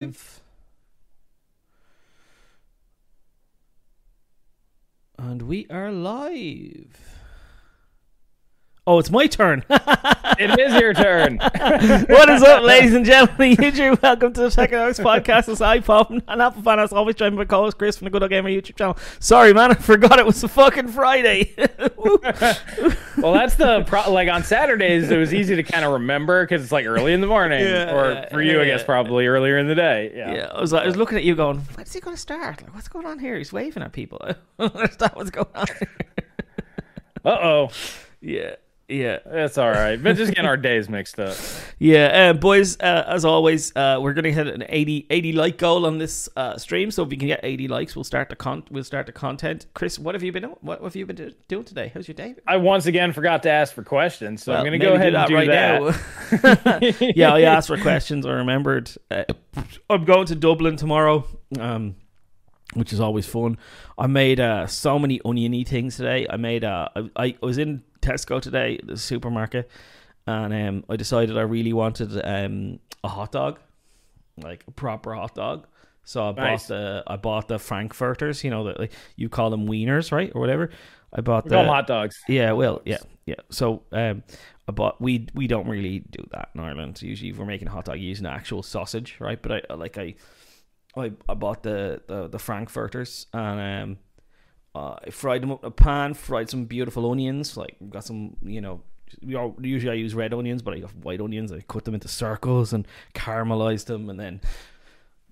And we are live. Oh, it's my turn. It is your turn. what is up, ladies and gentlemen? YouTube, welcome to the Second House Podcast. It's iPop and Apple fan. As always, joined by co-host Chris from the Good Old Gamer YouTube channel. Sorry, man, I forgot it was a fucking Friday. well, that's the pro- like on Saturdays. It was easy to kind of remember because it's like early in the morning, Yeah, or for you, I guess yeah. probably earlier in the day. Yeah. yeah, I was like, I was looking at you, going, "When's he going to start? Like, what's going on here? He's waving at people. I don't understand what's going on." Uh oh, yeah, yeah. that's all right. But just getting our days mixed up. Yeah, uh, boys, uh, as always, uh, we're gonna hit an 80, 80 like goal on this uh, stream. So if we can get eighty likes, we'll start the con- we'll start the content. Chris, what have you been doing? What have you been doing today? How's your day? I once again forgot to ask for questions, so I'm gonna go ahead and do right that. now. yeah, I asked for questions. I remembered. Uh, I'm going to Dublin tomorrow, um, which is always fun. I made uh, so many oniony things today. I made. Uh, I, I was in Tesco today, the supermarket, and um, I decided I really wanted um, a hot dog, like a proper hot dog. So I Nice. bought the I bought the frankfurters. You know that like, you call them wieners, right, or whatever. I bought We the hot dogs. yeah, well, yeah, yeah. So, um, but we we don't really do that in Ireland. Usually, if we're making a hot dog using actual sausage, right? But I like I, I, I bought the the the frankfurters and um, uh, I fried them up in a pan. Fried some beautiful onions. Like got some, you know. we all- Usually I use red onions, but I got white onions. I cut them into circles and caramelized them, and then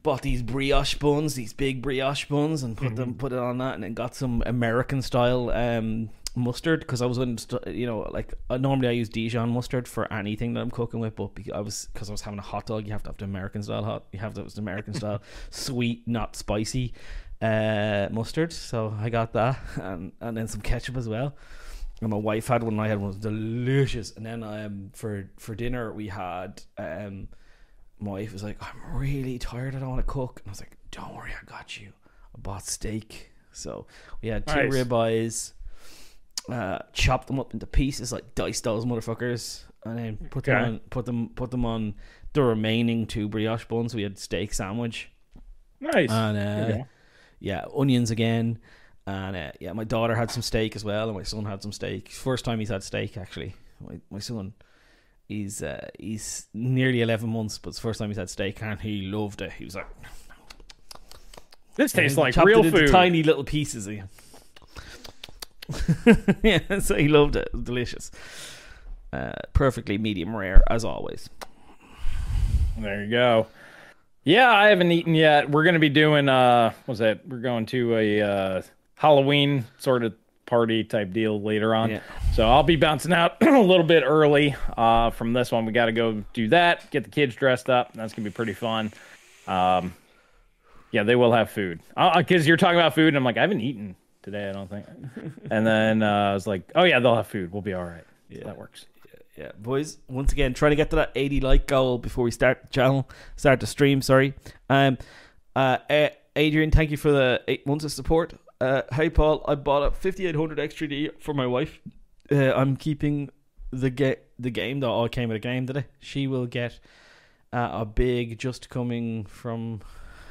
bought these brioche buns, these big brioche buns, and put them put it on that, and then got some American style um, mustard because I was in, you know, like uh, normally I use Dijon mustard for anything that I'm cooking with, but because I was because I was having a hot dog, you have to have the American style hot, you have to have the American style sweet, not spicy uh, mustard. So I got that, and and then some ketchup as well. And my wife had one, and I had one. It was delicious. And then um, for for dinner we had um, my wife was like, I'm really tired. I don't want to cook. And I was like, Don't worry, I got you. I bought steak. So we had two Nice. ribeyes, uh, chopped them up into pieces, like diced those motherfuckers, and then put them Okay. on, put them put them on the remaining two brioche buns. We had steak sandwich Nice. and uh. Yeah, onions again. And uh, yeah, my daughter had some steak as well, and my son had some steak. First time he's had steak actually. My my son, he's uh, he's nearly eleven months, but it's the first time he's had steak, and he loved it. He was like, This tastes like real food. tiny little pieces. Yeah, yeah so he loved it. It was delicious. Uh, perfectly medium rare as always. There you go. Yeah, I haven't eaten yet. We're gonna be doing uh what's that? We're going to a uh Halloween sort of party type deal later on. Yeah. So I'll be bouncing out a little bit early uh from this one. We gotta go do that, get the kids dressed up. That's gonna be pretty fun. Um yeah, they will have food. Because you're talking about food, and I'm like, I haven't eaten today, I don't think. and then uh, I was like, oh, yeah, they'll have food. We'll be all right. Yeah. That works. Yeah, boys. Once again, trying to get to that 80 like goal before we start the channel, start the stream. Sorry. Um, uh, uh, Adrian, thank you for the eight months of support. Uh, hey Paul, I bought a 5800 X3D for my wife. Uh, I'm keeping the ga- the game. Oh, I came with a game today. She will get uh, a big just coming from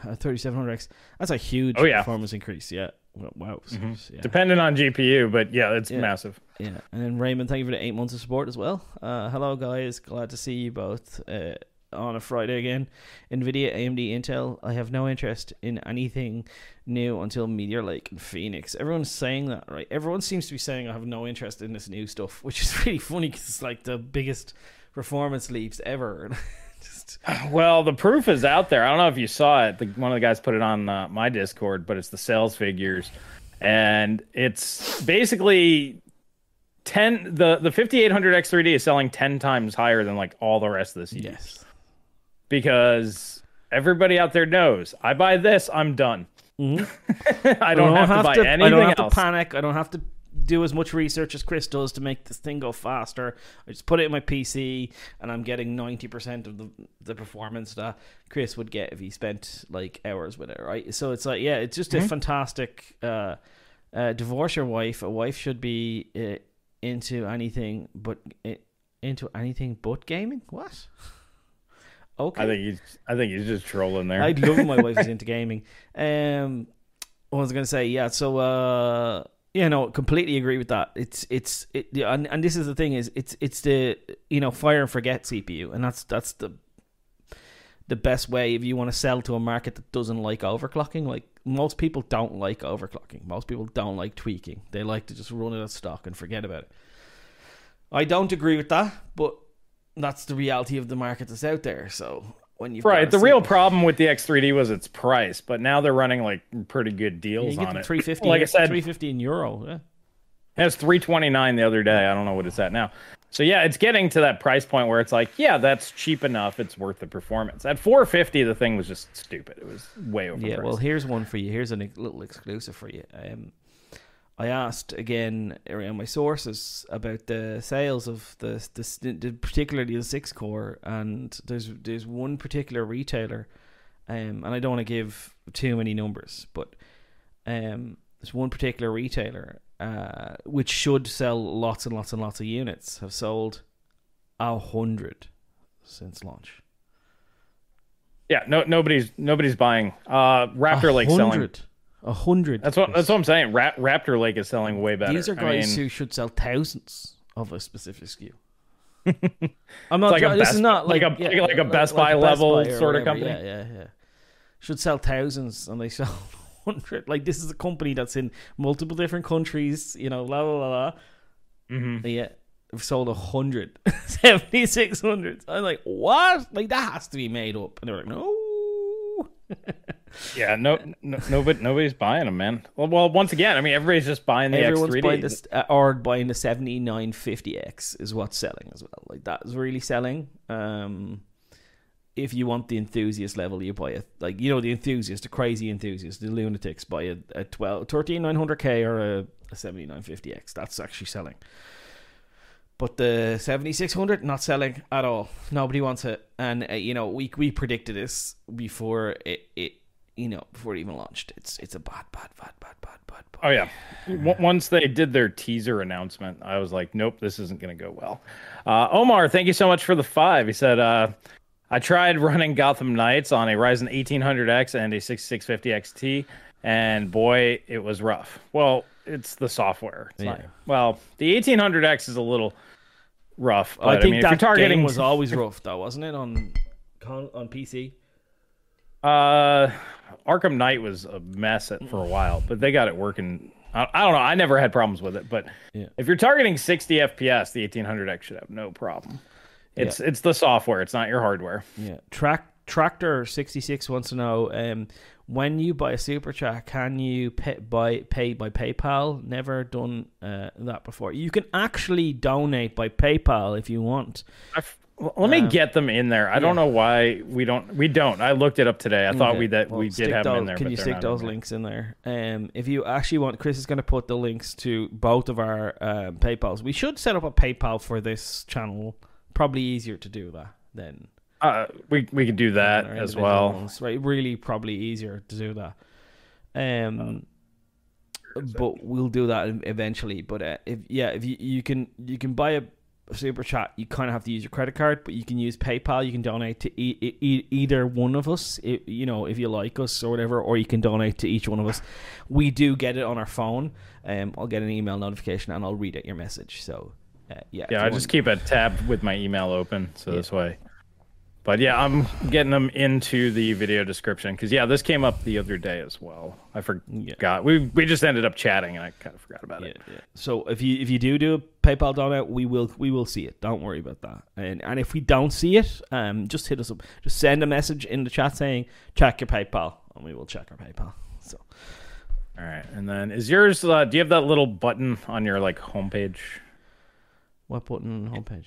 uh, 3700X. That's a huge Oh, yeah. performance increase. Yeah. Wow. wow. Yeah. Depending on GPU, but yeah, it's Yeah. massive. Yeah, and then Raymond, thank you for the eight months of support as well. Uh, hello, guys. Glad to see you both uh, on a Friday again. Nvidia, AMD, Intel. I have no interest in anything new until Meteor Lake and Phoenix. Everyone's saying that, right? Everyone seems to be saying I have no interest in this new stuff, which is really funny because it's like the biggest performance leaps ever. Well, the proof is out there. I don't know if you saw it. The, one of the guys put it on uh, my Discord, but it's the sales figures, and it's basically ten. the The fifty eight hundred X three D is selling ten times higher than like all the rest of the CDs yes. because everybody out there knows I buy this, I'm done. Mhm. I don't, have, to buy anything I don't have else. to panic. I don't have to do as much research as Chris does to make this thing go faster. I just put it in my PC, and I'm getting ninety percent of the the performance that Chris would get if he spent like hours with it. Right. So it's like, yeah, it's just a fantastic. Uh, uh, divorce your wife. A wife should be uh, into anything but uh, into anything but gaming. What? Okay. I think he's I think he's just trolling there. I'd love my wife is into gaming. Um, what was I going to say? Yeah, so uh, you know, completely agree with that. It's it's it, and and this is the thing is it's it's the you know fire and forget CPU, and that's that's the the best way if you want to sell to a market that doesn't like overclocking. Like most people don't like overclocking. Most people don't like tweaking. They like to just run it at stock and forget about it. I don't agree with that, but that's the reality of the market that's out there. So when you right, the real problem with the X3D was its price, but now they're running like pretty good yeah, deals you get on the it. 350 like I said, 350 in euro. Yeah. It was 329 the other day. I don't know what it's at now. So yeah, it's getting to that price point where it's like, yeah, that's cheap enough. It's worth the performance. At 450, the thing was just stupid. It was way overpriced. Yeah, well, here's one for you. Here's a little exclusive for you. Um, I asked again around my sources about the sales of the, the, the particularly the six core, and there's there's one particular retailer, um, and I don't want to give too many numbers, but um, there's one particular retailer, uh, which should sell lots and lots and lots of units, have sold a hundred since launch. yeah, no, nobody's nobody's buying. Uh, Raptor Lake selling. Hundred. A hundred. That's what that's what I'm saying. Ra- Raptor Lake is selling way better. These are I guys mean, who should sell thousands of a specific SKU. I'm not. like a this Best- is not like like a- like a Best Buy level or sort of company. Yeah, yeah, yeah. Should sell thousands, and they sell hundred. Like this is a company that's in multiple different countries. You know, la la la la. mhm. Yeah, we've sold a hundred, seventy six hundred. I'm like, what? Like that has to be made up. And they're like, no. Yeah, no, no, nobody, nobody's buying them, man. Well, well, once again, I mean, everybody's just buying the Everyone's X3D. buying this, uh, or buying the seventy nine fifty X is what's selling as well. Like that is really selling. Um, if you want the enthusiast level, you buy it. Like you know the enthusiast, the crazy enthusiast, the lunatics buy a, a 12, 13900K or a, a 7950X. That's actually selling. But the 7600 not selling at all. Nobody wants it. And uh, you know, we we predicted this before it, it you know, before it even launched. It's it's a bad bad bad bad bad bad. Oh yeah. Once they did their teaser announcement, I was like, nope, this isn't going to go well. Uh, Omar, thank you so much for the five. He said, uh, I tried running Gotham Knights on a Ryzen 1800X and a 6650 XT, and boy, it was rough. Well, it's the software. It's not- well, the 1800X is a little rough. But, I think mean, that targeting game was always rough, though, wasn't it? On on PC. Uh, Arkham Knight was a mess at, for a while, but they got it working. I, I don't know. I never had problems with it, but Yeah. if you're targeting 60 FPS, the 1800X should have no problem. It's it's the software. It's not your hardware. Yeah. Track Tractor sixty six wants to know um, when you buy a super chat, can you pay by pay by PayPal? Never done uh, that before. You can actually donate by PayPal if you want. I f- well, let me get them in there. I don't know why we don't. We don't. I looked it up today. I thought we that well, we did have them in there. Can you stick those in links in there? Um, if you actually want, Chris is going to put the links to both of our um, PayPal's. We should set up a PayPal for this channel. Probably easier to do that than Uh, we we could do that as well. ones, right? Really, probably easier to do that. Um, but we'll do that eventually. But uh, if yeah, if you you can you can buy a super chat, you kind of have to use your credit card, but you can use PayPal. You can donate to e- e- either one of us, i you know, if you like us or whatever, or you can donate to each one of us. We do get it on our phone. Um, I'll get an email notification and I'll read out your message. So. Uh, yeah, Yeah, I want- just keep a tab with my email open, so this way. But yeah, I'm getting them into the video description because yeah, this came up the other day as well. I forgot. We we just ended up chatting and I kind of forgot about Yeah, it. yeah. So if you if you do do a PayPal donate, we will we will see it. Don't worry about that. And and if we don't see it, um, just hit us up. Just send a message in the chat saying check your PayPal, and we will check our PayPal. So All right, and then is yours? Uh, do you have that little button on your like homepage? what button on the homepage?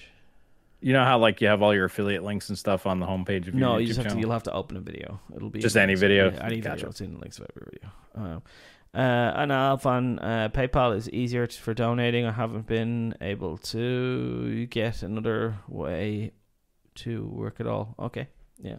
You know how like you have all your affiliate links and stuff on the homepage of your No, YouTube you just have to. channel? You'll have to open a video. It'll be Just any video? yeah, any Gotcha. video. It's in the links of every video. Uh, uh, and Alvan, uh, PayPal is easier for donating. I haven't been able to get another way to work at all. Okay, yeah.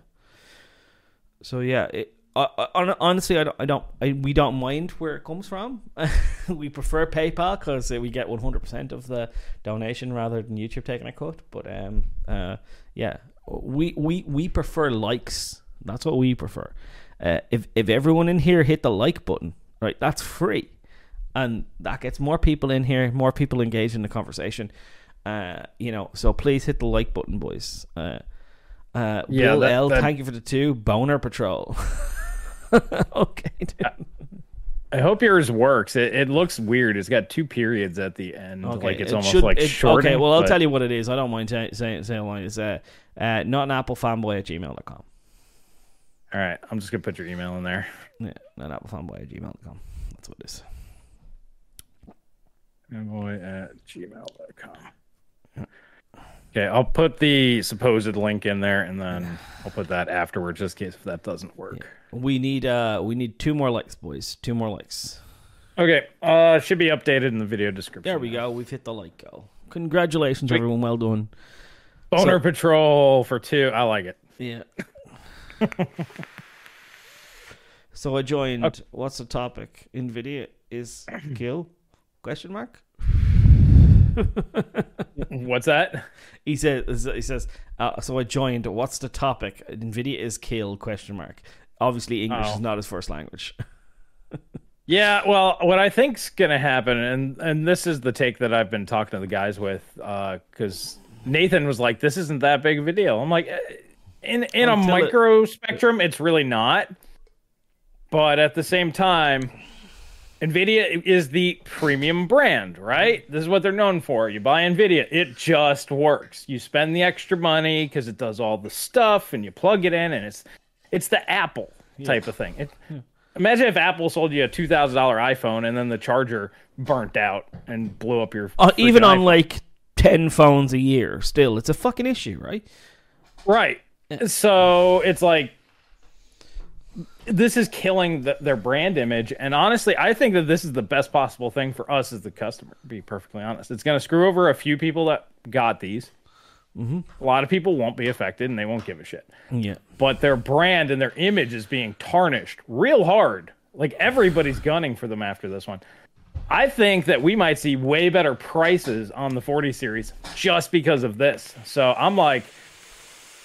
So yeah, it, I, I, honestly, I don't, I don't, I, we don't mind where it comes from. we prefer PayPal because we get one hundred percent of the donation rather than YouTube taking a cut. But um, uh, yeah, we we we prefer likes. That's what we prefer. Uh, if if everyone in here hit the like button, right, that's free, and that gets more people in here, more people engaged in the conversation. Uh, you know, so please hit the like button, boys. Uh, uh, Yeah, Will that- L, that- thank you for the two boner patrol. okay, dude. I hope yours works. It, it looks weird. It's got two periods at the end. Okay, like it's it almost should- like it- short. Okay, well, I'll tell you what it is. I don't mind saying saying saying line. It's uh, uh, not an Apple fanboy at gmail.com. All right, I'm just gonna put your email in there. Yeah, not Apple fanboy at gmail.com. That's what it is. Fanboy at gmail.com. Okay, I'll put the supposed link in there, and then I'll put that afterwards, just in case if that doesn't work. We need uh we need two more likes, boys. Two more likes. Okay, uh, should be updated in the video description. There we go. We've hit the like goal. Congratulations, Sweet. everyone. Well done. Boner So- Patrol for two. I like it. Yeah. so I joined. Okay. What's the topic? Nvidia is kill? Question mark. What's that? He says. He says. Uh, so I joined. What's the topic? Nvidia is kill? Question mark. Obviously, English Oh. is not his first language. Yeah, well, what I think's gonna happen, and and this is the take that I've been talking to the guys with, because Nathan was like, "This isn't that big of a deal." I'm like, eh, in in a Until it- micro spectrum, it's really not. But at the same time, Nvidia is the premium brand, right? This is what they're known for. You buy Nvidia, it just works. You spend the extra money because it does all the stuff, and you plug it in, and it's it's the Apple type of thing. It, Imagine if Apple sold you a two thousand dollar iPhone and then the charger burnt out and blew up your. Uh, even on iPhone. like ten phones a year, still, it's a fucking issue, right? right. So it's like this is killing the, their brand image, and honestly, I think that this is the best possible thing for us as the customer. To be perfectly honest, it's going to screw over a few people that got these. Mm-hmm. A lot of people won't be affected, and they won't give a shit. Yeah. but their brand and their image is being tarnished real hard. Like everybody's gunning for them after this one. I think that we might see way better prices on the 40 series just because of this. So I'm like,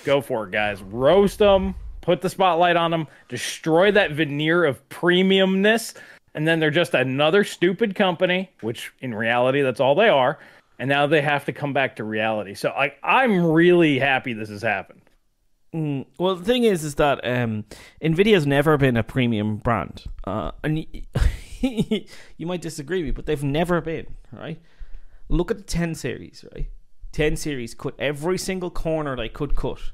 go for it, guys. Roast them, put the spotlight on them, destroy that veneer of premiumness, and then they're just another stupid company, which in reality, that's all they are. And now they have to come back to reality. So I, I'm really happy this has happened. Well, the thing is, is that um, Nvidia's never been a premium brand, uh, and y- you might disagree with me, but they've never been. Right? Look at the 10 series. Right? 10 series cut every single corner they could cut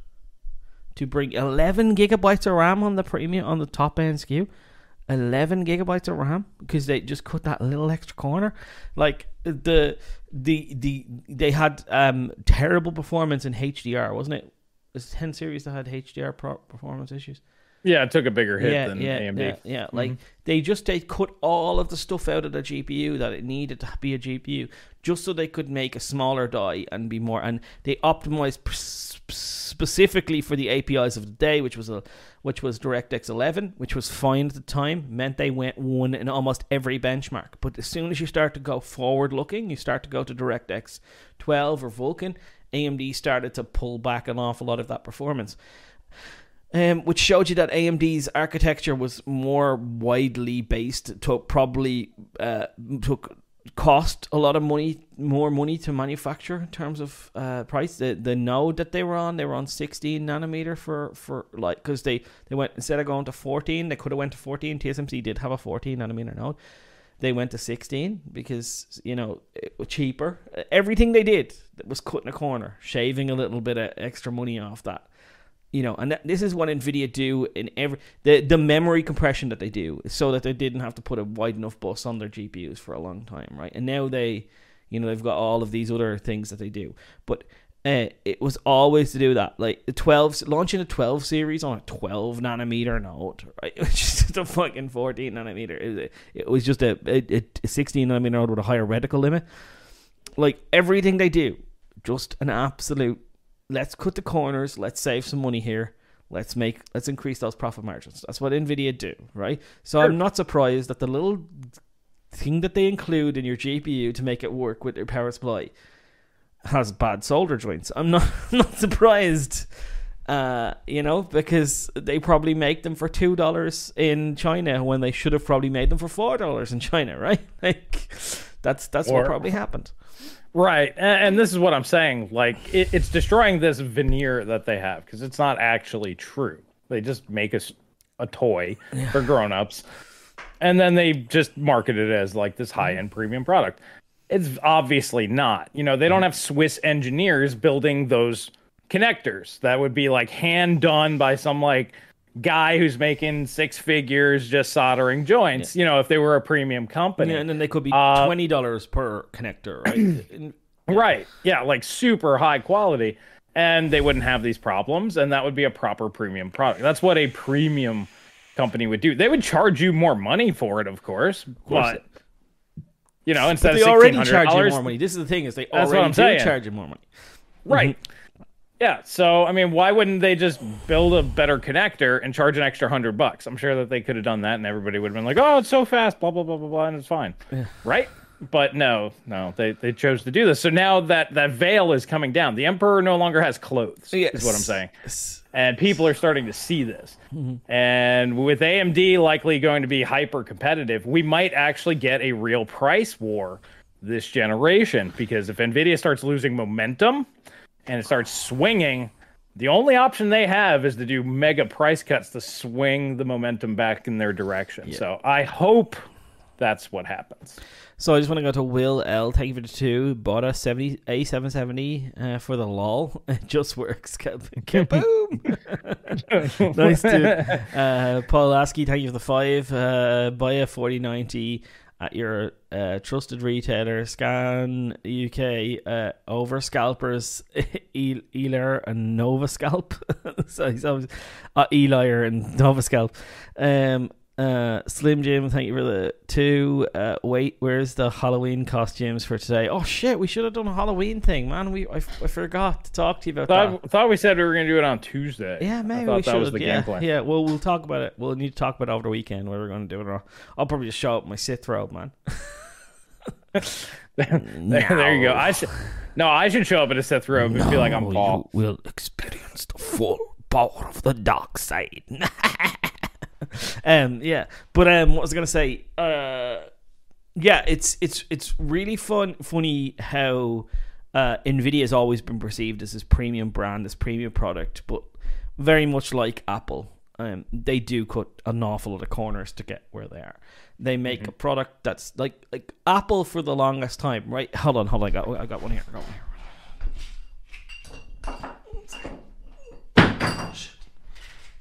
to bring 11 gigabytes of RAM on the premium on the top end SKU. 11 gigabytes of RAM because they just cut that little extra corner. Like the the the they had um terrible performance in HDR, wasn't it? It's 10 series that had HDR pro- performance issues. Yeah, it took a bigger hit Yeah, than yeah, AMD. yeah, yeah. Mm-hmm. Like they just they cut all of the stuff out of the GPU that it needed to be a GPU, just so they could make a smaller die and be more. And they optimized specifically for the APIs of the day, which was a which was DirectX 11, which was fine at the time. Meant they went one in almost every benchmark. But as soon as you start to go forward looking, you start to go to DirectX 12 or Vulkan. AMD started to pull back an awful lot of that performance um, which showed you that AMD's architecture was more widely based. Took probably uh, took cost a lot of money, more money to manufacture in terms of uh, price. The the node that they were on, they were on 16 nanometer for for like because they they went instead of going to 14, they could have went to 14. TSMC did have a 14 nanometer node. They went to 16 because you know it was cheaper. Everything they did was cutting a corner, shaving a little bit of extra money off that you know, and that, this is what Nvidia do in every the the memory compression that they do, so that they didn't have to put a wide enough bus on their GPUs for a long time, right? And now they, you know, they've got all of these other things that they do, but uh, it was always to do that, like the twelve launching a twelve series on a twelve nanometer node, right? Which is just a fucking fourteen nanometer. It, was- it was just a, a, a sixteen nanometer node with a higher reticle limit. Like everything they do, just an absolute let's cut the corners, let's save some money here. Let's make let's increase those profit margins. That's what Nvidia do, right? So I'm not surprised that the little thing that they include in your GPU to make it work with their power supply has bad solder joints. I'm not not surprised Uh, you know, because they probably make them for two dollars in China when they should have probably made them for four dollars in China, right? Like that's that's Or- what probably happened. Right, and, and this is what I'm saying. Like, it, it's destroying this veneer that they have because it's not actually true. They just make us a toy for grown-ups, and then they just market it as like this high-end mm-hmm. premium product. It's obviously not. You know, they don't mm-hmm. have Swiss engineers building those connectors. That would be like hand done by some like guy who's making six figures just soldering joints. You know, if they were a premium company. Yeah, and then they could be Uh, twenty dollars per connector, right? In- Right. Yeah, like super high quality. And they wouldn't have these problems, and that would be a proper premium product. That's what a premium company would do. They would charge you more money for it, of course, course. but you know, instead they of already $1,600 charge you more money. This is the thing is they already do saying. charge you more money. Right. Yeah. So I mean, why wouldn't they just build a better connector and charge an extra hundred bucks? I'm sure that they could have done that, and everybody would have been like, "Oh, it's so fast," blah blah blah blah blah, and it's fine, right? But no, no, they they chose to do this. So now that that veil is coming down, the emperor no longer has clothes. Is what I'm saying. Yes. and people are starting to see this. Mm-hmm. And with AMD likely going to be hyper competitive, we might actually get a real price war this generation because if Nvidia starts losing momentum and it starts swinging, the only option they have is to do mega price cuts to swing the momentum back in their direction. So I hope that's what happens. So I just want to go to Will L. Thank you for the two. Bought a seventy a seven seventy uh, for the lol. It just works. Kaboom! nice dude. Uh, Paul Lasky, thank you for the five. Uh, buy a forty ninety at your uh, trusted retailer. Scan UK uh, over scalpers, E- Elar and Nova Scalp. so he's always uh, Elier and Nova Scalp. Um, uh, Slim Jim, thank you for the two. Uh, wait, where's the Halloween costumes for today? Oh shit, we should have done a Halloween thing, man. We I, I forgot to talk to you about that. Thought, thought we said we were going to do it on Tuesday. Yeah, maybe thought we that should. was the yeah, game plan. yeah. Well, we'll talk about it. We'll need to talk about it over the weekend where we're going to do it. Or I'll probably just show up in my Sith robe, man. there, there you go. I should no, I should show up in a Sith robe and be like I'm Paul. You will experience the full power of the dark side. um, yeah, but um, what was I gonna say? Uh, yeah, it's it's it's really fun, funny how uh, Nvidia has always been perceived as this premium brand, this premium product, but very much like Apple. Um, they do cut an awful lot of corners to get where they are. They make a product that's like like Apple for the longest time, right? Hold on, hold on, I got I got one here. I got one here.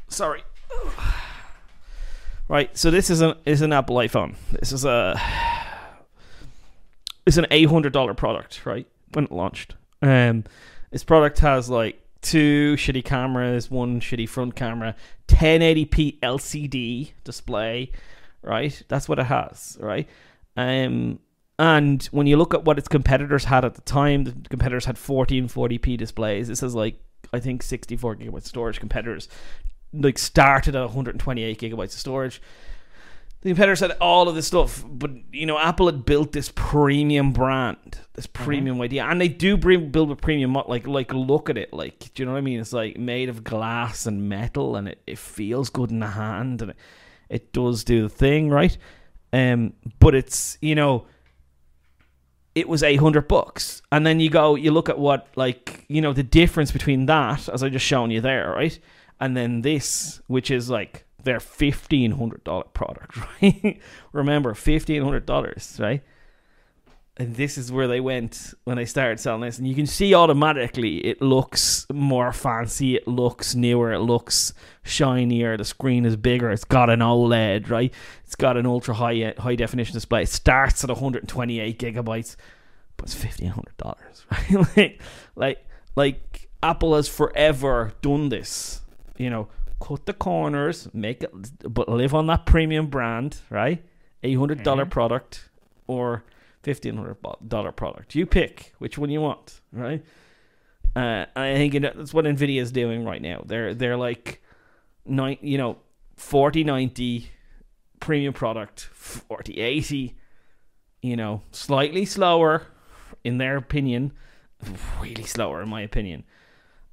Sorry. Right, so this is an is an Apple iPhone. This is a it's an eight hundred dollar product, right? When it launched, um, this product has like two shitty cameras, one shitty front camera, 1080p LCD display, right? That's what it has, right? Um, and when you look at what its competitors had at the time, the competitors had 1440p displays. This is like I think 64 gigabyte storage. Competitors like started at 128 gigabytes of storage. The competitors had all of this stuff, but you know, Apple had built this premium brand, this premium idea, and they do bring, build a premium. Like, like look at it, like, do you know what I mean? It's like made of glass and metal, and it, it feels good in the hand, and it, it does do the thing, right? Um, but it's you know, it was 800 bucks and then you go you look at what like you know the difference between that as i just shown you there right and then this which is like their $1500 product right? Remember $1500 right? And this is where they went when they started selling this. And you can see automatically it looks more fancy it looks newer it looks shinier the screen is bigger it's got an oled right? It's got an ultra high uh, high definition display. It starts at 128 gigabytes but it's $1500 right? Like, like like apple has forever done this you know cut the corners make it but live on that premium brand right $800 product or fifteen hundred dollar product. You pick which one you want, right? Uh, I think it- that's what Nvidia is doing right now. They're they're like nine, you know, forty ninety premium product, forty eighty, you know, slightly slower in their opinion, really slower in my opinion.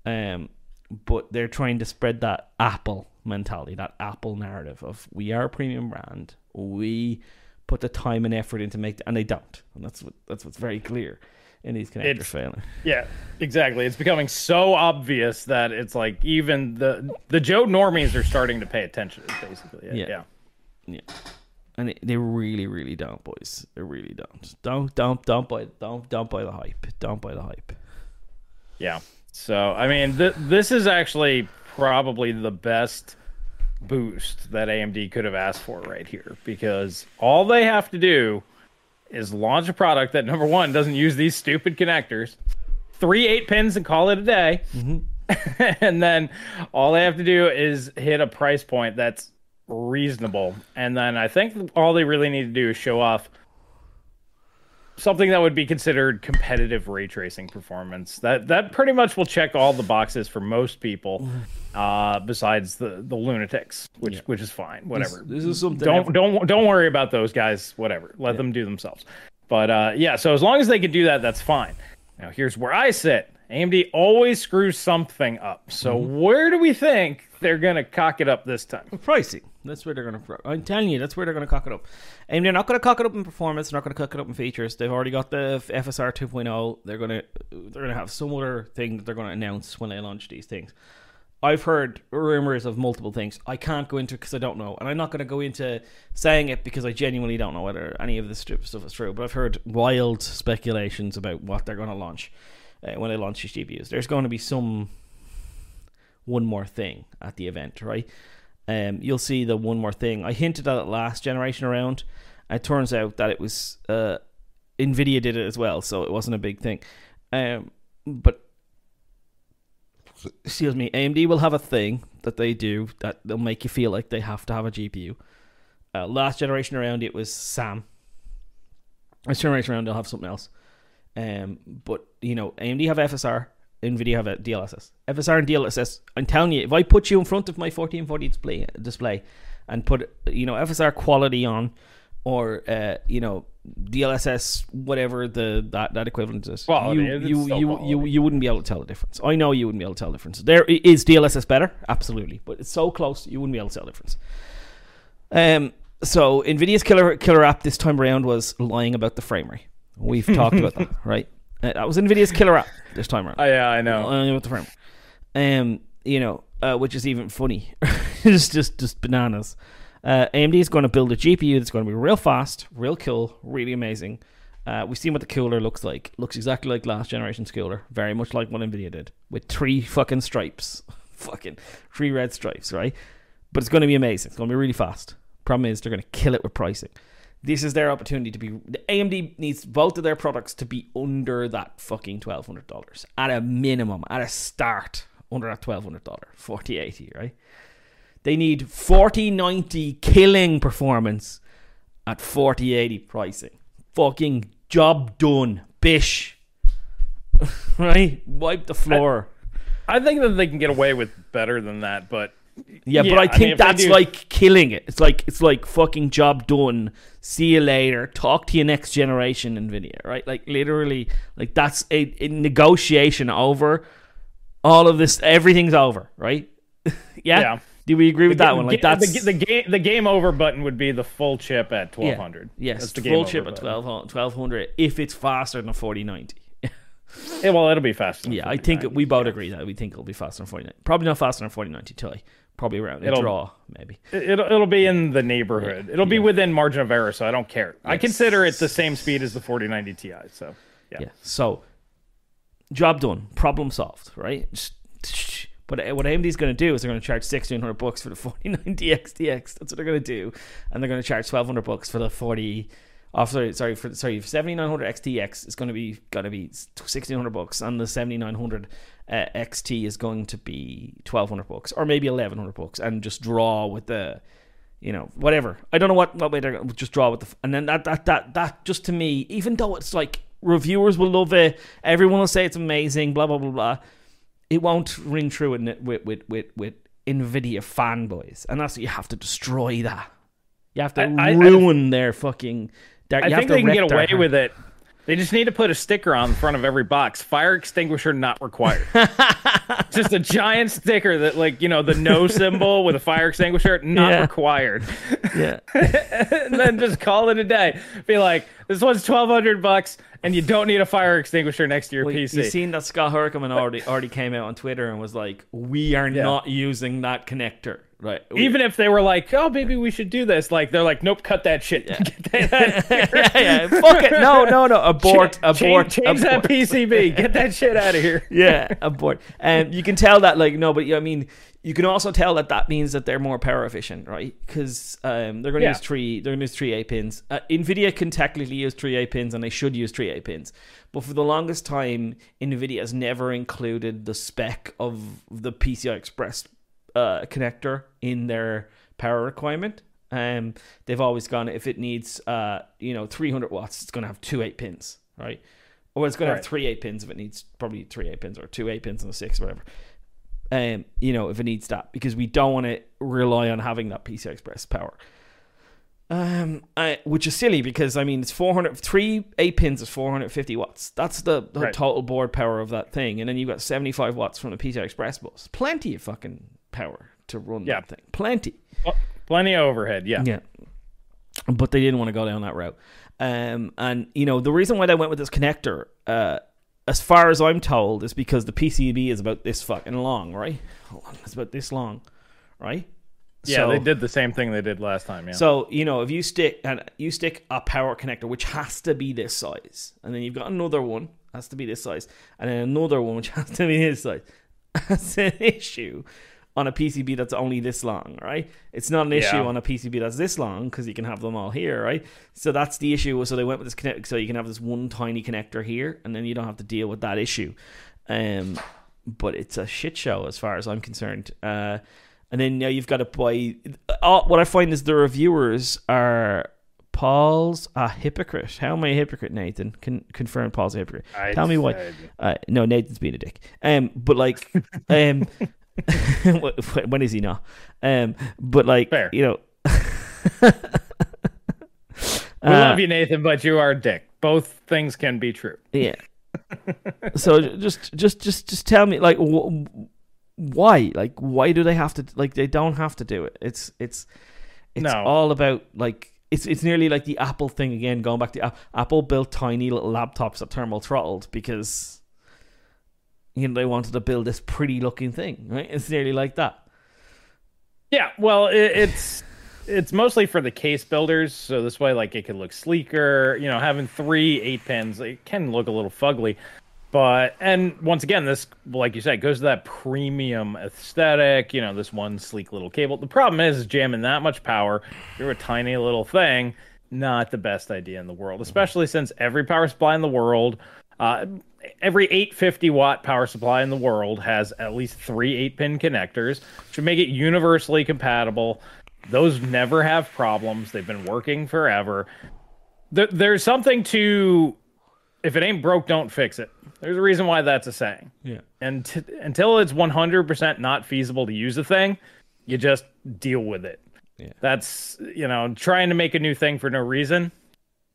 Um, but they're trying to spread that Apple mentality, that Apple narrative of we are a premium brand. We put the time and effort into make, and they don't, and that's what that's what's very clear in these connectors It's- failing. Yeah, exactly. It's becoming so obvious that it's like even the the Joe normies are starting to pay attention. Basically, yeah. Yeah. yeah. and it, they really, really don't, boys. They really don't. Don't, don't, don't buy, don't, don't buy the hype. Don't buy the hype. Yeah. So, I mean, th- this is actually probably the best boost that AMD could have asked for right here because all they have to do is launch a product that number one doesn't use these stupid connectors, three eight pins and call it a day. Mm-hmm. and then all they have to do is hit a price point that's reasonable. And then I think all they really need to do is show off something that would be considered competitive ray tracing performance. That that pretty much will check all the boxes for most people, uh, besides the the lunatics, which Yeah. which is fine. Whatever. This is something. don't don't don't worry about those guys. Whatever. Let them do themselves. But uh, yeah, so as long as they can do that, that's fine. Now here's where I sit. AMD always screws something up. So Mm-hmm. where do we think they're gonna cock it up this time? pricing. That's where they're to. I'm telling you, that's where they're to cock it up. And they're not to cock it up in performance. They're not to cock it up in features. They've already got the FSR 2.0. They're to. They're to have some other thing that they're to announce when they launch these things. I've heard rumors of multiple things. I can't go into because I don't know, and I'm not going to go into saying it because I genuinely don't know whether any of this stuff is true. But I've heard wild speculations about what they're going to launch uh, when they launch these GPUs. There's going to be some one more thing at the event, right? Um, you'll see the one more thing. I hinted at it last generation around. It turns out that it was uh, Nvidia did it as well, so it wasn't a big thing. Um, but excuse me, AMD will have a thing that they do that they'll make you feel like they have to have a GPU. Uh, last generation around, it was SAM. This generation around, they'll have something else. Um, but you know, AMD have FSR, Nvidia have a DLSS. FSR and DLSS. I'm telling you, if I put you in front of my 1440 display, display, and put you know FSR quality on, or uh, you know DLSS, whatever the that, that equivalent is, Quality, you you you, you you wouldn't be able to tell the difference. I know you wouldn't be able to tell the difference. There is DLSS better, absolutely, but it's so close you wouldn't be able to tell the difference. Um, so Nvidia's killer killer app this time around was lying about the frame rate. We've talked about that, right? Uh, that was Nvidia's killer app this time around. Oh, yeah, I know. Lying about the frame. Um, you know, uh, which is even funny. it's just just bananas. Uh, AMD is going to build a GPU that's going to be real fast, real cool, really amazing. Uh, we've seen what the cooler looks like. Looks exactly like last generation's cooler, very much like what Nvidia did, with three fucking stripes, fucking three red stripes, right? But it's going to be amazing. It's going to be really fast. Problem is, they're going to kill it with pricing. This is their opportunity to be. The AMD needs both of their products to be under that fucking twelve hundred dollars at a minimum, at a start under that twelve hundred dollar forty eighty, right? They need forty ninety killing performance at forty eighty pricing. Fucking job done, bish. right? Wipe the floor. I think that they can get away with better than that, but Yeah, Yeah, but I I think mean, that's do- like killing it. It's like it's like fucking job done. See you later. Talk to your next generation, Nvidia. Right? Like literally, like that's a, a negotiation over. All of this, everything's over. Right? yeah. Yeah. Do we agree with that the, one? Like that's the, the game. The game over button would be the full chip at yeah. twelve hundred. Yes, That's the full chip at button. 12, 1200 if it's faster than a forty ninety. Yeah, well, it'll be faster. than Yeah, I think we both agree that we think it'll be faster than forty nine. Probably not faster than forty ninety Ti probably around it'll, draw maybe it'll, it'll be in the neighborhood it'll be yeah. within margin of error so i don't care yes. i consider it the same speed as the 4090 ti so yeah. yeah. so job done problem solved right but what AMD's going to do is they're going to charge 1600 bucks for the 4090 XTX. That's what they're going to do. And they're going to charge 1200 bucks for the 40 off sorry sorry for sorry 7900 XTX uh, is going to be going to be 1600 bucks and the 7900 uh, XT is going to be 1200 bucks or maybe 1100 bucks and just draw with the you know whatever. I don't know what what way they're going to just draw with the and then that that that that just to me even though it's like reviewers will love it everyone will say it's amazing blah blah blah blah it won't ring true in it with with with with Nvidia fanboys and that's you have to destroy that. You have to I, ruin I, I, their fucking I think they can get away with it They just need to put a sticker on the front of every box. Fire extinguisher not required. just a giant sticker that, like, you know, the no symbol with a fire extinguisher not Yeah. required. Yeah. and then just call it a day. Be like, this one's twelve hundred bucks, and you don't need a fire extinguisher next to your Well, PC. You've seen that Scott Herkelman already already came out on Twitter and was like, "We are Yeah. not using that connector." Right. Even if they were like, oh, maybe we should do this, like they're like, nope, cut that shit. Get that out of here. yeah, yeah. Fuck it. No, no, no. Abort. Change- abort. Change, that abort. PCB. Get that shit out of here. yeah, abort. And you can tell that, like, no, but I mean, you can also tell that that means that they're more power efficient, right? Because um, they're going to Yeah. use three. They're going to use three A pins. Uh, Nvidia can technically use three A pins, and they should use three A pins. But for the longest time, Nvidia has never included the spec of the PCI Express uh, connector in their power requirement. Um, they've always gone if it needs, uh, you know, 300 watts, it's going to have two eight pins, right? Or it's going to have three eight pins if it needs probably three eight pins or two eight pins and a six, whatever. Um, you know, if it needs that, because we don't want to rely on having that PCI Express power. Um, I, which is silly because I mean it's 400 three eight pins is 450 watts. That's the, the Right. total board power of that thing, and then you've got 75 watts from the PCI Express bus. Plenty of fucking power to run Yeah. that thing. Plenty. Well, plenty of overhead. Yeah. Yeah. But they didn't want to go down that route. Um, and, you know, the reason why they went with this connector, uh, as far as I'm told, is because the PCB is about this fucking long, right? It's about this long, right? Yeah, So- they did the same thing they did last time. Yeah. So you know, if you stick and you stick a power connector, which has to be this size, and then you've got another one has to be this size, and then another one which has to be this size, that's an issue on a PCB that's only this long, right? It's not an issue Yeah. on a PCB that's this long because you can have them all here, right? So that's the issue. So they went with this connect, so you can have this one tiny connector here, and then you don't have to deal with that issue. Um, but it's a shit show as far as I'm concerned. Uh, and then now you've got to buy. Uh, what I find is the reviewers are Paul's a hypocrite. How am I a hypocrite, Nathan? Can confirm Paul's a hypocrite. I Tell me why. Uh, no, Nathan's being a dick. Um, but like, um, when is he not? Um, but like, Fair. you know. We Uh, love you, Nathan, but you are a dick. Both things can be true. Yeah. so just, just, just, just tell me, like, wh- why? Like, why do they have to? Like, they don't have to do it. It's, it's, it's No. all about like. It's, it's nearly like the Apple thing again. Going back to Apple built tiny little laptops that thermal throttled because you know they wanted to build this pretty looking thing, right? It's nearly like that. Yeah, well, it, it's it's mostly for the case builders, so this way, like, it can look sleeker. You know, having three eight pins, it can look a little fugly. But and once again, this, like you said, goes to that premium aesthetic. You know, this one sleek little cable. The problem is jamming that much power through a tiny little thing. Not the best idea in the world, especially since every power supply in the world, uh, every 850 watt power supply in the world has at least three eight pin connectors, which would make it universally compatible. Those never have problems. They've been working forever. There, there's something to if it ain't broke, don't fix it. There's a reason why that's a saying. Yeah. And t- until it's 100% not feasible to use a thing, you just deal with it. Yeah. That's, you know, trying to make a new thing for no reason.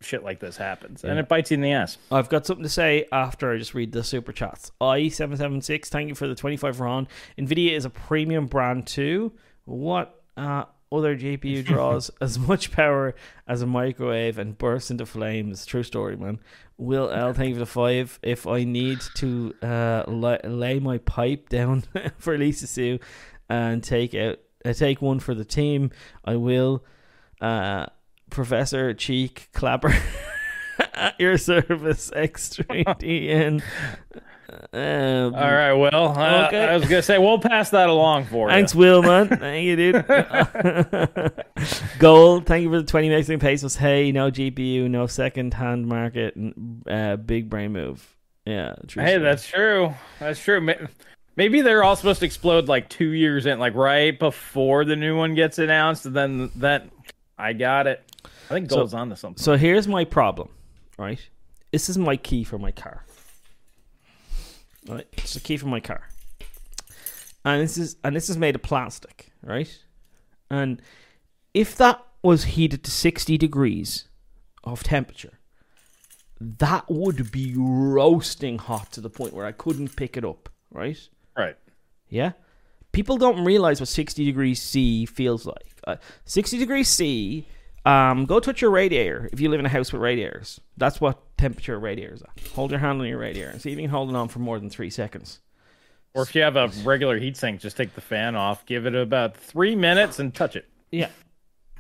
Shit like this happens. And it bites you in the ass. I've got something to say after I just read the super chats. I776, thank you for the 25 round. Nvidia is a premium brand too. What uh, other GPU draws as much power as a microwave and bursts into flames? True story, man. Will L, thank you for the five. If I need to uh, lay, lay my pipe down for Lisa Su and take out uh, take one for the team, I will. Uh, Professor Cheek Clapper at your service, X3DN. Um, All right, well, uh, Okay. I was going to say, we'll pass that along for Thanks, you. Will, man. Thank you, dude. Gold, thank you for the 20 Mexican pesos. Hey, no GPU, no second hand market. Uh, big brain move. Yeah. True Hey, story. that's true. That's true. Maybe they're all supposed to explode like two years in, like right before the new one gets announced. And then that, I got it. I think So- Gold's on to something. So here's my problem, right? This is my key for my car. Right? It's the key for my car. And this is and this is made of plastic, right? And if that was heated to 60 degrees of temperature, that would be roasting hot to the point where I couldn't pick it up, right? Right. Yeah. People don't realize what 60 degrees C feels like. Uh, 60 degrees C, um, go touch your radiator if you live in a house with radiators. That's what temperature radiators are. Hold your hand on your radiator and see if you can hold it on for more than three seconds. Or if you have a regular heatsink, just take the fan off, give it about three minutes, and touch it. Yeah.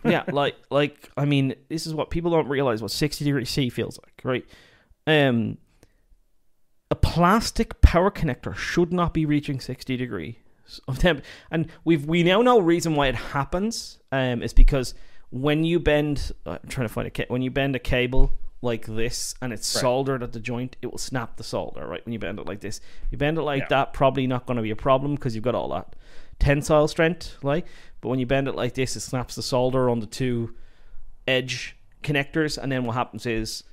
yeah, like like I mean, this is what people don't realize what 60 degrees C feels like, right? Um a plastic power connector should not be reaching 60 degrees of temp and we've we now know reason why it happens um is because when you bend uh, I'm trying to find a ca- when you bend a cable like this and it's Right. soldered at the joint it will snap the solder right when you bend it like this you bend it like Yeah. that probably not going to be a problem because you've got all that tensile strength like but when you bend it like this it snaps the solder on the two edge connectors and then what happens is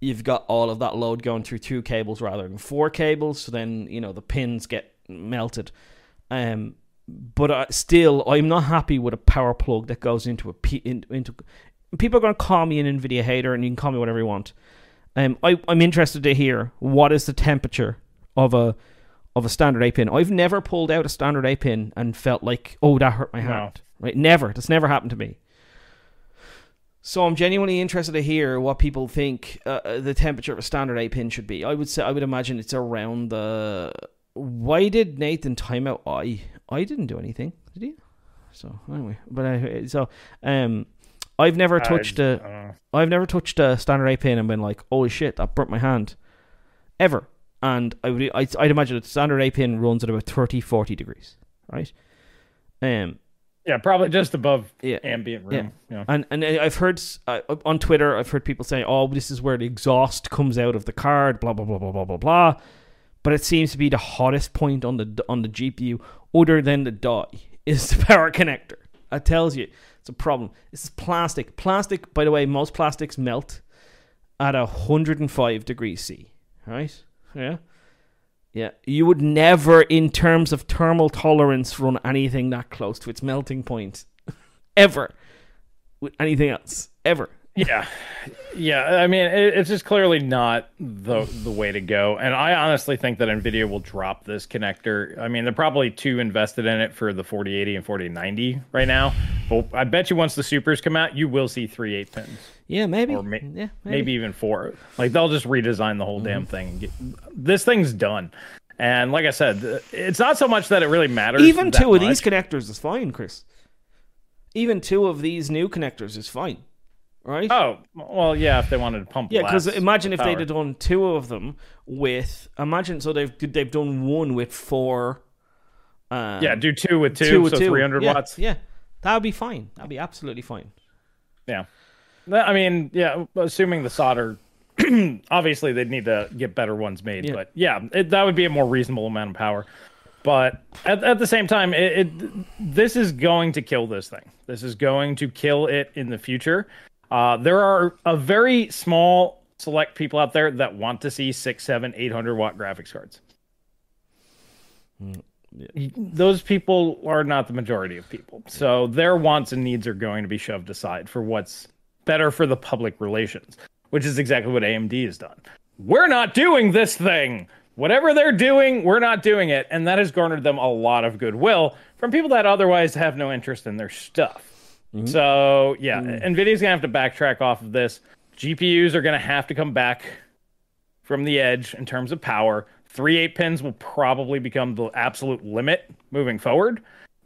you've got all of that load going through two cables rather than four cables so then you know the pins get melted um but uh, still i'm not happy with a power plug that goes into a P, in, into people are going to call me an nvidia hater and you can call me whatever you want um I, i'm interested to hear what is the temperature of a of a standard A pin. I've never pulled out a standard A pin and felt like, oh, that hurt my No. hand. Right? Never. That's never happened to me. So I'm genuinely interested to hear what people think uh, uh, the temperature of a standard A pin should be. I would say I would imagine it's around the. Why did Nathan time out I? I didn't do anything, did you? So anyway, but uh, so um, I've never touched I, a. uh, I've never touched a standard A pin and been like, "Holy shit, that burnt my hand," ever. And I would, I'd, I'd imagine a standard A pin runs at about 30, 40 degrees, right? Um, yeah, probably just above yeah, ambient room. Yeah. and and I've heard uh, on Twitter, I've heard people say, "Oh, this is where the exhaust comes out of the card," blah blah blah blah blah blah blah. But it seems to be the hottest point on the on the GPU, other than the die, is the power connector. That tells you it's a problem. This is plastic. Plastic, by the way, most plastics melt at hundred and five degrees C. Right? Yeah. Yeah, you would never, in terms of thermal tolerance, run anything that close to its melting point, ever, with anything else, ever. Yeah, yeah. I mean, it, it's just clearly not the the way to go. And I honestly think that Nvidia will drop this connector. I mean, they're probably too invested in it for the 4080 and 4090 right now. But I bet you once the supers come out, you will see three eight pins, Yeah, maybe. or ma- yeah, maybe. even four. Like they'll just redesign the whole damn mm-hmm. thing. And get, this thing's done. And like I said, it's not so much that it really matters. Even two of these connectors is fine, Chris. Even two of these new connectors is fine, right? Oh well, yeah. If they wanted to pump, yeah, because imagine if power. they'd have done two of them with. Imagine so they've they've done one with four. Um, yeah, do two with two, two with so 300 yeah, watts. Yeah, that would be fine. That'd be absolutely fine. Yeah. I mean, yeah, assuming the solder, obviously they'd need to get better ones made, Yeah. but yeah, it, that would be a more reasonable amount of power. But at, at the same time, it, it this is going to kill this thing. This is going to kill it in the future. Uh, there are a very small select people out there that want to see six, seven, eight hundred watt graphics cards. Those people are not the majority of people. So their wants and needs are going to be shoved aside for what's better for the public relations, which is exactly what AMD has done. We're not doing this thing. Whatever they're doing, we're not doing it. And that has garnered them a lot of goodwill from people that otherwise have no interest in their stuff. Mm-hmm. So, yeah, mm. NVIDIA's going to have to backtrack off of this. GPUs are going to have to come back from the edge in terms of power. Three eight pins will probably become the absolute limit moving forward.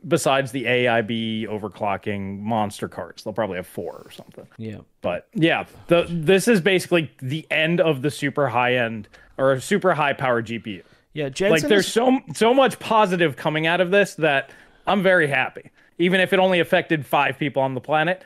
Besides the AIB overclocking monster cards, they'll probably have four or something. Yeah. But yeah, the this is basically the end of the super high end or super high power GPU. Yeah, Jensen Like there's is- so so much positive coming out of this that I'm very happy. Even if it only affected five people on the planet,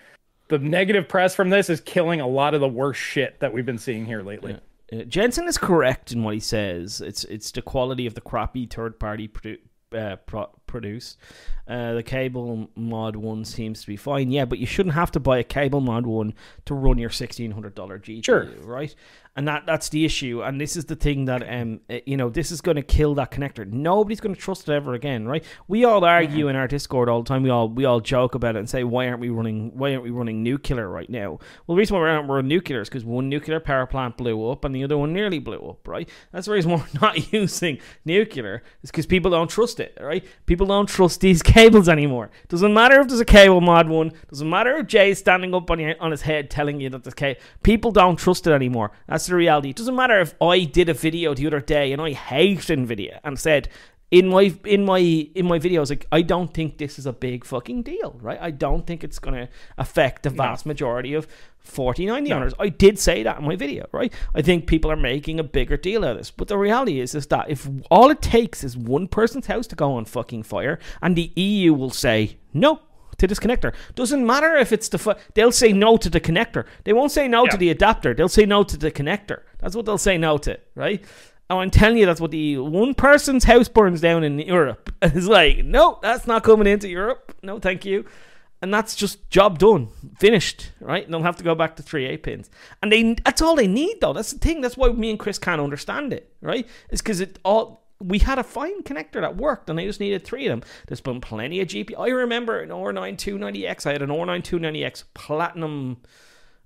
the negative press from this is killing a lot of the worst shit that we've been seeing here lately. Uh, Jensen is correct in what he says. It's it's the quality of the crappy third party produ- uh, pro- produced. Uh, the CableMod one seems to be fine, yeah, but you shouldn't have to buy a CableMod one to run your sixteen hundred dollar GPU, Sure. right? And that that's the issue, and this is the thing that um uh, you know this is going to kill that connector. Nobody's going to trust it ever again, right? We all argue in our Discord all the time. We all we all joke about it and say, why aren't we running? Why aren't we running nuclear right now? Well, the reason why we aren't running nuclear is because one nuclear power plant blew up and the other one nearly blew up, right? That's the reason why we're not using nuclear is because people don't trust it, right? People don't trust these cables anymore. Doesn't matter if there's a CableMod one. Doesn't matter if Jay's standing up on your, on his head telling you that there's cable. People don't trust it anymore. That's the reality. It doesn't matter if I did a video the other day and I hated Nvidia and said in my in my in my videos like I don't think this is a big fucking deal, right? I don't think it's going to affect the vast majority of 4090 owners. I did say that in my video, right? I think people are making a bigger deal out of this. But the reality is is that if all it takes is one person's house to go on fucking fire and the EU will say no to this connector. Doesn't matter if it's the fu- they'll say no to the connector. They won't say no to the adapter. They'll say no to the connector. That's what they'll say no to, right? And I'm telling you, that's what the one person's house burns down in Europe. It's like, no, that's not coming into Europe. No, thank you. And that's just job done, finished, right? And they'll have to go back to three eight pins, and they that's all they need though. That's the thing. That's why me and Chris can't understand it, right? It's because it all we had a fine connector that worked, and I just needed three of them. There's been plenty of GP. I remember an R9290X. I had an R9290X Platinum.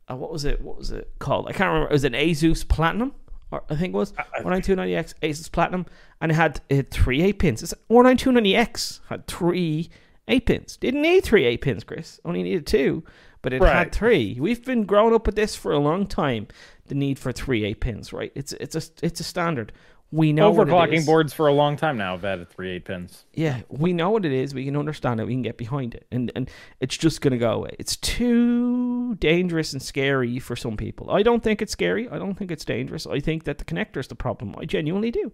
Uh, what was it? What was it called? I can't remember. It was an Asus Platinum. Or I think it was R9290X Asus Platinum, and it had, it had three eight pins. This R9290X had three eight pins. Didn't need three eight pins, Chris. Only needed two, but it had three. We've been growing up with this for a long time. The need for three eight pins, right? It's it's a it's a standard. We know what it Overclocking boards for a long time now have added three eight pins. Yeah, we know what it is. We can understand it. We can get behind it, and and it's just gonna go away. It's too dangerous and scary for some people. I don't think it's scary. I don't think it's dangerous. I think that the connector is the problem. I genuinely do.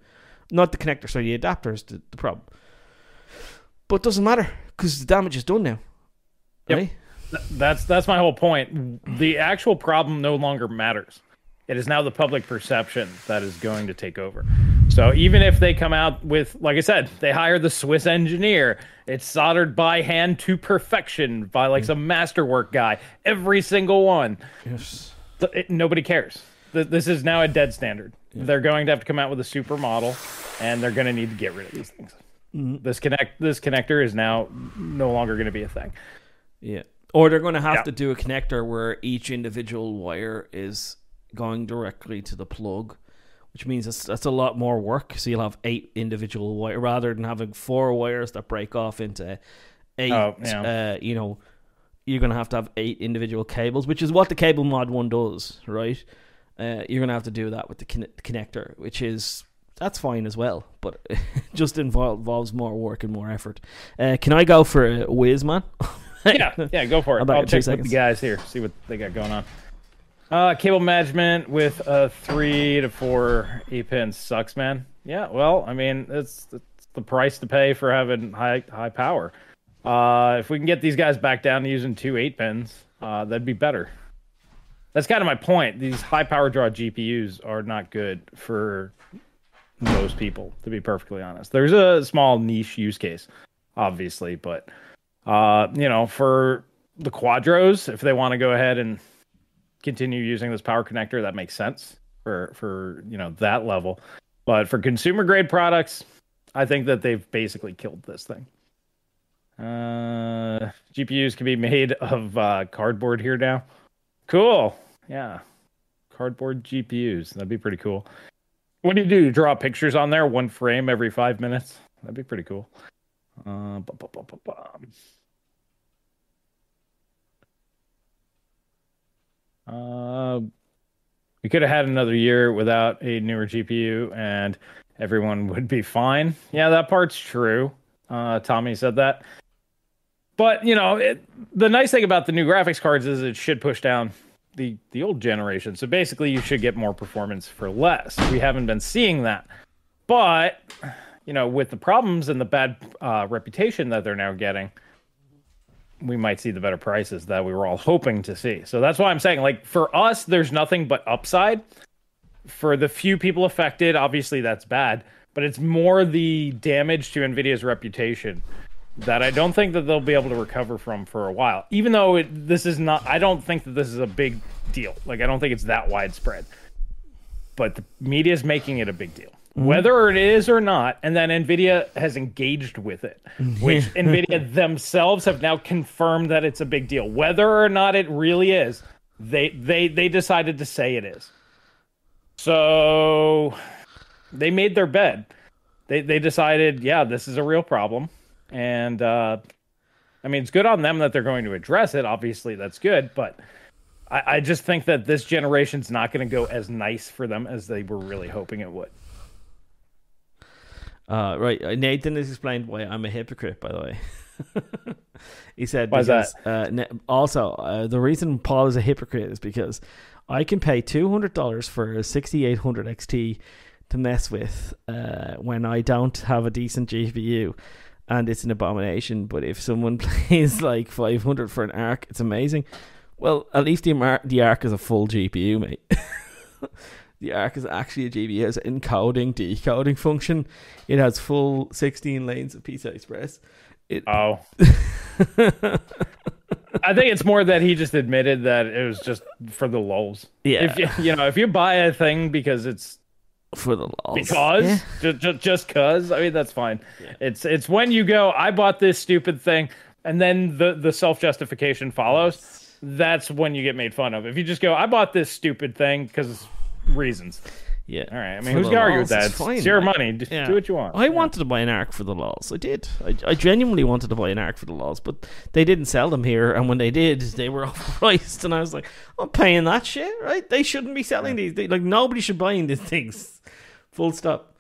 Not the connector, sorry, the adapter is the, the problem. But it doesn't matter because the damage is done now. Yep. Right? That's that's my whole point. The actual problem no longer matters. It is now the public perception that is going to take over. So even if they come out with, like I said, they hire the Swiss engineer, it's soldered by hand to perfection by like some masterwork guy, every single one. Yes. It- nobody cares. This is now a dead standard. They're going to have to come out with a super model, and they're going to need to get rid of these things. Mm-hmm. This connect this connector is now no longer going to be a thing. Yeah. Or they're going to have Yeah. to do a connector where each individual wire is going directly to the plug, which means it's, that's a lot more work. So you'll have eight individual wire rather than having four wires that break off into eight. Oh, yeah. uh, you know, you're going to have to have eight individual cables, which is what the CableMod one does, right? Uh, you're going to have to do that with the conne- connector, which is that's fine as well, but it just invol- involves more work and more effort. Uh, can I go for a whiz, man? yeah, yeah, go for it. I'll back I'll in two check with the guys here, see what they got going on. Uh, cable management with a three to four eight pins sucks, man. Yeah, well, I mean, it's, it's the price to pay for having high high power. Uh, if we can get these guys back down to using two eight pins, uh, that'd be better. That's kind of my point. These high power draw GPUs are not good for most people, to be perfectly honest. There's a small niche use case, obviously, but uh, you know, for the quadros, if they want to go ahead and continue using this power connector, that makes sense for for you know that level. But for consumer grade products, I think that they've basically killed this thing. Uh, GPUs can be made of uh, cardboard here now. Cool. Yeah. Cardboard GPUs. That'd be pretty cool. What do you do? You draw pictures on there, one frame every five minutes? That'd be pretty cool. Uh, bu- bum. Uh, we could have had another year without a newer GPU and everyone would be fine. Yeah, that part's true. Uh, Tommy said that. But, you know, it, the nice thing about the new graphics cards is it should push down the, the old generation. So basically, you should get more performance for less. We haven't been seeing that. But, you know, with the problems and the bad uh, reputation that they're now getting, we might see the better prices that we were all hoping to see. So that's why I'm saying, like, for us, there's nothing but upside. For the few people affected, obviously that's bad. but it's more the damage to Nvidia's reputation that I don't think that they'll be able to recover from for a while. Even though it, this is not, I don't think that this is a big deal. Like I don't think it's that widespread. But the media is making it a big deal. Mm-hmm. Whether it is or not, and then Nvidia has engaged with it, which Nvidia themselves have now confirmed that it's a big deal. Whether or not it really is, they they they decided to say it is. So they made their bed. They they decided, yeah, this is a real problem, and uh, I mean, it's good on them that they're going to address it. Obviously, that's good, but I, I just think that this generation's not going to go as nice for them as they were really hoping it would. Uh, right, uh, Nathan has explained why I'm a hypocrite. By the way, he said Why's because uh, also uh, the reason Paul is a hypocrite is because I can pay two hundred dollars for a sixty eight hundred XT to mess with uh, when I don't have a decent GPU, and it's an abomination. But if someone plays like five hundred for an ARC, it's amazing. Well, at least the the ARC is a full GPU, mate. the ARC is actually a. It has encoding, decoding function. It has full 16 lanes of PCI Express. It, oh. I think it's more that he just admitted that it was just for the lulls. Yeah. If you, you know, if you buy a thing because it's for the lulls. Because yeah. just just just cuz, I mean that's fine. Yeah. It's it's when you go I bought this stupid thing and then the the self-justification follows. That's when you get made fun of. If you just go I bought this stupid thing cuz reasons. Yeah. All right. I mean, who's gonna argue with that? It's, fine, it's your money. Just yeah. do what you want. I yeah. wanted to buy an ARC for the laws. I did. I, I genuinely wanted to buy an ARC for the laws, but they didn't sell them here. And when they did, they were overpriced. And I was like, I'm paying that shit, right? They shouldn't be selling these. They, like, nobody should buy these things. Full stop.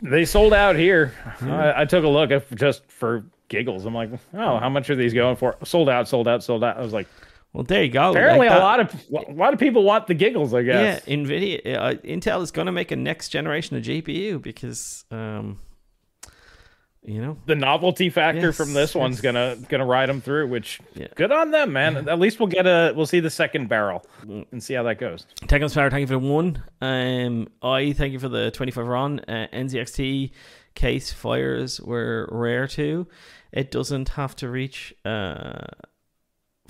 They sold out here. I, I took a look just for giggles. I'm like, oh, how much are these going for? Sold out, sold out, sold out. I was like, well, there you go. Apparently, like a lot of a lot of people want the giggles. I guess. Yeah, Nvidia, uh, Intel is going to make a next generation of GPU because, um, you know, the novelty factor yes, from this one's gonna gonna ride them through. Which yeah. good on them, man. Yeah. At least we'll get a we'll see the second barrel mm. and see how that goes. Technos Power, thank you for the one. Um, I thank you for the twenty five RON uh, NZXT case fires were rare too. It doesn't have to reach. Uh,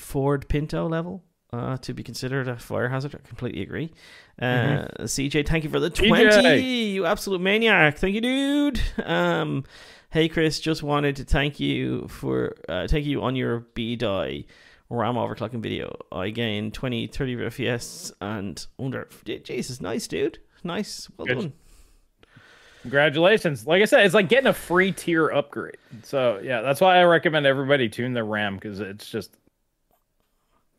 Ford Pinto level uh, to be considered a fire hazard. I completely agree. Uh, mm-hmm. CJ, thank you for the 20. TJ. You absolute maniac. Thank you, dude. Um, hey, Chris, just wanted to thank you for uh, thank you on your B die RAM overclocking video. I gained 20, 30 FPS and under. Jesus, nice, dude. Nice. Well Good. done. Congratulations. Like I said, it's like getting a free tier upgrade. So, yeah, that's why I recommend everybody tune their RAM because it's just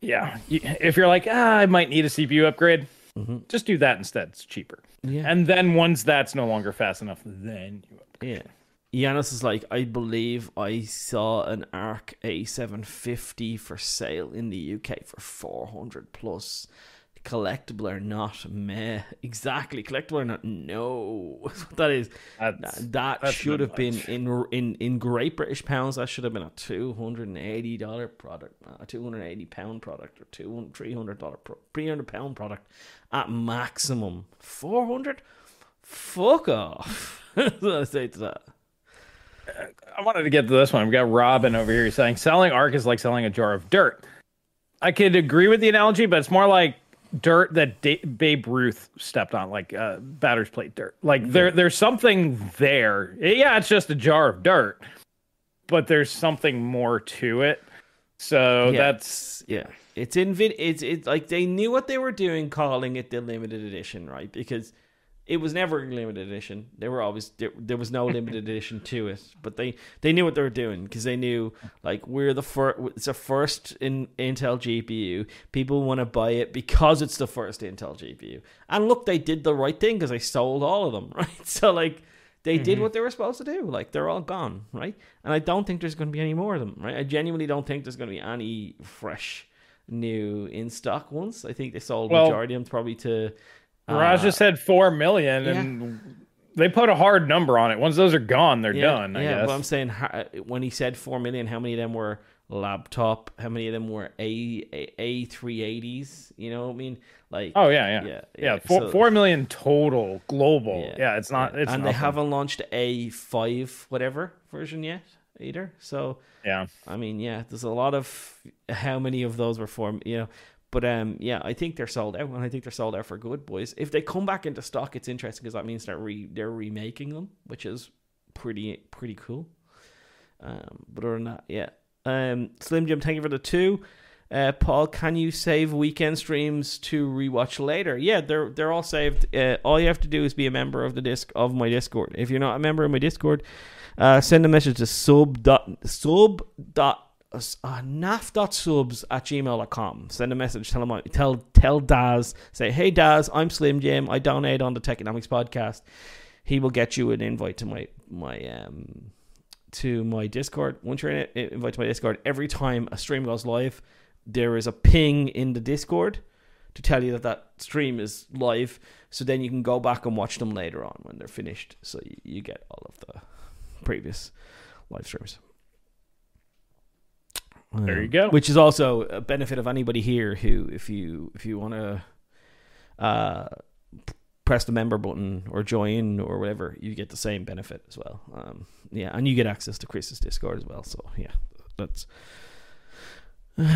yeah, if you're like, ah, I might need a CPU upgrade, mm-hmm. just do that instead. It's cheaper. Yeah. And then once that's no longer fast enough, then you upgrade. Yeah. Yanis is like, I believe I saw an ARC A750 for sale in the UK for 400 plus collectible or not, meh. Exactly, collectible or not, no. that is that's, that that's should have been in in in Great British pounds. That should have been a two hundred and eighty dollar product, a two hundred eighty pound product, or two three hundred dollar three hundred pound product at maximum. Four hundred, fuck off. That's what I say to that. Uh, I wanted to get to this one. We've got Robin over here saying selling ARC is like selling a jar of dirt. I could agree with the analogy, but it's more like dirt that D- Babe Ruth stepped on, like uh, batter's plate dirt. Like there, there's something there. Yeah, it's just a jar of dirt, but there's something more to it. So yeah. that's yeah. It's in vid. It's it's like they knew what they were doing, calling it the limited edition, right? Because it was never a limited edition. They were always there, there was no limited edition to it, but they they knew what they were doing because they knew like we're the first. It's a first in Intel GPU. People want to buy it because it's the first Intel GPU. And look, they did the right thing because they sold all of them, right? So like they mm-hmm. did what they were supposed to do. Like they're all gone, right? And I don't think there's going to be any more of them, right? I genuinely don't think there's going to be any fresh new in stock ones. I think they sold well, majority of them probably to Raj uh, just said four million, yeah. and they put a hard number on it. Once those are gone, they're yeah, done. I yeah, guess. but I'm saying when he said four million, how many of them were laptop. How many of them were A A three eighties? You know what I mean? Like Oh yeah, yeah, yeah, yeah. yeah. four, So- four million total global. Yeah. Yeah, it's not. It's and they haven't launched a five whatever version yet either. So Yeah, I mean, yeah, there's a lot of how many of those were formed, you know. But um, yeah, I think they're sold out, and I think they're sold out for good, boys. If they come back into stock, it's interesting because that means they're re- they're remaking them, which is pretty pretty cool. Um, but other than that, yeah. Um, Slim Jim, thank you for the two. Uh, Paul, can you save weekend streams to rewatch later? Yeah, they're they're all saved. Uh, all you have to do is be a member of the disc of my Discord. If you're not a member of my Discord, uh, send a message to sub dot sub dot uh, naaf.subs at gmail.com. Send a message, tell him, tell tell Daz, say, hey Daz, I'm Slim Jim, I donate on the Techonomics podcast. He will get you an invite to my my um to my Discord. Once you're in it, invite to my Discord. Every time a stream goes live, there is a ping in the Discord to tell you that that stream is live. So then you can go back and watch them later on when they're finished. So you, you get all of the previous live streams. There you go. Which is also a benefit of anybody here who, if you if you want to uh, press the member button or join or whatever, you get the same benefit as well. Um, yeah, and you get access to Chris's Discord as well. So yeah, that's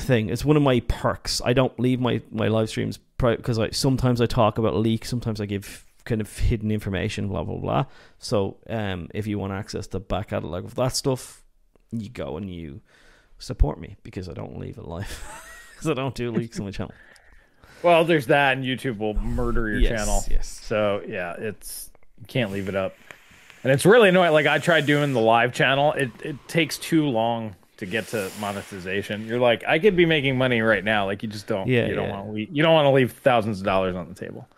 thing. It's one of my perks. I don't leave my my live streams because I sometimes I talk about leaks, sometimes I give kind of hidden information, blah blah blah. So um, if you want access to back catalog of that stuff, you go and you support me because I don't leave it live because I don't do leaks on my channel. Well, there's that, and YouTube will murder your Yes, channel. yes. So yeah, it's you can't leave it up, and it's really annoying. Like I tried doing the live channel, it it takes too long to get to monetization. You're like, I could be making money right now. Like you just don't. Yeah, you don't want to. You don't want to leave thousands of dollars on the table.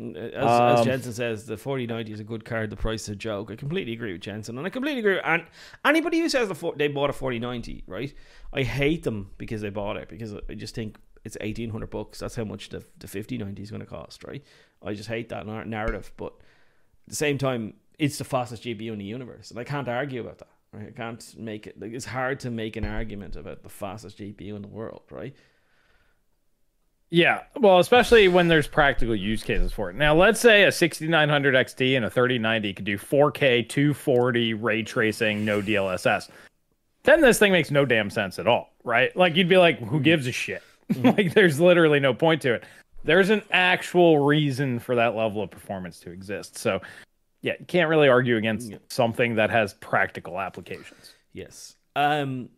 As, as Um, Jensen says, the 4090 is a good card. The price is a joke. I completely agree with Jensen, and I completely agree. And anybody who says the four, they bought a 4090, right? I hate them because they bought it because I just think it's 1800 bucks. That's how much the the 5090 is going to cost, right? I just hate that narrative. But at the same time, it's the fastest GPU in the universe, and I can't argue about that. Right? I can't make it. Like, it's hard to make an argument about the fastest GPU in the world, right? Yeah, well, especially when there's practical use cases for it. Now, let's say a 6900 XT and a 3090 could do 4K, 240 ray tracing, no DLSS. Then this thing makes no damn sense at all, right? Like you'd be like, who gives a shit? like there's literally no point to it. There's an actual reason for that level of performance to exist. So, yeah, you can't really argue against something that has practical applications. Yes. Um.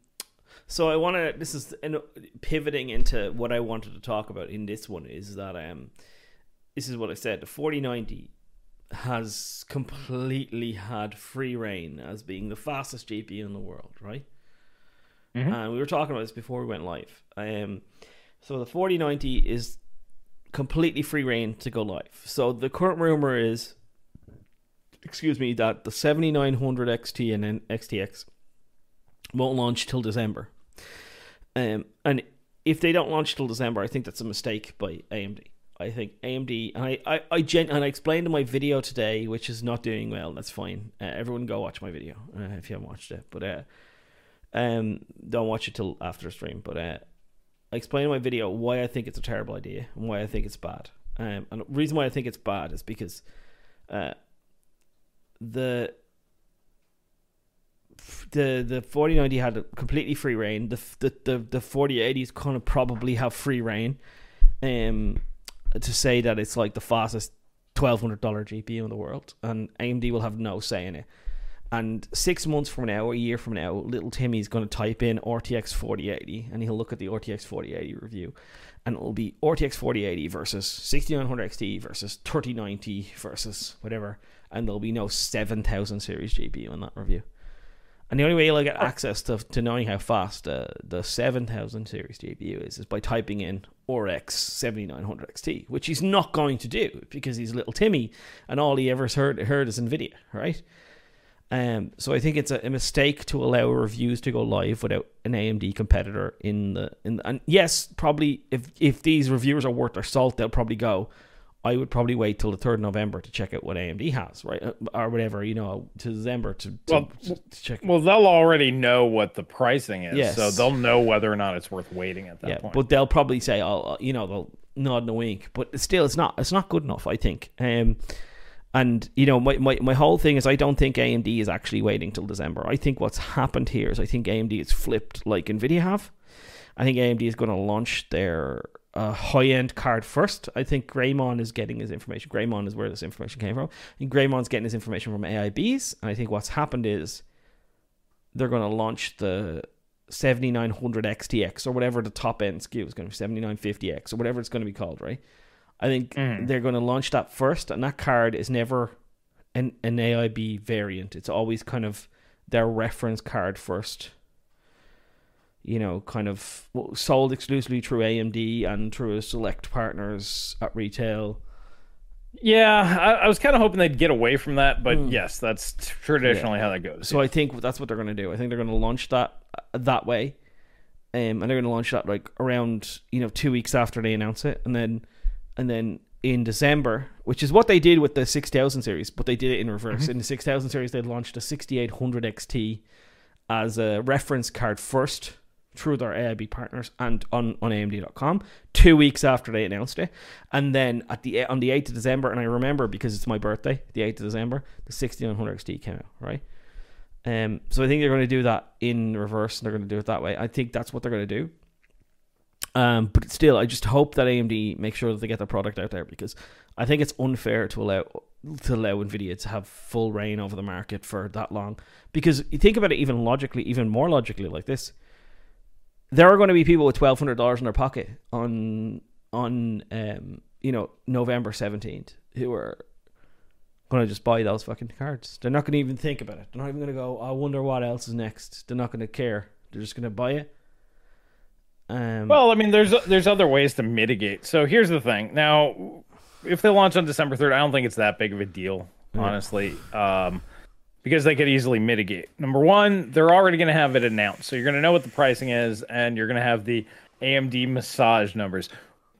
So I want to. This is pivoting into what I wanted to talk about in this one is that um, this is what I said. The forty ninety has completely had free reign as being the fastest GPU in the world, right? Mhm. And we were talking about this before we went live. Um, so the forty ninety is completely free reign to go live. So the current rumor is, excuse me, that the seventy nine hundred XT and then XTX won't launch till December. Um, and if they don't launch till December, I think that's a mistake by AMD. I think AMD, and I, I, I gen, and I explained in my video today, which is not doing well. That's fine. Uh, everyone go watch my video uh, if you haven't watched it. But uh, um, don't watch it till after the stream. But uh, I explained in my video why I think it's a terrible idea and why I think it's bad. Um, and the reason why I think it's bad is because uh, the the the 4090 had completely free reign. The the the, the 4080s kind of probably have free reign. Um, to say that it's like the fastest twelve hundred dollar GPU in the world, and AMD will have no say in it. And six months from now, a year from now, little Timmy's going to type in RTX 4080 and he'll look at the RTX 4080 review. And it'll be RTX 4080 versus 6900 XT versus 3090 versus whatever. And there'll be no 7000 series GPU in that review. And the only way you'll get access to, to knowing how fast uh, the 7000 series GPU is is by typing in RX 7900 XT, which he's not going to do because he's little Timmy and all he ever heard, heard is NVIDIA, right? Um, so I think it's a, a mistake to allow reviews to go live without an AMD competitor in the in the, and yes, probably if if these reviewers are worth their salt, they'll probably go, I would probably wait till the third of November to check out what AMD has, right, Uh, or whatever, you know, to December to, to, Well, to check. Well, they'll already know what the pricing is, Yes. so they'll know whether or not it's worth waiting at that yeah, point. but they'll probably say, "Oh, you know, they'll nod and a wink," but still, it's not it's not good enough. I think. Um, and you know, my, my my whole thing is, I don't think AMD is actually waiting till December. I think what's happened here is, I think AMD is flipped like Nvidia have. I think AMD is going to launch their uh, high end card first. I think Greymon is getting his information. Greymon is where this information came from. Think Greymon's getting his information from AIBs. And I think what's happened is they're going to launch the 7900 XTX or whatever the top end SKU is going to be 7950X or whatever it's going to be called, right? I think Mm. they're going to launch that first, and that card is never an, an AIB variant. It's always kind of their reference card first. You know, kind of sold exclusively through AMD and through select partners at retail. yeah, I, I was kind of hoping they'd get away from that, but Mm. yes, that's traditionally how that goes. So I think that's what they're going to do. I think they're going to launch that uh, that way, um, and they're going to launch that like around you know two weeks after they announce it, and then and then in December, which is what they did with the six thousand series, but they did it in reverse. In the six thousand series, they launched a sixty eight hundred XT as a reference card first through their AIB partners and on, on AMD.com two weeks after they announced it. And then at the on the 8th of December, and I remember because it's my birthday, the 8th of December, the 6900 XT came out, right? Um, so I think they're going to do that in reverse and they're going to do it that way. I think that's what they're going to do. Um, but still, I just hope that AMD make sure that they get their product out there because I think it's unfair to allow to allow Nvidia to have full reign over the market for that long. Because you think about it, even logically, even more logically, like this, there are going to be people with twelve hundred dollars in their pocket on on um you know November seventeenth who are going to just buy those fucking cards. They're not going to even think about it. They're not even going to go. I wonder what else is next. They're not going to care. They're just going to buy it. Um, Well, I mean, there's there's other ways to mitigate. So here's the thing. Now, if they launch on December third, I don't think it's that big of a deal, honestly, um, because they could easily mitigate. Number one, they're already going to have it announced, so you're going to know what the pricing is, and you're going to have the AMD massage numbers.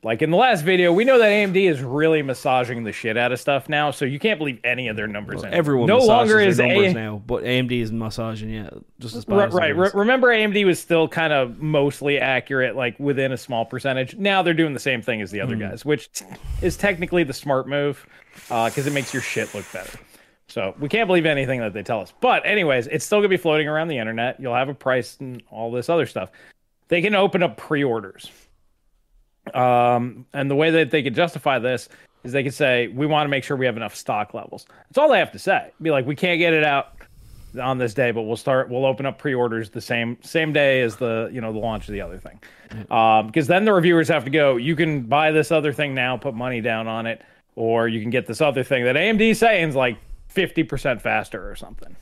Like in the last video, we know that AMD is really massaging the shit out of stuff now, so you can't believe any of their numbers. anymore. everyone no longer their is numbers A- now, but AMD is massaging yeah just as bad. Right, right. it Re- is. remember, AMD was still kind of mostly accurate, like within a small percentage. Now they're doing the same thing as the other hmm. guys, which is technically the smart move uh, because it makes your shit look better. So we can't believe anything that they tell us. But anyways, it's still gonna be floating around the internet. You'll have a price and all this other stuff. They can open up pre-orders. Um, and the way that they could justify this is they could say, we want to make sure we have enough stock levels. That's all they have to say. Be like, we can't get it out on this day, but we'll start. We'll open up pre-orders the same same day as the you know the launch of the other thing, um, because then the reviewers have to go. You can buy this other thing now, put money down on it, or you can get this other thing that AMD saying is like fifty percent faster or something.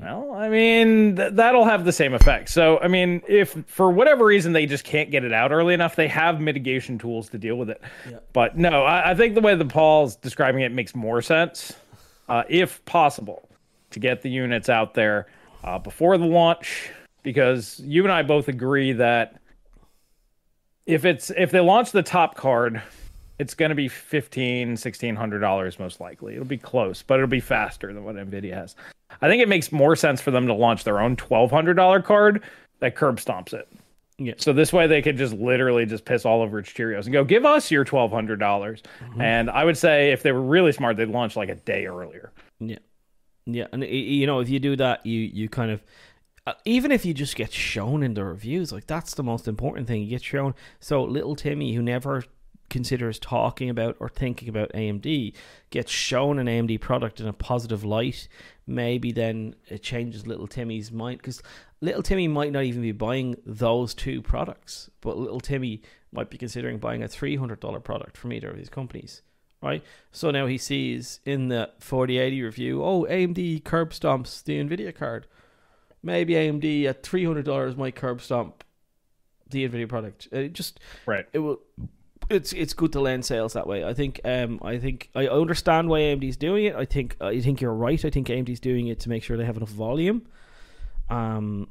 Well, I mean, th- that'll have the same effect. So, I mean, if for whatever reason they just can't get it out early enough, they have mitigation tools to deal with it. But no, I, I think the way that Paul's describing it makes more sense, uh, if possible, to get the units out there uh, before the launch, because you and I both agree that if it's if they launch the top card, it's going to be fifteen, sixteen hundred dollars most likely. It'll be close, but it'll be faster than what Nvidia has. I think it makes more sense for them to launch their own twelve hundred dollar card that curb stomps it. Yeah. So this way they could just literally just piss all over its Cheerios and go, give us your twelve hundred dollars. And I would say if they were really smart, they'd launch like a day earlier. Yeah, yeah, and you know if you do that, you you kind of uh, even if you just get shown in the reviews, like that's the most important thing. You get shown. So little Timmy, who never considers talking about or thinking about AMD, gets shown an AMD product in a positive light. Maybe then it changes little Timmy's mind because little Timmy might not even be buying those two products, but little Timmy might be considering buying a three hundred dollar product from either of these companies right? So now he sees in the 4080 review, oh, AMD curb stomps the Nvidia card. Maybe AMD at $300 might curb stomp the Nvidia product. Uh, it just Right. it will it's it's good to lend sales that way. I think um I think I understand why AMD's doing it. I think I think you're right. I think AMD's doing it to make sure they have enough volume. Um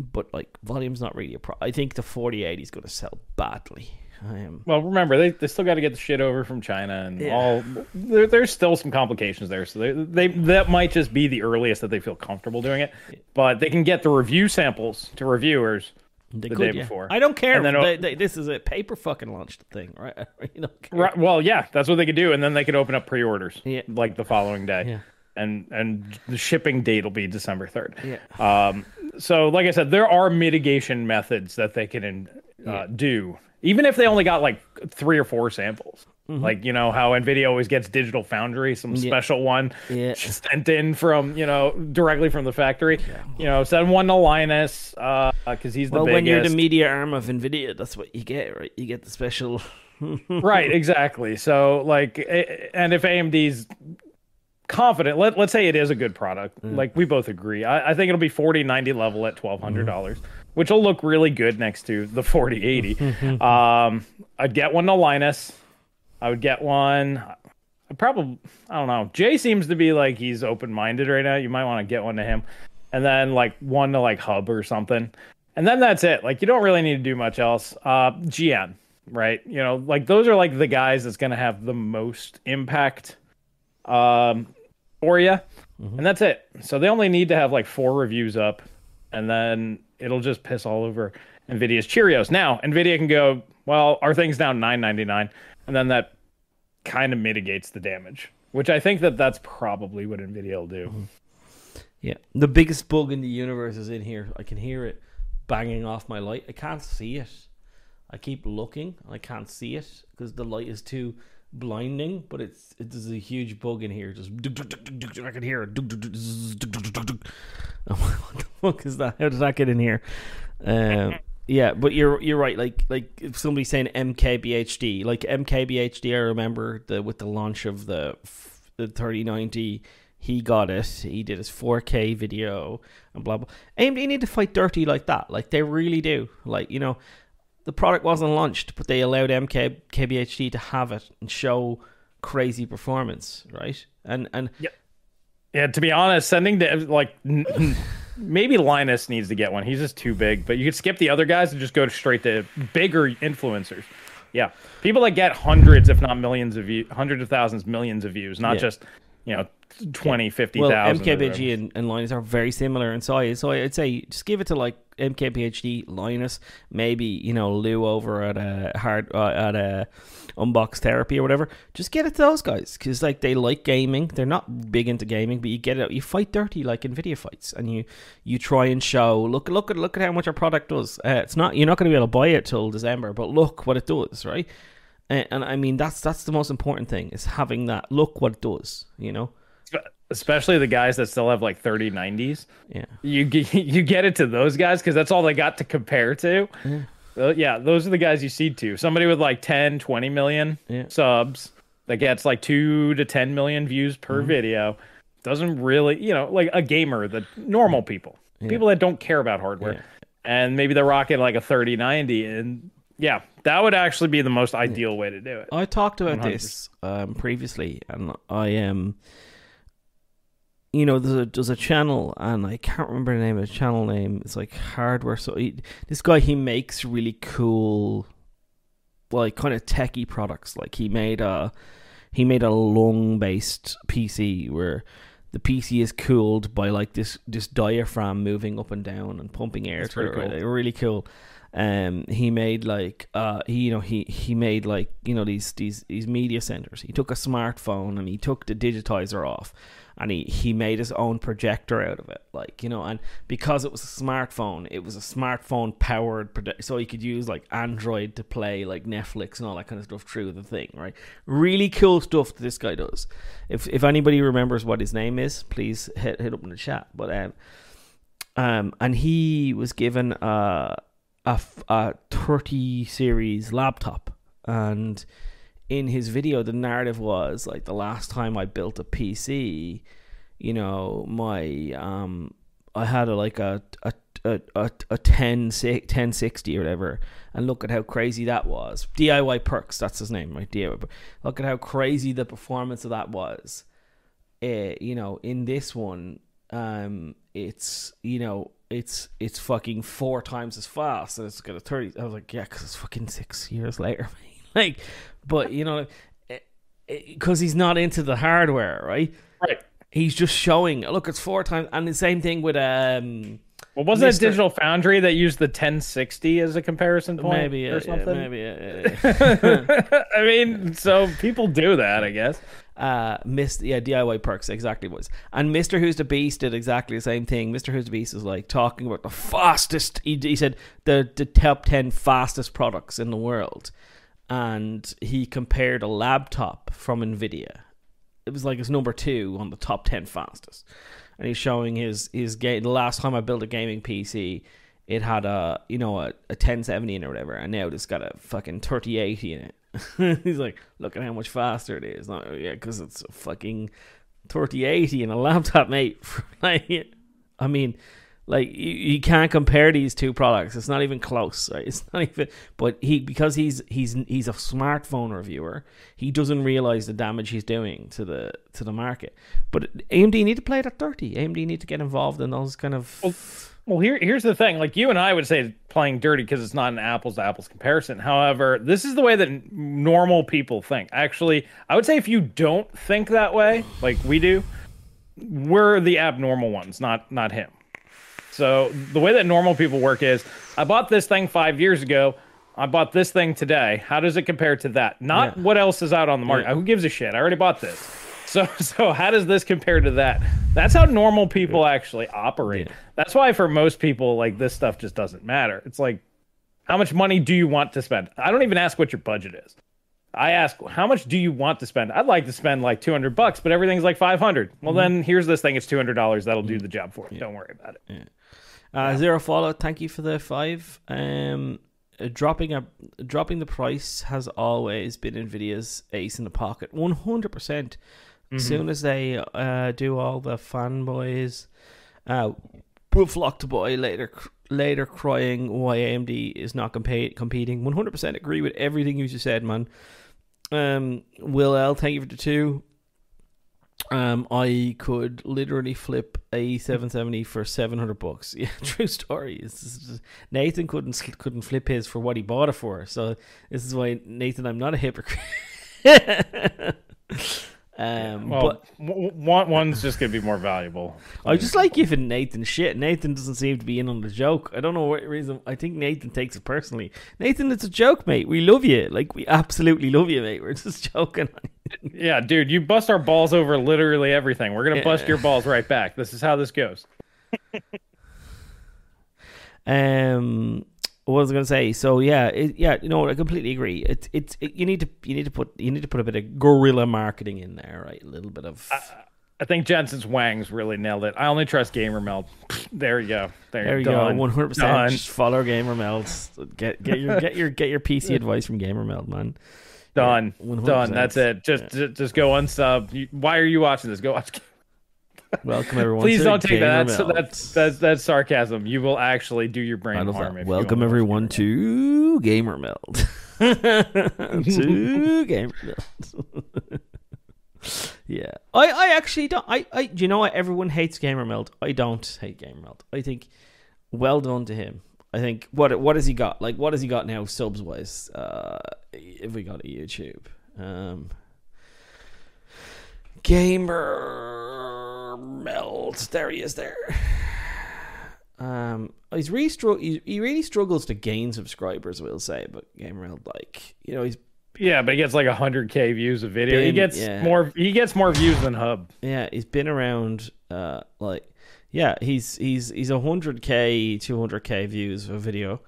but like volume's not really a pro. I think the 4080 is going to sell badly. I am. Well, remember they, they still got to get the shit over from China and Yeah. all. There, there's still some complications there, so they, they that might just be the earliest that they feel comfortable doing it. But they can get the review samples to reviewers. They the could, day yeah. before. I don't care. Then- they, they, this is a paper fucking launched thing, right? you don't care. Right, well, yeah, that's what they could do, and then they could open up pre-orders Yeah. like the following day. Yeah. And and the shipping date will be December third. Yeah. Um, so, like I said, there are mitigation methods that they can uh, do, even if they only got like three or four samples. Like you know how Nvidia always gets Digital Foundry, some Mm-hmm. Special one sent in from you know directly from the factory. You know, send one to Linus Uh, because he's the Well, biggest. when you're the media arm of Nvidia, that's what you get, right? You get the special. right exactly. So like and if amd's confident let, let's say it is a good product mm. like we both agree. I, I think it'll be 40 90 level at $1200 mm-hmm. dollars which will look really good next to the 4080 um i'd get one to linus. I would get one I probably i don't know. Jay seems to be like he's open-minded right now. You might want to get one to him. And then like one to like hub or something and then that's it. Like you don't really need to do much else. Uh gn right? You know like those are like the guys that's going to have the most impact um for you and that's it. So they only need to have like four reviews up and then it'll just piss all over nvidia's cheerios. Now nvidia can go well our thing's down 9.99 and then that kind of mitigates the damage which i think that that's probably what nvidia will do. Yeah, the biggest bug in the universe is in here. I can hear it banging off my light. I can't see it. I keep looking. and I can't see it because the light is too blinding. But it's it is a huge bug in here. Just I can hear it. Oh, what the fuck is that? How did that get in here? Um, yeah, but you're you're right. Like like if somebody's saying MKBHD, like MKBHD, I remember the with the launch of the the 3090 he got it. He did his 4K video and blah blah. AMD need to fight dirty like that. Like they really do. Like you know, the product wasn't launched, but they allowed MK KBHD to have it and show crazy performance, right? And and Yeah, yeah to be honest, sending to like maybe Linus needs to get one. He's just too big. But you could skip the other guys and just go straight to bigger influencers. Yeah, people that get hundreds, if not millions of views, hundreds of thousands, millions of views, not Yeah. just you know 20, 50,000. well. MKBHD and, and Linus are very similar in size. So I'd say just give it to like MKBHD, Linus, maybe you know Lou over at a hard uh, at a unbox therapy or whatever. Just get it to those guys because like they like gaming. They're not big into gaming, but you get it. You fight dirty like Nvidia fights, and you you try and show look look at look at how much our product does. Uh, it's not you're not going to be able to buy it till December, but look what it does, right? And, and I mean that's that's the most important thing is having that look what it does. You know, especially the guys that still have like 3090s. yeah. You get you get it to those guys because that's all they got to compare to. Uh, yeah, those are the guys you seed to. Somebody with like 10, 20 million Yeah. subs that gets like two to 10 million views per Mm-hmm. video doesn't really, you know, like a gamer, the normal people, people that don't care about hardware. Yeah. And maybe they're rocking like a 3090. And yeah, that would actually be the most ideal way to do it. I talked about 100%. this um, previously, and I um, you know, there's a there's a channel, and I can't remember the name of the channel name. It's like hardware. So he, this guy he makes really cool, like kind of techie products. Like he made a he made a lung based PC where the PC is cooled by like this this diaphragm moving up and down and pumping air That's through it. cool. Really cool. Um, he made like uh, he you know he he made like you know these these these media centers. He took a smartphone and he took the digitizer off, and he he made his own projector out of it. Like you know, and because it was a smartphone, it was a smartphone powered, proje- so he could use like Android to play like Netflix and all that kind of stuff through the thing. Right, really cool stuff that this guy does. If if anybody remembers what his name is, please hit hit up in the chat. But um, um, and he was given a a 30 series laptop and in his video the narrative was like the last time i built a pc you know my um i had a like a a a, a, a 10 1060 or whatever and look at how crazy that was. Diy perks that's his name right? Diy look at how crazy the performance of that was. Uh, you know in this one um it's you know it's it's fucking four times as fast and it's got a 30 i was like yeah because it's fucking six years later like but you know because he's not into the hardware right right he's just showing look it's four times and the same thing with um well, wasn't Mr. it Digital Foundry that used the 1060 as a comparison point maybe, or something? Yeah, maybe. Yeah, I mean, so people do that, I guess uh missed yeah DIY perks exactly was and Mrwhosetheboss did exactly the same thing Mrwhosetheboss is like talking about the fastest he, he said the the top 10 fastest products in the world and he compared a laptop from Nvidia it was like his number 2 on the top 10 fastest and he's showing his his game the last time I built a gaming PC it had a you know a, a 1070 in or whatever and now it's got a fucking 3080 in it He's like, look at how much faster it is. Not, yeah, because it's a fucking 3080 in a laptop, mate. I mean, like you, you can't compare these two products. It's not even close. Right? It's not even. But he because he's he's he's a smartphone reviewer, he doesn't realize the damage he's doing to the to the market. But AMD need to play it at 30. AMD need to get involved in those kind of. Well, well, here here's the thing. Like you and I would say playing dirty because it's not an apples to apples comparison. However, this is the way that normal people think. Actually, I would say if you don't think that way, like we do, we're the abnormal ones, not not him. So the way that normal people work is I bought this thing 5 years ago. I bought this thing today. How does it compare to that? Not yeah. what else is out on the market. Yeah. Who gives a shit? I already bought this. So so how does this compare to that? That's how normal people actually operate. Yeah. That's why for most people like this stuff just doesn't matter. It's like how much money do you want to spend? I don't even ask what your budget is. I ask how much do you want to spend? I'd like to spend like 200 bucks, but everything's like 500. Well, mm-hmm. then here's this thing. It's $200. That'll do the job for you. Yeah. Don't worry about it. Yeah. Uh, Zero Fallout, thank you for the five. Um, uh, dropping a dropping the price has always been Nvidia's ace in the pocket. One hundred percent. Mm-hmm. soon as they uh, do all the fanboys, uh, will flock to buy later. Later, crying why AMD is not comp- competing. One hundred percent agree with everything you just said, man. Um, Will L, thank you for the two. Um, I could literally flip a 770 for 700 bucks. Yeah, true story. Just, Nathan couldn't couldn't flip his for what he bought it for. So this is why Nathan, I'm not a hypocrite. Um, well, but one one's just gonna be more valuable. I just like giving Nathan shit. Nathan doesn't seem to be in on the joke. I don't know what reason. I think Nathan takes it personally. Nathan, it's a joke, mate. We love you. Like we absolutely love you, mate. We're just joking. yeah, dude, you bust our balls over literally everything. We're gonna yeah. bust your balls right back. This is how this goes. um what was I going to say? So yeah, it, yeah, you know, I completely agree. It's it's it, you need to you need to put you need to put a bit of guerrilla marketing in there, right? A little bit of. I, I think Jensen's Huang's really nailed it. I only trust Gamer Meld. There you go. There, there you done. go. One hundred percent. Follow Gamer Meld. Get get your get your get your PC advice from Gamer Meld, man. Done. Yeah, Done. That's it. Just yeah. just go unsub. Why are you watching this? Go watch. Welcome everyone. Please don't take that. That's, that's, that's that's sarcasm. You will actually do your brain harm. Welcome everyone to Gamer Meld. to Gamer Meld. yeah, I I actually don't. I I do you know what? Everyone hates Gamer Meld. I don't hate Gamer Meld. I think well done to him. I think what what has he got? Like what has he got now subs wise? Uh, if we got a YouTube, um, Gamer Meld. There he is. There. Um, he's really str- he, he really struggles to gain subscribers. We'll say, but Gamer like you know, he's yeah, but he gets like hundred k views of video. Been, he gets yeah. more. He gets more views than Hub. Yeah, he's been around. Uh, like yeah, he's he's he's hundred k, two hundred k views of video,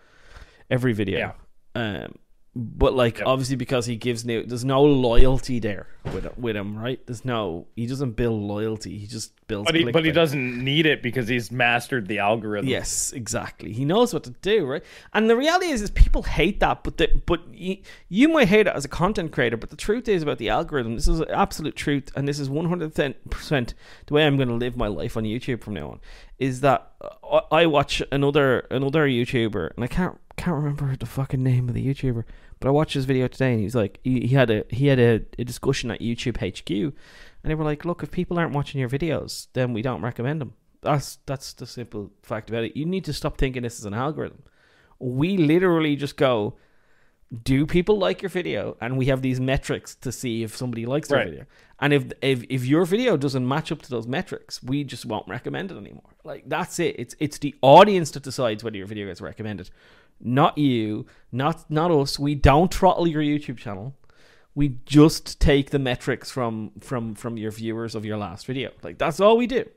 every video. Yeah. Um, but like yep. obviously because he gives no there's no loyalty there with with him right? There's no he doesn't build loyalty he just builds but he, but he doesn't need it because he's mastered the algorithm. Yes exactly. He knows what to do right? And the reality is is people hate that but the, but you, you might hate it as a content creator but the truth is about the algorithm. This is absolute truth and this is 100% the way I'm going to live my life on YouTube from now on is that uh, I watch another another YouTuber and I can't can't remember the fucking name of the YouTuber but I watched his video today, and he's like, he, he had a he had a, a, discussion at YouTube HQ, and they were like, look, if people aren't watching your videos, then we don't recommend them. That's that's the simple fact about it. You need to stop thinking this is an algorithm. We literally just go, do people like your video? And we have these metrics to see if somebody likes their Right. video. And if if if your video doesn't match up to those metrics, we just won't recommend it anymore. Like that's it. It's it's the audience that decides whether your video gets recommended, not you, not not us. We don't throttle your YouTube channel. We just take the metrics from from from your viewers of your last video. Like that's all we do,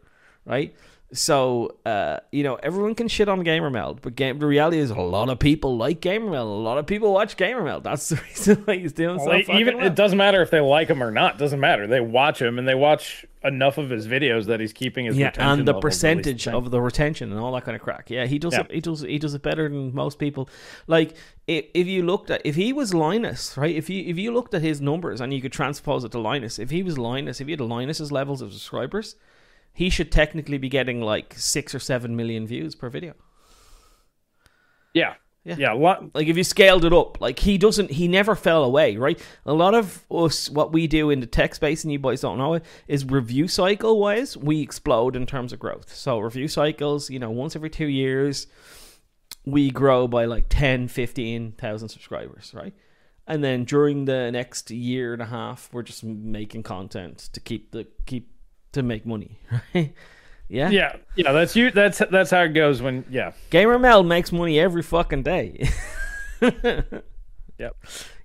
right? So uh, you know everyone can shit on GamerMeld, but game, the reality is a lot of people like GamerMeld. A lot of people watch GamerMeld. That's the reason why he's doing so Well, fucking even well. it doesn't matter if they like him or not. Doesn't matter. They watch him and they watch enough of his videos that he's keeping his yeah, retention and the percentage of the retention and all that kind of crack. Yeah, he does Yeah. it. He does. He does it better than most people. Like if, if you looked at if he was Linus, right? If you if you looked at his numbers and you could transpose it to Linus, if he was Linus, if he had Linus's levels of subscribers, he should technically be getting like six or seven million views per video. yeah, Yeah. yeah, like if you scaled it up like he doesn't he never fell away right a lot of us what we do in the tech space and you boys don't know it is review cycle wise we explode in terms of growth so review cycles you know once every two years we grow by like 10 15000 subscribers right and then during the next year and a half we're just making content to keep the keep to make money right yeah yeah, yeah. That's you. That's that's how it goes when. Yeah, Gamer Meld makes money every fucking day. Yep.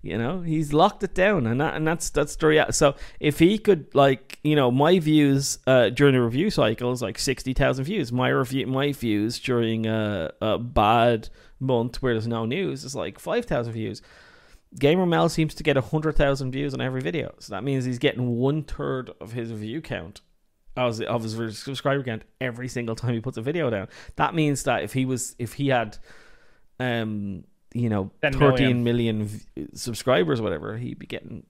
You know, he's locked it down, and that, and that's that's the reality. So if he could, like, you know, my views uh, during the review cycle is like sixty thousand views. My review, my views during a, a bad month where there's no news is like five thousand views. Gamer Meld seems to get hundred thousand views on every video, so that means he's getting one third of his view count of his, subscriber count every single time he puts a video down. That means that if he was if he had um you know thirteen million v- subscribers or whatever, he'd be getting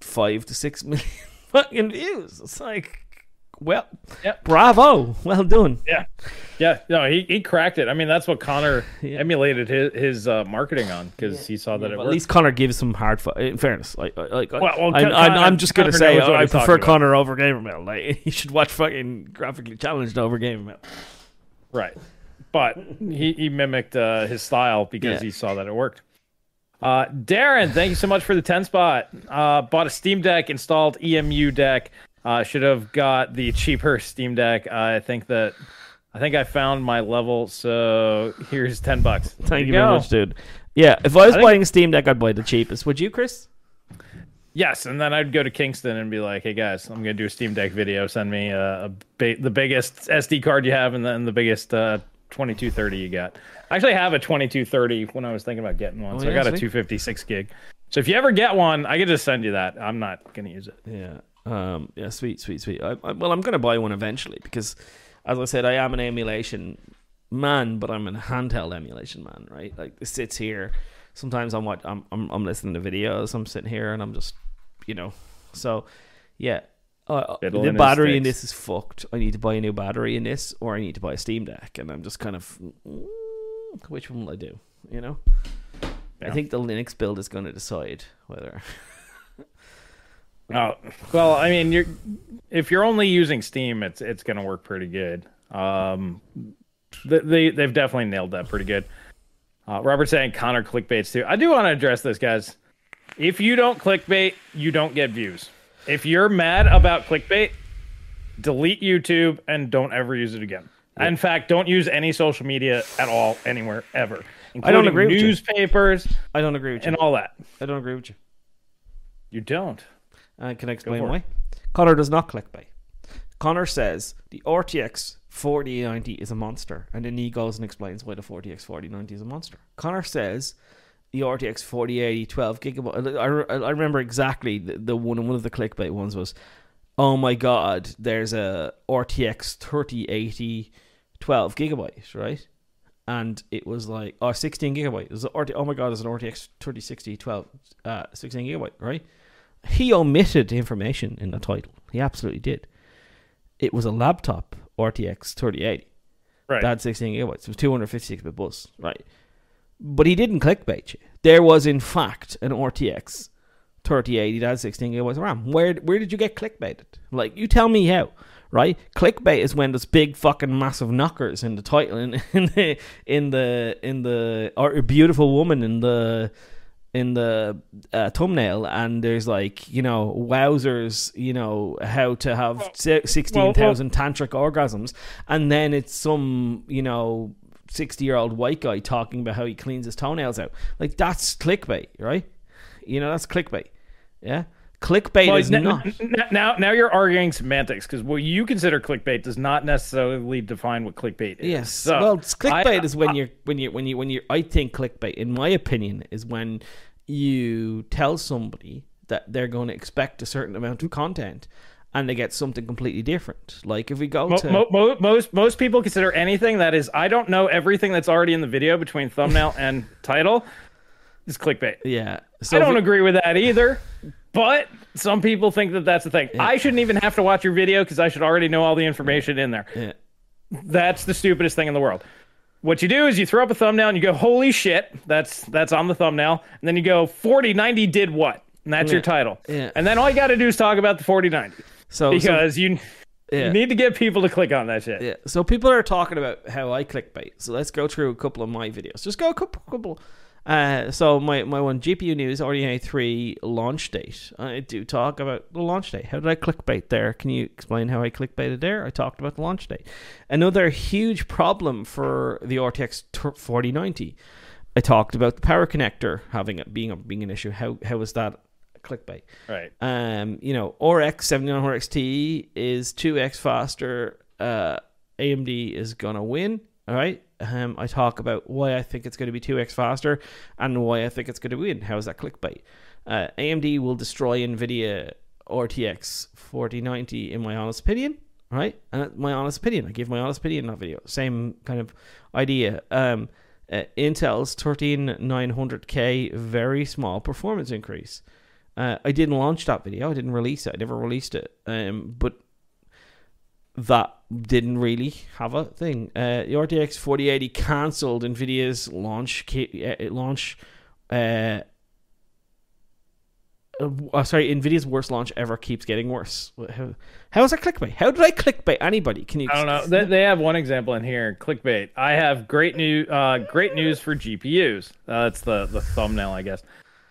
five to six million fucking views. It's like well, Yep. bravo, well done. yeah, yeah. No, he, he cracked it. I mean, that's what Connor Yeah. emulated his his uh, marketing on because he saw that it But at least Connor gives some hard. Fu- in fairness, like, like, Well, well, I, Con- I'm, Con- I'm just gonna say knows I prefer talking about. Connor over GamerMeld. Like, you should watch fucking graphically challenged over GamerMeld. Right. But he, he mimicked uh, his style because Yeah. he saw that it worked. Uh, Darren, thank you so much for the 10 spot. Uh, bought a Steam Deck, installed EmuDeck. Uh, should have got the cheaper Steam Deck. I think that I think I found my level. So here's 10 bucks. There Thank you go. very much, dude. Yeah, if I was I think- buying a Steam Deck, I'd buy the cheapest. Would you, Chris? Yes, and then I'd go to Kingston and be like, "Hey guys, I'm gonna do a Steam Deck video. Send me uh, a ba- the biggest SD card you have, and then the biggest uh, 2230 you got." I actually have a 2230 when I was thinking about getting one, Oh, so I yeah, got a 256 gig. So if you ever get one, I could just send you that. I'm not gonna use it. Yeah. Um. Yeah. Sweet. Sweet. Sweet. I, I, well, I'm gonna buy one eventually because, as I said, I am an emulation man, but I'm a handheld emulation man. Right? Like it sits here. Sometimes I'm what I'm, I'm I'm listening to videos. I'm sitting here and I'm just, you know. So, yeah. Uh, the battery in this is fucked. I need to buy a new battery in this, or I need to buy a Steam Deck, and I'm just kind of, mm, which one will I do? You know. I think the Linux build is going to decide whether. Oh well, I mean, you're if you're only using Steam, it's it's gonna work pretty good. Um, they they've definitely nailed that pretty good. Uh, Robert saying Connor clickbaits too. I do want to address this, guys. If you don't clickbait, you don't get views. If you're mad about clickbait, delete YouTube and don't ever use it again. In fact, don't use any social media at all, anywhere, ever. I don't agree with you. Newspapers I don't agree with you. and all that. I don't agree with you. You don't. Uh, can I explain it. why? Connor does not clickbait. Connor says the RTX 4090 is a monster, and then he goes and explains why the RTX 4090 is a monster. Connor says the RTX 4080 12 gigabyte. I, I remember exactly the, the one. One of the clickbait ones was, "Oh my god, there's a RTX 3080 12 gigabyte, right?" And it was like, oh, 16 gigabyte. It was RT, oh my god, there's an RTX 3060 12, uh, 16 gigabyte, right? He omitted information in the title. He absolutely did. It was a laptop RTX 3080 Right. that had 16 gigabytes. It was 256 bit bus, right? But he didn't clickbait you. There was, in fact, an RTX 3080 that had 16 gigabytes of RAM. Where where did you get clickbaited? Like, you tell me how, right? Clickbait is when there's big fucking massive knockers in the title in, in the in the in the or a beautiful woman in the in the uh, thumbnail and there's like you know wowzers you know how to have si- 16,000 tantric orgasms and then it's some you know 60 year old white guy talking about how he cleans his toenails out. Like that's clickbait right? You know that's clickbait. Yeah clickbait Well, is n- not n- now, now you're arguing semantics because what you consider clickbait does not necessarily define what clickbait is. Yes. So, well, clickbait I- is when you're when you when you when you. I think clickbait, in my opinion, is when you tell somebody that they're going to expect a certain amount of content, and they get something completely different. Like if we go Mo- to mo- mo- most most people consider anything that is I don't know everything that's already in the video between thumbnail and title is clickbait. yeah, so I don't we- agree with that either, but some people think that that's the thing. I shouldn't even have to watch your video because I should already know all the information in there. Yeah. That's the stupidest thing in the world. What you do is you throw up a thumbnail and you go, "Holy shit!" That's that's on the thumbnail, and then you go, "40, 90 did what?" And that's your title. Yeah. And then all you got to do is talk about the 40, 90 so so- because you yeah. you need to get people to click on that shit. Yeah. So people are talking about how I clickbait. So let's go through a couple of my videos. Just go a couple, couple. Uh, so my my one GPU news RDNA three launch date. I do talk about the launch date. How did I clickbait there? Can you explain how I clickbaited there? I talked about the launch date. Another huge problem for the RTX forty ninety. I talked about the power connector having it being a, being an issue. How how was that clickbait? Right. um, you know, RX 7900 XT is 2x faster. Uh, AMD is going to win. All right. Um, I talk about why I think it's going to be 2x faster and why I think it's going to win. How is that clickbait? Uh, AMD will destroy NVIDIA RTX 4090, in my honest opinion. Right? And that's my honest opinion. I give my honest opinion in that video. Same kind of idea. Um, uh, Intel's 13900K, very small performance increase. Uh, I didn't launch that video. I didn't release it. I never released it. Um, but that didn't really have a thing. Uh, the RTX 4080 cancelled Nvidia's launch. Uh, launch. Uh, uh, sorry, Nvidia's worst launch ever keeps getting worse. How, how is that clickbait? How did I clickbait anybody? Can you? I don't know. They, they have one example in here. Clickbait. I have great new, Uh, great news for GPUs. Uh, that's the the thumbnail, I guess,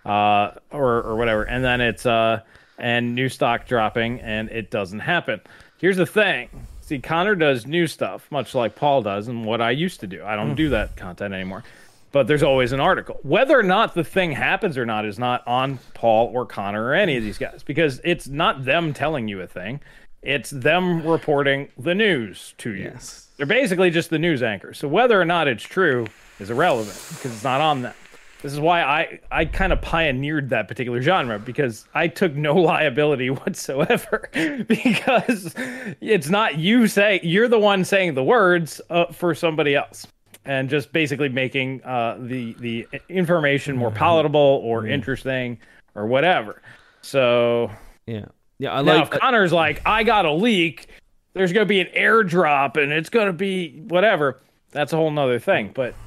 uh, or or whatever. And then it's uh, and new stock dropping, and it doesn't happen. Here's the thing. See, Connor does new stuff, much like Paul does, and what I used to do. I don't mm. do that content anymore. But there's always an article. Whether or not the thing happens or not is not on Paul or Connor or any of these guys because it's not them telling you a thing. It's them reporting the news to you. Yes. They're basically just the news anchors. So whether or not it's true is irrelevant because it's not on them. This is why I, I kind of pioneered that particular genre because I took no liability whatsoever because it's not you say you're the one saying the words uh, for somebody else and just basically making uh, the the information more palatable or interesting or whatever. So Yeah. Yeah. I now, like. if Connor's like, I got a leak, there's going to be an airdrop and it's going to be whatever. That's a whole nother thing. But n-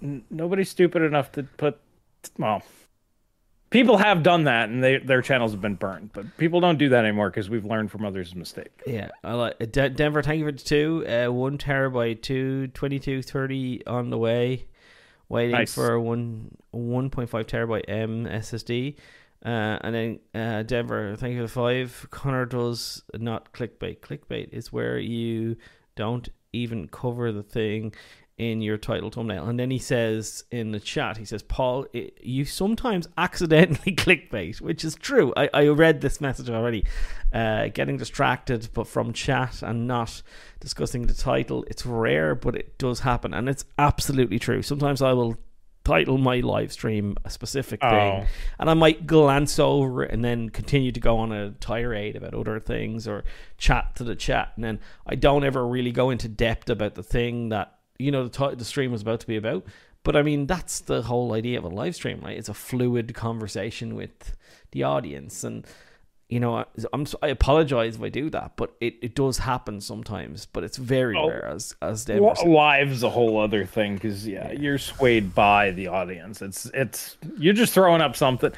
nobody's stupid enough to put, well, people have done that and they, their channels have been burned. But people don't do that anymore because we've learned from others' mistake. Yeah, I like uh, De- Denver. Thank you for the two. Uh, one terabyte, two twenty two thirty on the way. Waiting Nice. for one one point five terabyte M SSD. Uh, and then uh, Denver, thank you for the five. Connor does not clickbait. Clickbait is where you don't even cover the thing in your title thumbnail. And then he says in the chat, he says, Paul, i you sometimes accidentally clickbait, which is true. I, I read this message already. Uh, getting distracted, but from chat and not discussing the title, it's rare, but it does happen. And it's absolutely true. Sometimes I will title my live stream a specific thing Oh. and I might glance over it and then continue to go on a tirade about other things or chat to the chat and then I don't ever really go into depth about the thing that you know the, ti the stream was about to be about but I mean that's the whole idea of a live stream right it's a fluid conversation with the audience and you know I, I'm I apologize if I do that but it, it does happen sometimes but it's very Oh. rare as as Denver said. Live's a whole other thing because yeah, you're swayed by the audience. It's it's you're just throwing up something.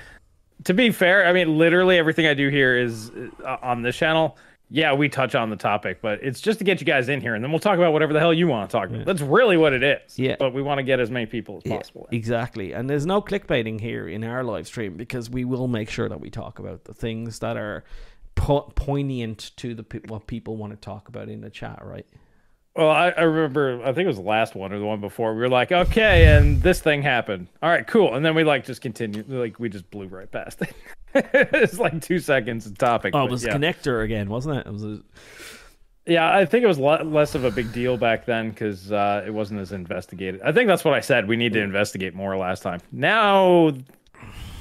To be fair, I mean, literally everything I do here is uh, on this channel yeah, we touch on the topic, but it's just to get you guys in here, and then we'll talk about whatever the hell you want to talk about. That's really what it is. Yeah. But we want to get as many people as possible. in. Exactly. And there's no clickbaiting here in our live stream because we will make sure that we talk about the things that are po- poignant to the pe- what people want to talk about in the chat, right? Well, I, I remember, I think it was the last one or the one before. We were like, okay, and this thing happened. All right, cool. And then we like just continued, like we just blew right past it. it's like two seconds of topic. Oh, it was yeah. connector again, wasn't it? It was a, Yeah, I think it was le- less of a big deal back then because uh, it wasn't as investigated. I think that's what I said. We need to investigate more last time. Now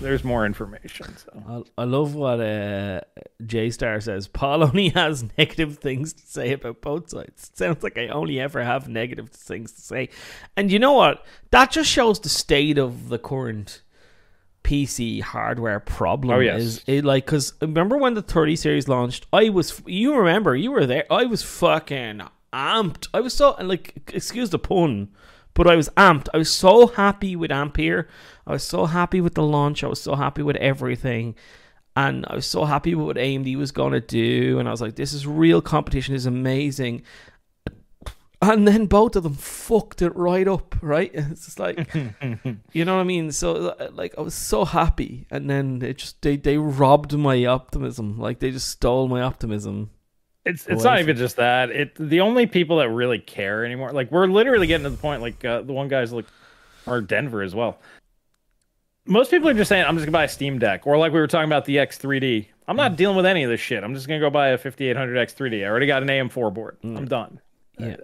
there's more information. So I, I love what uh, J Star says. Paul only has negative things to say about both sides. It sounds like I only ever have negative things to say. And you know what? That just shows the state of the current PC hardware problem. Oh, yes. Is it like because remember when the 30 series launched? I was you remember you were there. I was fucking amped. I was so and like excuse the pun. But I was amped. I was so happy with Ampere. I was so happy with the launch. I was so happy with everything. And I was so happy with what AMD was going to do. And I was like, this is real competition. This is amazing. And then both of them fucked it right up, right? It's just like, you know what I mean? So, like, I was so happy. And then it just, they, they robbed my optimism. Like, they just stole my optimism. it's it's not even just that. It the only people that really care anymore. Like we're literally getting to the point. Like uh, the one guy's like, or Denver as well. Most people are just saying, "I'm just gonna buy a Steam Deck," or like we were talking about the X3D. I'm not dealing with any of this shit. I'm just gonna go buy a 5800 X3D. I already got an AM4 board. I'm done. Yeah.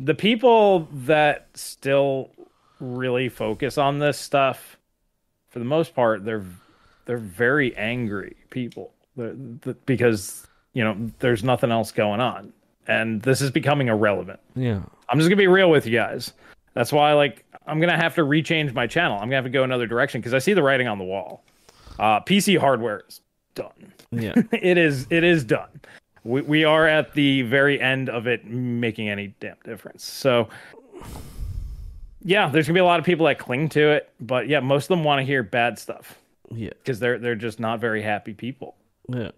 The people that still really focus on this stuff for the most part they're they're very angry people. They're- th- because you know there's nothing else going on. And this is becoming irrelevant. Yeah. i'm just gonna be real with you guys. That's why like i'm gonna have to rechange my channel. I'm gonna have to go another direction because i see the writing on the wall. Uh pc hardware is done. Yeah. it is it is done. We we are at the very end of it making any damn difference. So yeah, there's gonna be a lot of people that cling to it, but yeah, most of them want to hear bad stuff Yeah. because they're they're just not very happy people. Yeah.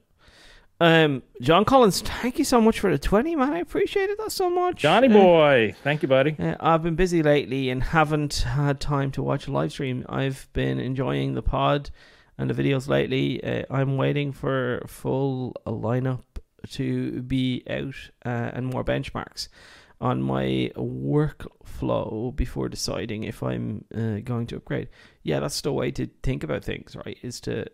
Um, John Collins, thank you so much for the 20, man. I appreciated that so much. Johnny Uh, boy, thank you, buddy. Uh, I've been busy lately and haven't had time to watch a live stream. I've been enjoying the pod and the videos lately. Uh, I'm waiting for full lineup to be out uh, and more benchmarks on my workflow before deciding if I'm uh, going to upgrade. Yeah, that's the way to think about things, right? Is to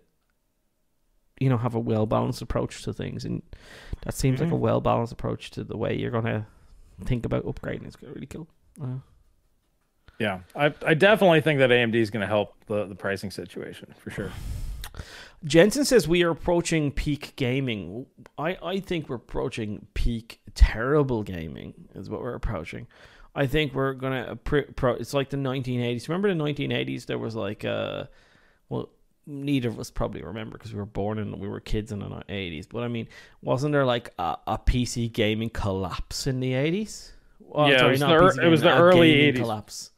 you know have a well balanced approach to things, and that seems like a Mhm. well balanced approach to the way you're gonna think about upgrading. It's really cool. Uh, Yeah, I I definitely think that AMD is gonna help the the pricing situation for sure. Jensen says we are approaching peak gaming. I, I think we're approaching peak terrible gaming is what we're approaching. I think we're gonna pro, pro, it's like the 1980s. Remember the 1980s? There was like uh, well, neither of us probably remember because we were born and we were kids in the 80s. But I mean, wasn't there like a, a PC gaming collapse in the 80s? Well, Yeah, it was the PC it was the early 80s. collapse.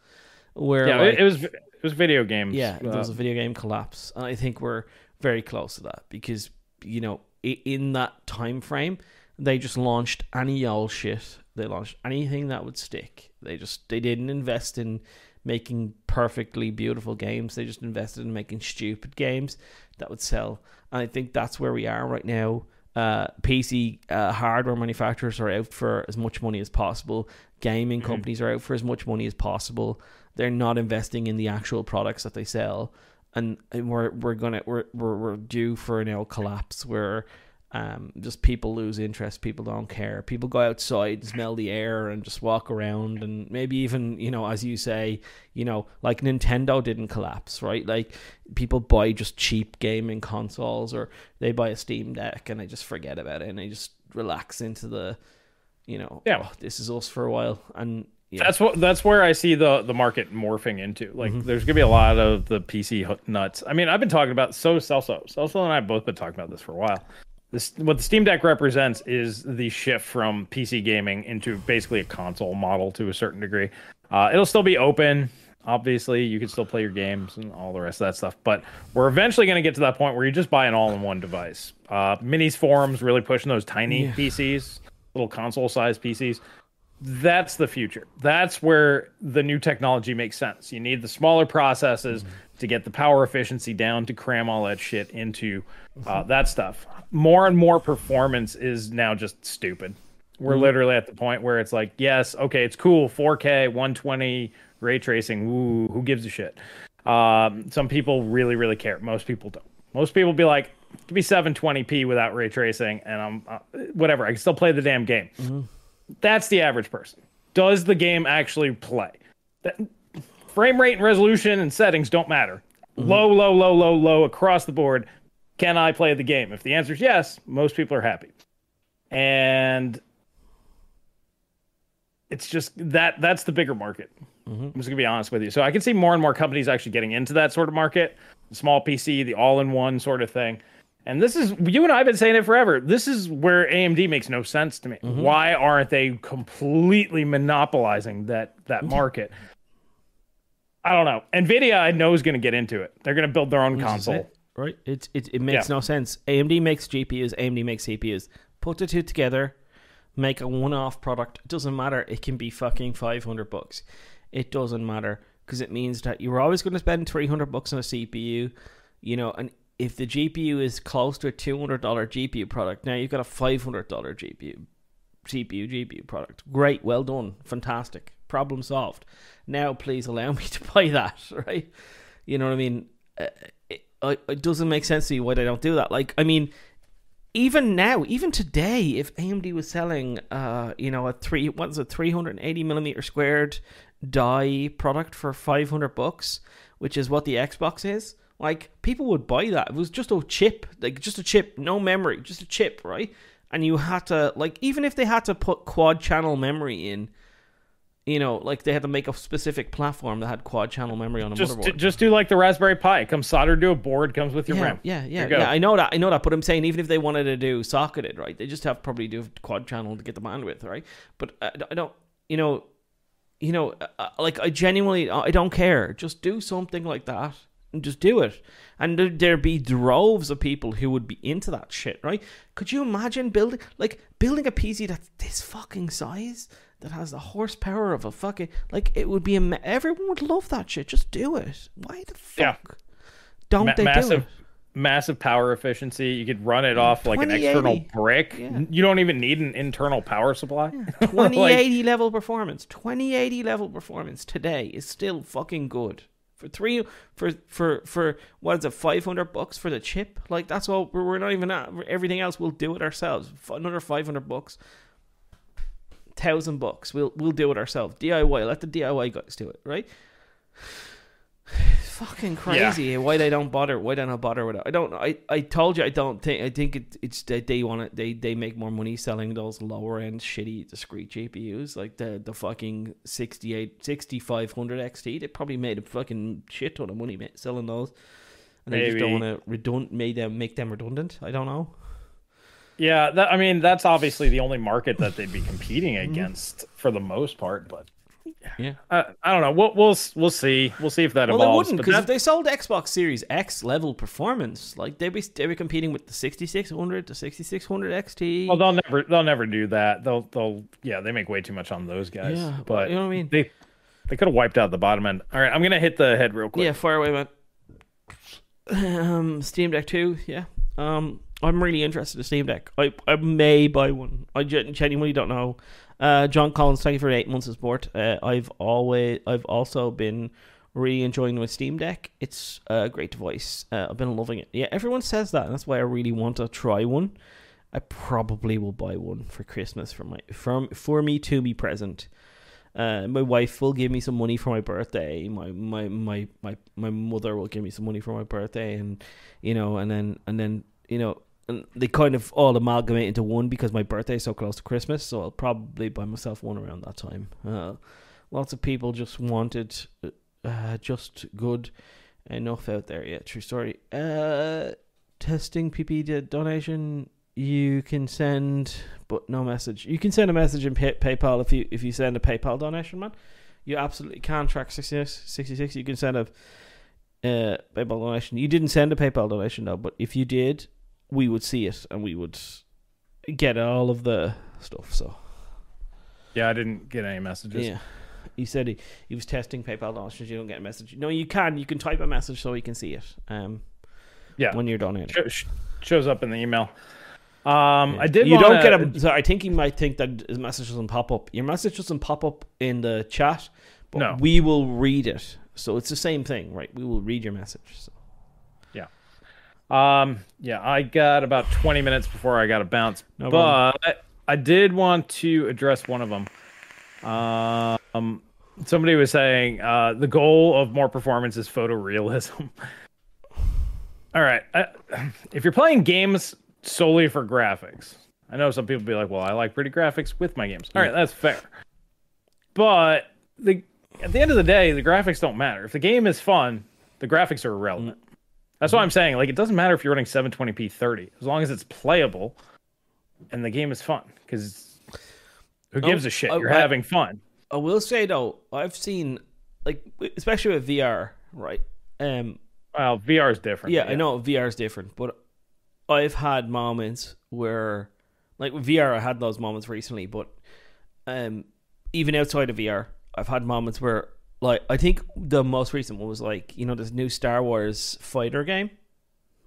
Where Yeah, like, it, was it was video games. yeah, there uh, was a video game collapse, and I think we're very close to that because you know in that time frame they just launched any old shit. They launched anything that would stick. They just they didn't invest in making perfectly beautiful games. They just invested in making stupid games that would sell. And I think that's where we are right now. Uh, PC uh, hardware manufacturers are out for as much money as possible. Gaming Mhm. companies are out for as much money as possible. They're not investing in the actual products that they sell, and, and we're we're gonna we're, we're we're due for an now collapse where um just people lose interest, people don't care, people go outside, smell the air, and just walk around, and maybe even you know as you say, you know like Nintendo didn't collapse, right? Like people buy just cheap gaming consoles or they buy a Steam Deck and they just forget about it and they just relax into the, you know, Yeah. "Oh, this is us for a while, and yeah, That's what that's where I see the the market morphing into. Like, Mhm. there's gonna be a lot of the PC nuts. I mean, I've been talking about so Celso, Celso and I have both been talking about this for a while. This what the Steam Deck represents is the shift from PC gaming into basically a console model to a certain degree. Uh, it'll still be open. Obviously, you can still play your games and all the rest of that stuff, but we're eventually going to get to that point where you just buy an all-in-one device. Uh, Minis forums really pushing those tiny Yeah. PCs, little console-sized PCs. That's the future. That's where the new technology makes sense. You need the smaller processes to get the power efficiency down to cram all that shit into uh, that stuff. More and more performance is now just stupid. We're literally at the point where it's like, yes, okay, it's cool, 4K, 120, ray tracing. Ooh, who gives a shit? Um, some people really, really care. Most people don't. Most people be like, it give me 720p without ray tracing, and I'm uh, whatever. I can still play the damn game. That's the average person. Does the game actually play? That, frame rate and resolution and settings don't matter. Mm-hmm. Low, low, low, low, low across the board. Can I play the game? If the answer is yes, most people are happy. And it's just that that's the bigger market. Mm-hmm. I'm just gonna be honest with you. So I can see more and more companies actually getting into that sort of market, small PC, the all-in-one sort of thing. And this is you and I have been saying it forever. This is where AMD makes no sense to me. Mm-hmm. Why aren't they completely monopolizing that that mm-hmm. market? I don't know. Nvidia, I know is going to get into it. They're going to build their own console. it, right? It, it it makes Yeah. no sense. AMD makes GPUs, AMD makes CPUs. Put the two together, make a one-off product. It doesn't matter. It can be fucking five hundred bucks. It doesn't matter because it means that you're always going to spend three hundred bucks on a CPU. You know, and if the GPU is close to a two hundred dollar GPU product, now you've got a five hundred dollar GPU. CPU, GPU product. Great, well done, fantastic, problem solved. Now, please allow me to buy that, right? You know what I mean? Uh, it, it doesn't make sense to me why they don't do that. Like, I mean, even now, even today, if AMD was selling, uh, you know, a three, what's a three hundred and eighty millimeter squared die product for five hundred bucks, which is what the Xbox is, like people would buy that. It was just a chip, like just a chip, no memory, just a chip, right? And you had to like, even if they had to put quad channel memory in. You know, like they had to make a specific platform that had quad channel memory on a Just motherboard. just do like the Raspberry Pi. It comes soldered to a board, comes with your yeah, RAM. Yeah, yeah, yeah. I know that. I know that. But I'm saying even if they wanted to do socketed, right, they just have probably do quad channel to get the bandwidth, right? But I, I don't, you know, you know, uh, like I genuinely, I don't care. Just do something like that and just do it. And there, there'd be droves of people who would be into that shit, right? Could you imagine building like building a PC that's this fucking size? That has the horsepower of a fucking like it would be a everyone would love that shit. Just do it. Why the fuck Yeah. don't Ma- they do massive, it? massive power efficiency. You could run it off like an external brick. Yeah. You don't even need an internal power supply. 2080 level performance 2080 level performance today is still fucking good for three for for for what is it 500 bucks for the chip? Like that's all we're, we're not even at everything else we'll do it ourselves. Another 500 bucks. Thousand bucks we'll we'll do it ourselves. Diy let the diy guys do it right fucking crazy why they don't bother why they don't bother with it. I don't i i told you i don't think i think it, it's that they want it they they make more money selling those lower end shitty discrete gpus like the the fucking 68 6500 xt they probably made a fucking shit ton of money selling those. And they just don't want to redund make them make them redundant. I don't know. Yeah, that, I mean that's obviously the only market that they'd be competing Mm-hmm. against for the most part. But yeah I, I don't know. We'll we'll we'll see. We'll see if that well, they evolves. wouldn't because that- if they sold Xbox Series X level performance, like they'd be they were competing with the 6600, the 6600 XT. well, they'll never they'll never do that. They'll they'll yeah they make way too much on those guys. Yeah, but you know what I mean? They they could have wiped out the bottom end. All right, I'm gonna hit the head real quick. Yeah, fire away, man. Um, Steam Deck 2, yeah. Um, I'm really interested in Steam Deck. I, I may buy one. I genuinely don't know. Uh, John Collins, thank you for eight months of support. Uh, I've always, I've also been really enjoying my Steam Deck. It's a great device. Uh, I've been loving it. Yeah, everyone says that, and that's why I really want to try one. I probably will buy one for Christmas for my from for me to be present. Uh, my wife will give me some money for my birthday. My, my my my my mother will give me some money for my birthday, and you know, and then and then you know, and they kind of all amalgamate into one because my birthday is so close to Christmas. So I'll probably buy myself one around that time. Uh, lots of people just wanted uh, just good enough out there. Yeah, true story. Uh, testing PP donation. You can send, but no message. You can send a message in pay- PayPal if you if you send a PayPal donation, man. You absolutely can track 66. 66. You can send a uh, PayPal donation. You didn't send a PayPal donation though, but if you did, we would see it and we would get all of the stuff. So Yeah, I didn't get any messages. yeah, he said he, he was testing PayPal donations. You don't get a message. No, you can. You can type a message so he can see it. Um, Yeah. when you're donating. Sh- sh- shows up in the email. Um, I did. You wanna- don't get a. So I think he might think that his message doesn't pop up. Your message doesn't pop up in the chat, but No. we will read it. So it's the same thing, right? We will read your message. So. Um, yeah, I got about 20 minutes before I got to bounce, No but problem. I did want to address one of them. Um, somebody was saying uh, the goal of more performance is photorealism. All right, I, if you're playing games solely for graphics, I know some people be like, "Well, I like pretty graphics with my games." All right, that's fair. But the at the end of the day, the graphics don't matter. If the game is fun, the graphics are irrelevant. That's what I'm saying. Like, it doesn't matter if you're running 720p 30, as long as it's playable and the game is fun. Because who gives a shit? oh, You're I- having fun. I will say though, I've seen like especially with VR, right? Um, Well, VR is different. yeah, I know VR is different, but I've had moments where, like with VR, I had those moments recently. But um, even outside of VR, I've had moments where, like, I think the most recent one was like you know this new Star Wars fighter game,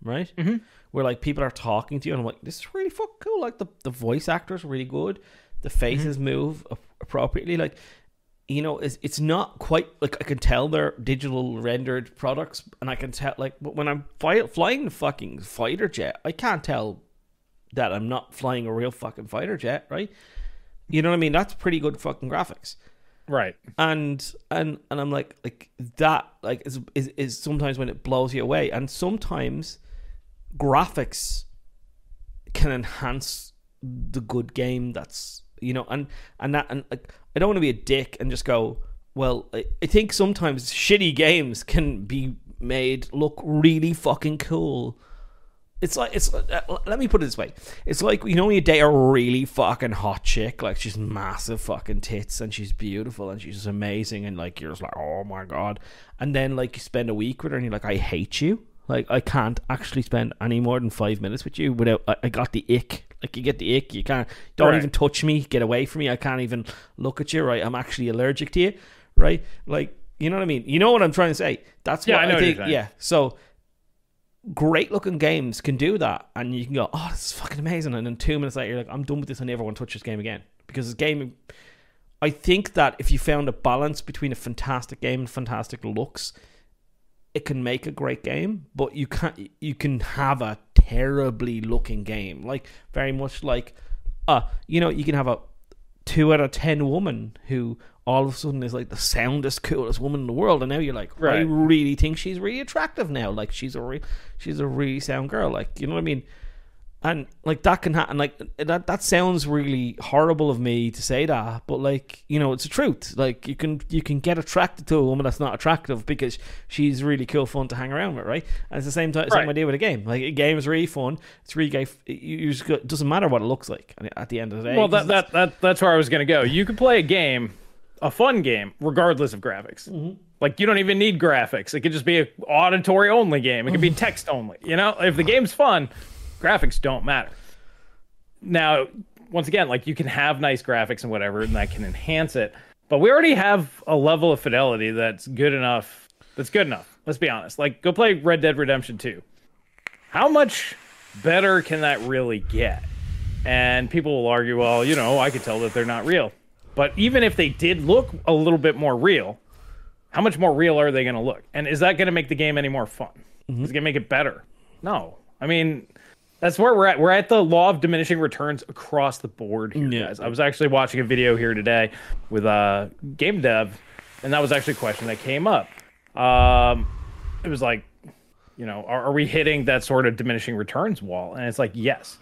right? Mhm. Where like people are talking to you, and I'm like, this is really fucking cool. Like the the voice actors are really good, the faces move appropriately. Like you know, it's it's not quite like I can tell they're digital rendered products, and I can tell like when I'm fly, flying the fucking fighter jet, I can't tell that I'm not flying a real fucking fighter jet, right? You know what I mean? That's pretty good fucking graphics, Right. and and and I'm like like that like is is, is sometimes when it blows you away, and sometimes graphics can enhance the good game that's you know and and that and like I don't want to be a dick and just go well I, I think sometimes shitty games can be made look really fucking cool it's like it's uh, let me put it this way it's like you know when you date a really fucking hot chick like she's massive fucking tits and she's beautiful and she's amazing and like you're just like oh my god and then like you spend a week with her and you're like I hate you like I can't actually spend any more than five minutes with you without I, I got the ick. Like you get the ick. You can't don't Right. even touch me. Get away from me. I can't even look at you. Right. I'm actually allergic to you. Right. Like you know what I mean. You know what I'm trying to say. That's Yeah, what I know I think. Yeah. So great looking games can do that, and you can go, oh, this is fucking amazing, and then two minutes later you're like, I'm done with this. I never want to touch this game again because this game. I think that if you found a balance between a fantastic game and fantastic looks, it can make a great game, but you can't. You can have a terribly looking game, like very much like, uh, you know, you can have a two out of ten woman who all of a sudden is like the soundest, coolest woman in the world, and now you're like, I really think she's really attractive now. Like she's a re- she's a really sound girl. Like you know what I mean? And like that can happen. Like that that sounds really horrible of me to say that, but like you know, it's the truth. Like you can you can get attracted to a woman that's not attractive because she's really cool, fun to hang around with, right? And it's the same time same idea with a game. Like a game is really fun. It's really gay. You you just go, it doesn't matter what it looks like at the end of the day. Well, that, that that that's where I was gonna go. You could play a game, a fun game, regardless of graphics. Mm-hmm. Like you don't even need graphics. It could just be a auditory only game. It could be text only. You know, if the game's fun, graphics don't matter. Now, once again, like you can have nice graphics and whatever, and that can enhance it. But we already have a level of fidelity that's good enough. That's good enough. Let's be honest. Like, go play Red Dead Redemption 2. How much better can that really get? And people will argue, well, you know, I could tell that they're not real. But even if they did look a little bit more real, how much more real are they going to look? And is that going to make the game any more fun? Is it going to make it better? No. I mean, that's where we're at. We're at the law of diminishing returns across the board here, Yeah. guys. I was actually watching a video here today with a game dev, and that was actually a question that came up. Um, it was like, you know, are, are we hitting that sort of diminishing returns wall? And it's like, yes.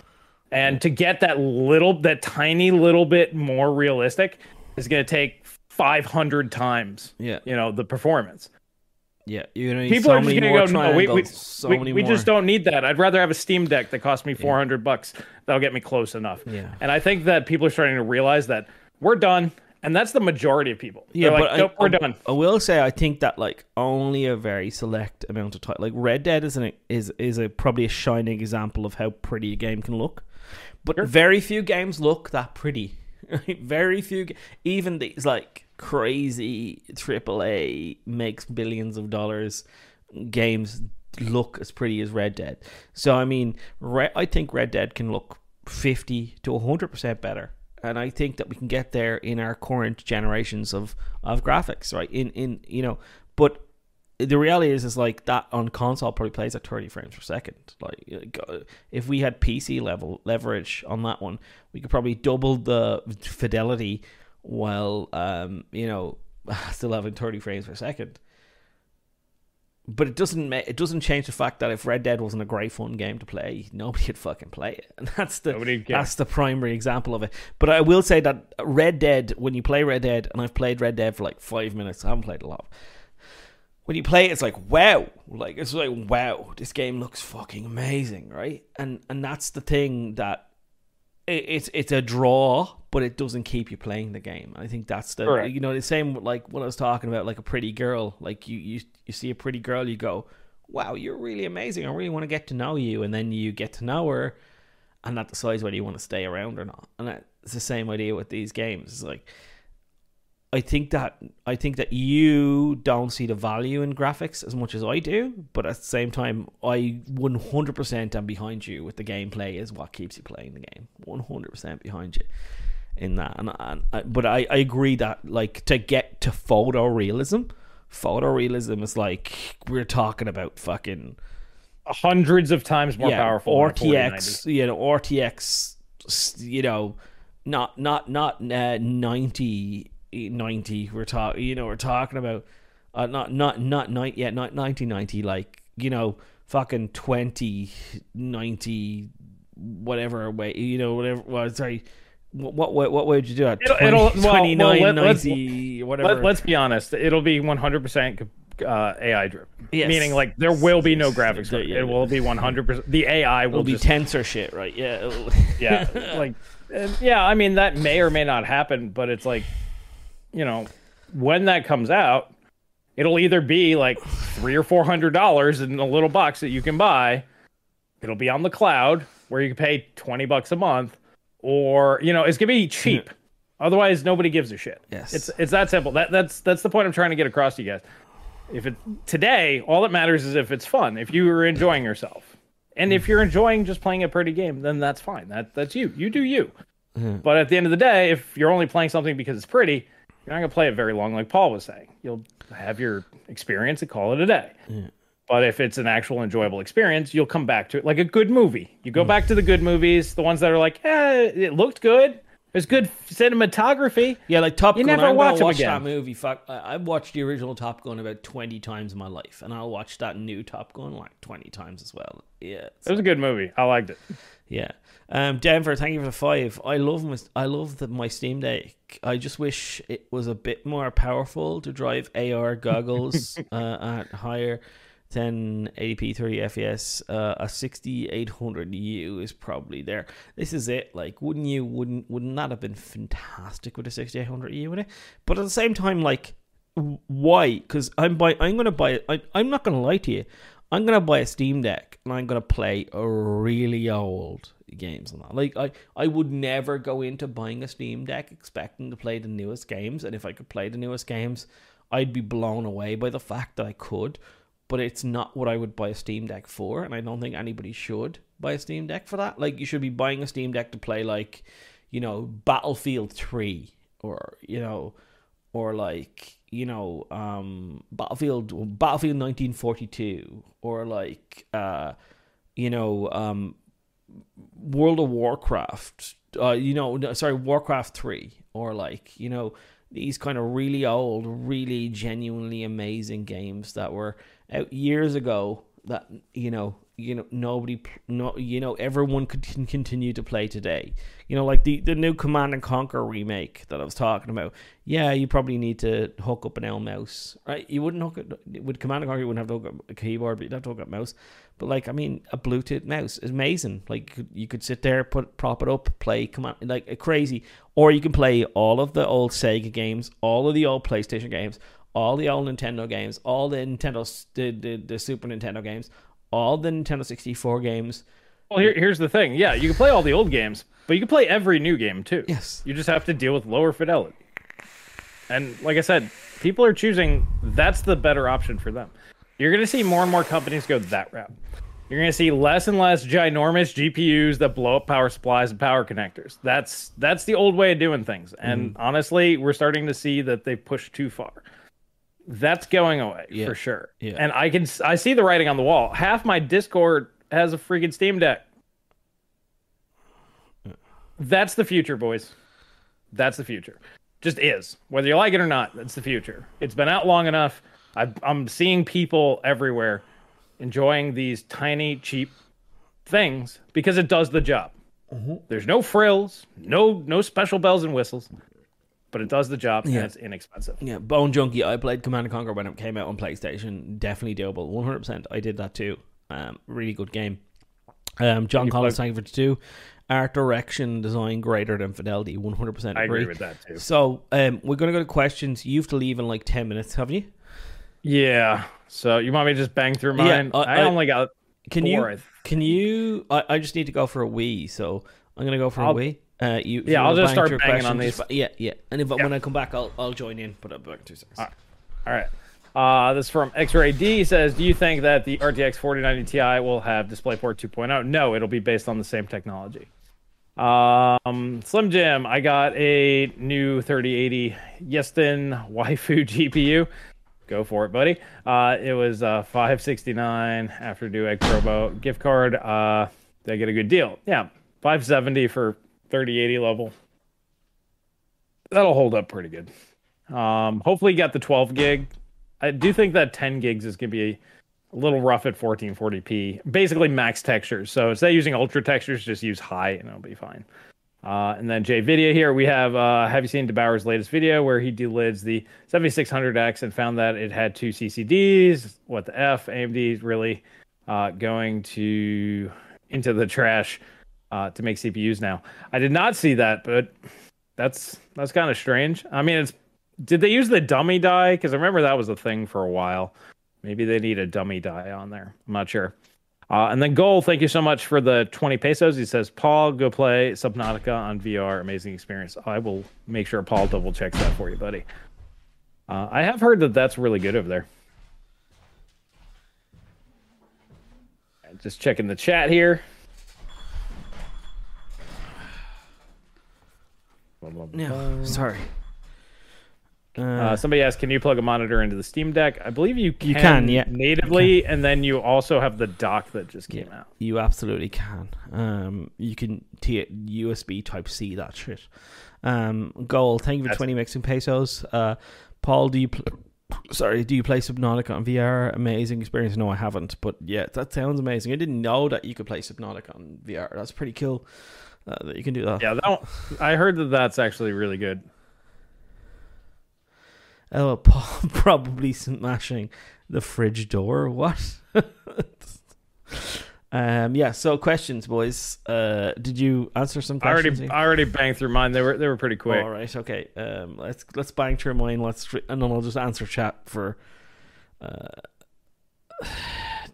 And to get that little, that tiny little bit more realistic is going to take 500 times, Yeah. you know, the performance. yeah, you know, People so are just going to go, no, we, we, so we, many we just don't need that. I'd rather have a Steam Deck that cost me 400 bucks. That'll get me close enough. Yeah. And I think that people are starting to realize that we're done and that's the majority of people. Yeah, They're but like, nope, I, we're I, done. I will say I think that like only a very select amount of time, like Red Dead is an is is a probably a shining example of how pretty a game can look, but Sure. very few games look that pretty. very few, even these like crazy AAA makes billions of dollars games look as pretty as Red Dead. So I mean, Re- I think Red Dead can look fifty to hundred percent better, and I think that we can get there in our current generations of of graphics, right? In in you know, but the reality is is like that on console probably plays at 30 frames per second like uh, if we had pc level leverage on that one we could probably double the fidelity while um you know still having 30 frames per second but it doesn't ma- it doesn't change the fact that if Red Dead wasn't a great fun game to play, nobody would fucking play it, and that's the Nobody would care. that's the primary example of it. But I will say that Red Dead, when you play Red Dead, and I've played Red Dead for like five minutes, I haven't played a lot. When you play it, it's like wow, like it's like wow, this game looks fucking amazing, right? And and that's the thing that it, it's it's a draw, but it doesn't keep you playing the game. I think that's the Correct. you know the same like what I was talking about, like a pretty girl. Like you you you see a pretty girl, you go, wow, you're really amazing. I really want to get to know you, and then you get to know her, and that decides whether you want to stay around or not. And that- it's the same idea with these games. It's like I think that I think that you don't see the value in graphics as much as I do, but at the same time, I 100% am behind you with the gameplay is what keeps you playing the game. 100% behind you in that, and, and I- but I, I agree that like to get to photorealism, photorealism is like we're talking about fucking Hundreds of times more yeah, powerful. than a 4090. RTX, you know, RTX, you know, not not not uh, 90, 90. We're talking, you know, we're talking about uh, not not not nine, yeah, not ninety ninety. Like you know, fucking twenty ninety, whatever way, you know, whatever. Well, sorry. What what what, what way would you do that? It'll- 20, it'll- well, well, 29, let- let's- 90, whatever. Let, let's be honest. It'll be 100% uh, AI driven. Yes. Meaning, like, there will be no graphics. Yeah, yeah, it will be 100%. The AI will be just tensor shit, right? Yeah. yeah like yeah i mean that may or may not happen but it's like you know when that comes out it'll either be like three or four hundred dollars in a little box that you can buy. It'll be on the cloud where you can pay 20 bucks a month or you know it's gonna be cheap. Otherwise nobody gives a shit. Yes. it's it's that simple. That that's that's the point i'm trying to get across to you guys. If it today all that matters is if it's fun if you are enjoying yourself. And if you're enjoying just playing a pretty game then that's fine. That that's you. You do you. Mm-hmm. But at the end of the day if you're only playing something because it's pretty you're not going to play it very long like paul was saying you'll have your experience and call it a day but if it's an actual enjoyable experience you'll come back to it like a good movie you go back to the good movies the ones that are like eh, it looked good there's good cinematography Yeah, like Top Gun. You Gun. never I'm watch gonna 'em watch again. that movie. Fuck, I- I've watched the original Top Gun about twenty times in my life, and I'll watch that new Top Gun like twenty times as well. Yeah, it was a good movie i liked it yeah. Um, Denver, thank you for the five. I love my, I love the, my Steam Deck. I just wish it was a bit more powerful to drive AR goggles uh, at higher than 80p 30 fps. Uh, a 6800U is probably there. This is it. Like, wouldn't you? Wouldn't wouldn't that have been fantastic with a 6800U in it? But at the same time, like, why? Because I'm buy. I'm gonna buy. I, I'm not gonna lie to you. I'm gonna buy a Steam Deck and I'm gonna play a really old games and that. Like I, I would never go into buying a Steam Deck expecting to play the newest games. And if I could play the newest games, I'd be blown away by the fact that I could. But it's not what I would buy a Steam Deck for, and I don't think anybody should buy a Steam Deck for that. Like you should be buying a Steam Deck to play like, you know, Battlefield Three or you know, or like you know um battlefield battlefield 1942 or like uh you know um world of warcraft uh you know no, sorry warcraft 3 or like you know these kind of really old really genuinely amazing games that were out years ago that you know you know nobody no you know everyone could continue to play today. You know like the the new command and conquer remake that i was talking about yeah you probably need to hook up an l mouse right? You wouldn't hook it with command and conquer you wouldn't have to hook up a keyboard but you'd have to hook up a mouse. But like i mean a bluetooth mouse is amazing. Like you could, you could sit there put prop it up play command like crazy. Or you can play all of the old sega games all of the old playstation games all the old Nintendo games, all the Nintendo, the, the, the Super Nintendo games, all the Nintendo 64 games. Well, here, here's the thing. Yeah, you can play all the old games, but you can play every new game too. Yes. You just have to deal with lower fidelity. And like I said, people are choosing that's the better option for them. You're going to see more and more companies go that route. You're going to see less and less ginormous GPUs that blow up power supplies and power connectors. That's that's the old way of doing things. And Mm-hmm. honestly, we're starting to see that they pushed too far. That's going away Yeah. for sure. Yeah. And I can I see the writing on the wall. Half my Discord has a freaking Steam Deck. That's the future, boys. That's the future. Just is. Whether you like it or not, that's the future. It's been out long enough. I, I'm seeing people everywhere enjoying these tiny, cheap things because it does the job. Mm-hmm. There's no frills, no no special bells and whistles, but it does the job Yeah. and it's inexpensive. Yeah, Bone Junkie. I played Command and Conquer when it came out on PlayStation. Definitely doable. 100%. I did that too. Um, really good game. Um, John You Collins, play- thank you for the two. Art direction, design greater than fidelity. 100% I agree. agree with that too. So, um, we're going to go to questions. You have to leave in like 10 minutes, haven't you? Yeah. So you want me to just bang through mine? I- I, I- only got Can four. you? I Can you? I, I just need to go for a wee, so I'm gonna go for a I'll- wee. Uh, you, Yeah, you I'll just start banging on question, just these. yeah, yeah. And if Yeah. when I come back, I'll I'll join in. Put up back in two seconds. Alright. All right. Uh, this is from X-Ray D says, "Do you think that the RTX 4090 Ti will have DisplayPort 2.0? No, it'll be based on the same technology." Um, Slim Jim, I got a new 3080 Yeston waifu GPU. Go for it, buddy. Uh, it was uh 569 after Newegg Promo gift card. Uh, did I get a good deal? Yeah, 570 for 3080 level. That'll hold up pretty good. Um, hopefully, you got the 12 gig. I do think that 10 gigs is going to be a little rough at 1440p. Basically, max textures. So instead of using ultra textures, just use high and it'll be fine. Uh, and then Jay Video here, we have uh, have you seen der8auer's latest video where he delids the 7600X and found that it had two CCDs? What the F? AMD really uh, going to into the trash uh, to make CPUs now. I did not see that, but that's that's kind of strange. I mean, it's did they use the dummy die? Because I remember that was a thing for a while. Maybe they need a dummy die on there. I'm not sure. Uh, and then Goal, thank you so much for the 20 pesos. He says, Paul, go play Subnautica on VR. Amazing experience. I will make sure Paul double checks that for you, buddy. Uh, I have heard that that's really good over there. Just checking the chat here. Blah, blah, blah. No, sorry. Uh, Uh, somebody asked, "Can you plug a monitor into the Steam Deck?" I believe you can, You can, yeah. natively, and then you also have the dock that just came Yeah. out. You absolutely can. Um, you can t- USB Type C that shit. Um, goal. Thank you for That's- twenty Mexican pesos. Uh, Paul, do you? Pl- Sorry, do you play Subnautica on VR? Amazing experience. No, I haven't, but yeah, that sounds amazing. I didn't know that you could play Subnautica on VR. That's pretty cool. Uh, that you can do that. Yeah, that one, I heard that that's actually really good. Oh, Paul probably smashing the fridge door. What? um. Yeah. So questions, boys. Uh, did you answer some I questions? already, I already banged through mine. They were, they were pretty quick. All right. Okay. Um. Let's let's bang through mine. Let's and then I'll just answer chat for. Uh,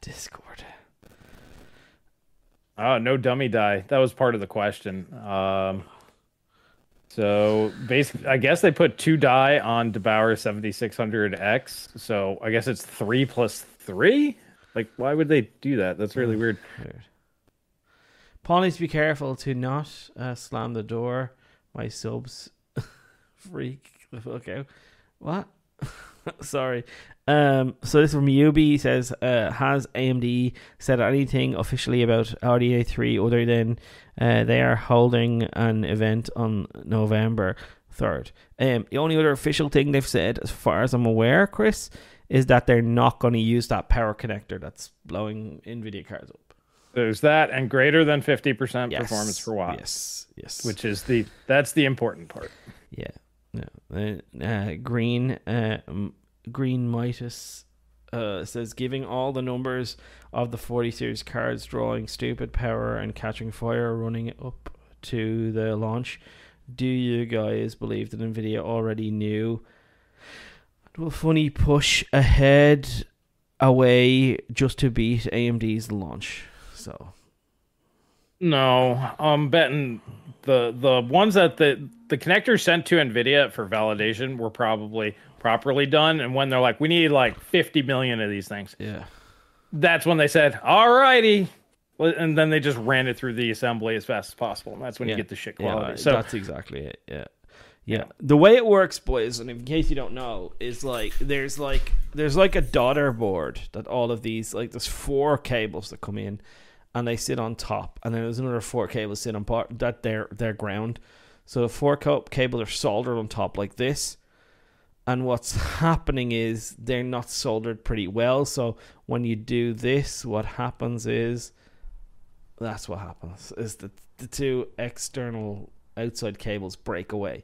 Discord. Oh, no dummy die. That was part of the question. Um, so basically, I guess they put two die on der8auer 7600X. So I guess it's three plus three. Like, why would they do that? That's really weird. Weird. Paul needs to be careful to not uh, slam the door. My subs freak the fuck out. What? Sorry. Um. So this is from Yubi He says, uh, has AMD said anything officially about RDNA 3 other than uh, they are holding an event on November third? Um. The only other official thing they've said, as far as I'm aware, Chris, is that they're not going to use that power connector that's blowing Nvidia cards up. There's that, and greater than fifty percent Yes. performance per watt, Yes, yes. which is the that's the important part. Yeah. No. Uh, uh, green uh, Green Midas uh, says giving all the numbers of the 40 series cards drawing stupid power and catching fire running up to the launch. Do you guys believe that Nvidia already knew? Will funny push ahead away just to beat AMD's launch? So No, um, I'm betting the the ones that the the connectors sent to Nvidia for validation were probably properly done. And when they're like, we need like 50 million of these things, yeah. that's when they said, all righty. And then they just ran it through the assembly as fast as possible. And that's when you get the shit quality. Yeah, so that's exactly it. Yeah. Yeah. The way it works, boys, and in case you don't know, is like there's like there's like a daughter board that all of these like there's four cables that come in and they sit on top and then there's another four cables sit on part that they're ground. So the four cables are soldered on top like this. And what's happening is they're not soldered pretty well. So when you do this, what happens is that's what happens is that the two external outside cables break away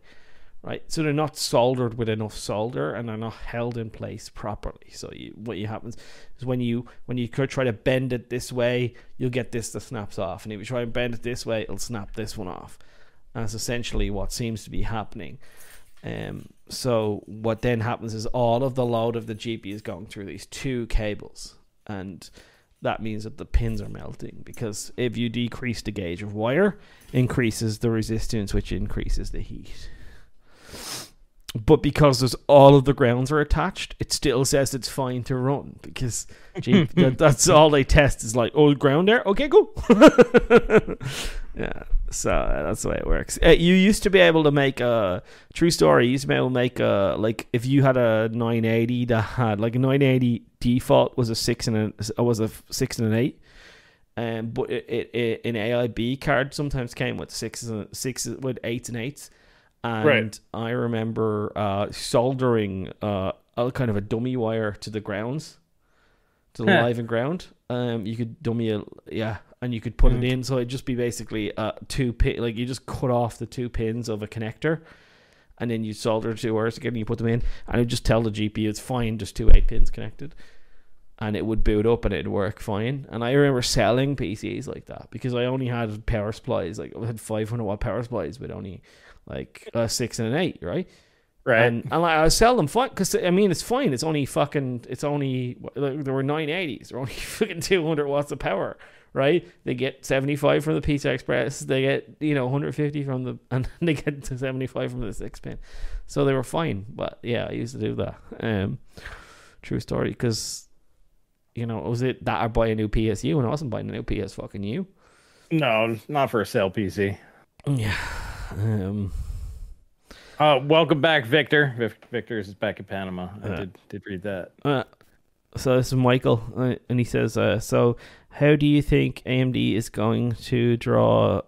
right? So they're not soldered with enough solder and they're not held in place properly. So you, what you happens is when you when you try to bend it this way you'll get this that snaps off. And if you try and bend it this way it'll snap this one off. That's essentially what seems to be happening. Um, so what then happens is all of the load of the GPU is going through these two cables. And that means that the pins are melting because if you decrease the gauge of wire, increases the resistance, which increases the heat. But because there's all of the grounds are attached, it still says it's fine to run because gee, that, that's all they test is like, old ground there, okay, go. yeah, so uh, that's the way it works. Uh, you used to be able to make a true story. You used to be able to make a like if you had a 980 that had like a 980 default was a six and a was a six and an eight. Um, but it, it, it an AIB card sometimes came with sixes and sixes with eights and eights, and Right. I remember uh, soldering uh, a kind of a dummy wire to the grounds, to the Huh. live and ground. Um, you could dummy a yeah, and you could put Mhm. it in, so it'd just be basically uh two pin like you just cut off the two pins of a connector. And then you solder two wires together and you put them in, and it would just tell the GPU it's fine, just two eight pins connected and it would boot up and it'd work fine. And I remember selling PCs like that because I only had power supplies, like I had 500 watt power supplies but only like a six and an eight, right? right. And, and like, I sell them fine because I mean it's fine. It's only fucking. It's only like, there were 980s. They're only fucking 200 watts of power, right? They get 75 from the PCI Express. They get you know 150 from the and they get to 75 from the six pin. So they were fine. But yeah, I used to do that. Um, true story because you know, was it that I buy a new PSU and I wasn't buying a new PS fucking U? no, not for a sale PC. Yeah. Um, Uh, welcome back, Victor. Victor is back in Panama. I Uh. did did read that. uh, so this is Michael, uh, and he says, uh, "So, how do you think AMD is going to draw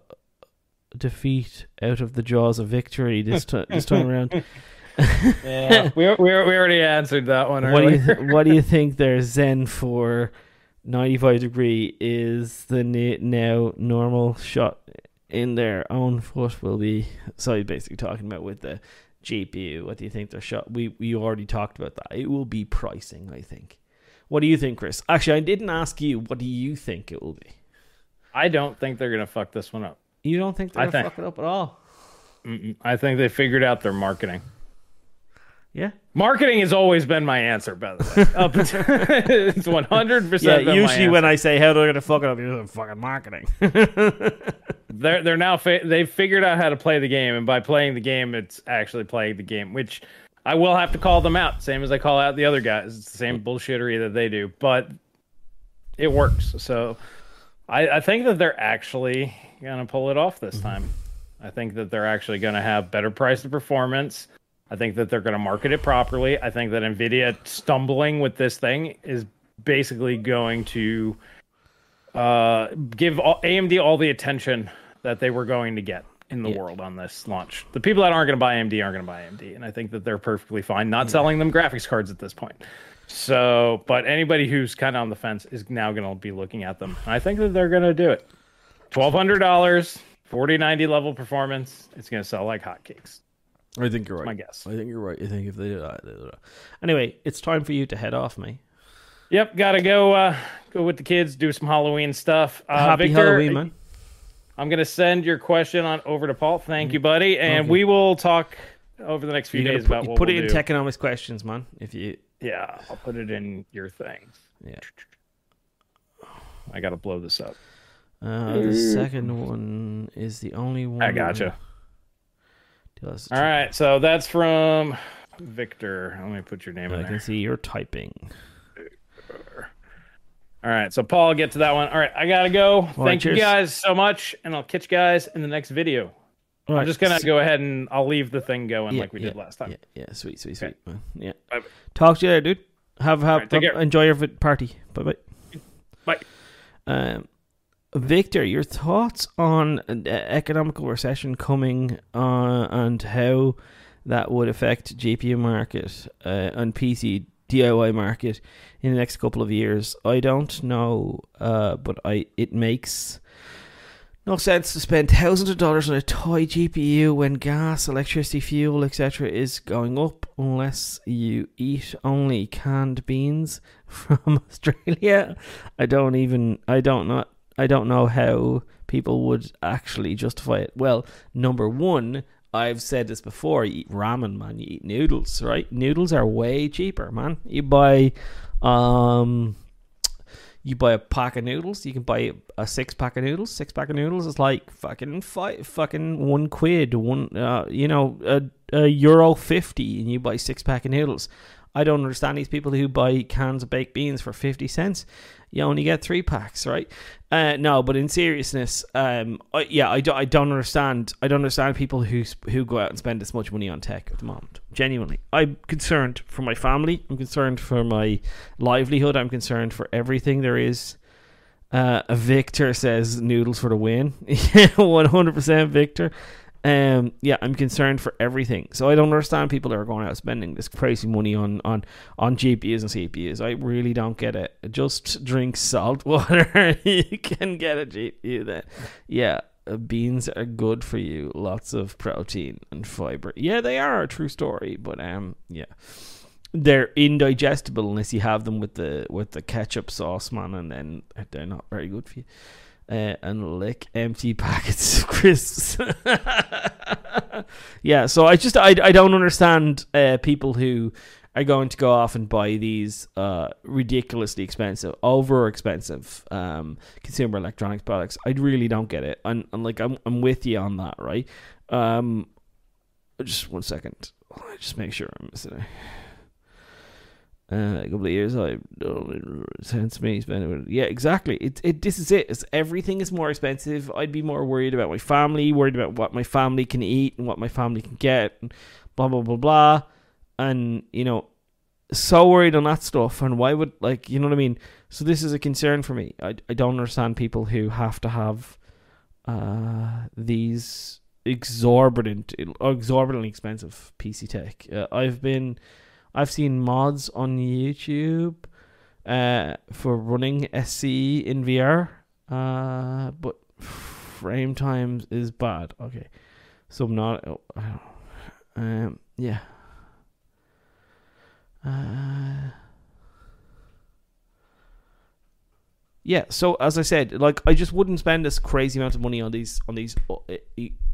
defeat out of the jaws of victory this time this time around? Yeah, we, we we already answered that one what do you th- what do you think their Zen 4 ninety five degree is the now normal shot in their own foot will be? So he's basically talking about with the GPU. What do you think their shot? We we already talked about that. It will be pricing, I think. What do you think, Chris? Actually, I didn't ask you. What do you think it will be? I don't think they're gonna fuck this one up. You don't think they're I gonna think- fuck it up at all? I think they figured out their marketing. Yeah. Marketing has always been my answer, by the way. Up until- it's one hundred percent. Yeah. Usually, when I say how they're gonna fuck it up, you're fucking marketing. they're they're now fi- they've figured out how to play the game, and by playing the game, it's actually playing the game, which I will have to call them out, same as I call out the other guys. It's the same bullshittery that they do, but it works. So I, I think that they're actually gonna pull it off this mm-hmm. time. I think that they're actually gonna have better price to performance. I think that they're going to market it properly. I think that Nvidia stumbling with this thing is basically going to uh, give all, AMD all the attention that they were going to get in the Yeah. world on this launch. The people that aren't going to buy AMD aren't going to buy AMD, and I think that they're perfectly fine not selling them graphics cards at this point. So, but anybody who's kind of on the fence is now going to be looking at them. I think that they're going to do it. Twelve hundred dollars, forty ninety level performance. It's going to sell like hotcakes. I think you're right. My guess. I think you're right. I think if they do that, they do that. Anyway, it's time for you to head off, mate. Yep, gotta go. Uh, go with the kids, do some Halloween stuff. Uh, Happy Victor, Halloween, man. I'm gonna send your question on over to Paul. Thank you, buddy, and we will talk over the next few You gotta days put, about you what put we'll it in do. Techonomics questions, man. If you, Yeah, I'll put it in your thing. yeah. I gotta blow this up. Uh, the second one is the only one. I gotcha. Us- All right, so that's from Victor. Let me put your name in I there. can see you're typing. All right, so Paul, get to that one. All right, I gotta go. Thank you guys so much, and I'll catch you guys in the next video. All I'm just gonna go ahead and I'll leave the thing going Yeah, like we yeah, did last time. Yeah, yeah, sweet, sweet, sweet, Okay. man. Yeah. Bye-bye. Talk to you later, dude. Have have, right, have- enjoy your party. Bye bye. Bye. Um, Victor, your thoughts on economical recession coming uh, and how that would affect GPU market uh, and PC DIY market in the next couple of years? I don't know, uh, but I it makes no sense to spend thousands of dollars on a toy GPU when gas, electricity, fuel, etc. is going up unless you eat only canned beans from Australia. I don't even I don't know I don't know how people would actually justify it. Well, number one, I've said this before, you eat ramen, man, you eat noodles, right? Noodles are way cheaper, man. You buy um you buy a pack of noodles, you can buy a six pack of noodles. Six pack of noodles is like fucking five, fucking one quid, one, uh, you know, a, a euro fifty, and you buy six pack of noodles. I don't understand these people who buy cans of baked beans for fifty cents. You only get three packs, right? Uh, no, but in seriousness, um, I, yeah, I, do, I don't understand. I don't understand people who who go out and spend this much money on tech at the moment. Genuinely, I'm concerned for my family. I'm concerned for my livelihood. I'm concerned for everything there is. Uh, Victor says noodles for the win. Yeah, one hundred percent, Victor. Um, yeah, I'm concerned for everything. So I don't understand people that are going out spending this crazy money on on on GPUs and CPUs. I really don't get it. Just drink salt water. you can get a GPU then. Yeah, uh, beans are good for you. Lots of protein and fiber. Yeah, they are a true story. But um, yeah, they're indigestible unless you have them with the with the ketchup sauce, man, and then they're not very good for you. Uh, and lick empty packets of crisps. yeah, so I just I, I don't understand uh, people who are going to go off and buy these uh, ridiculously expensive, over expensive um, consumer electronics products. I really don't get it, and, and like I'm I'm with you on that, right? Um, just one second, just make sure I'm missing. Uh, a couple of years, I sense me spending. Yeah, exactly. It it this is it. It's, everything is more expensive. I'd be more worried about my family, worried about what my family can eat and what my family can get, and blah blah blah blah. And you know, so worried on that stuff. And why would like you know what I mean? So this is a concern for me. I I don't understand people who have to have uh these exorbitant, exorbitantly expensive PC tech. Uh, I've been. I've seen mods on YouTube uh, for running SCE in VR, uh, but frame times is bad. Okay, so I'm not. oh, Um, yeah. Uh, yeah. So as I said, like I just wouldn't spend this crazy amount of money on these on these uh,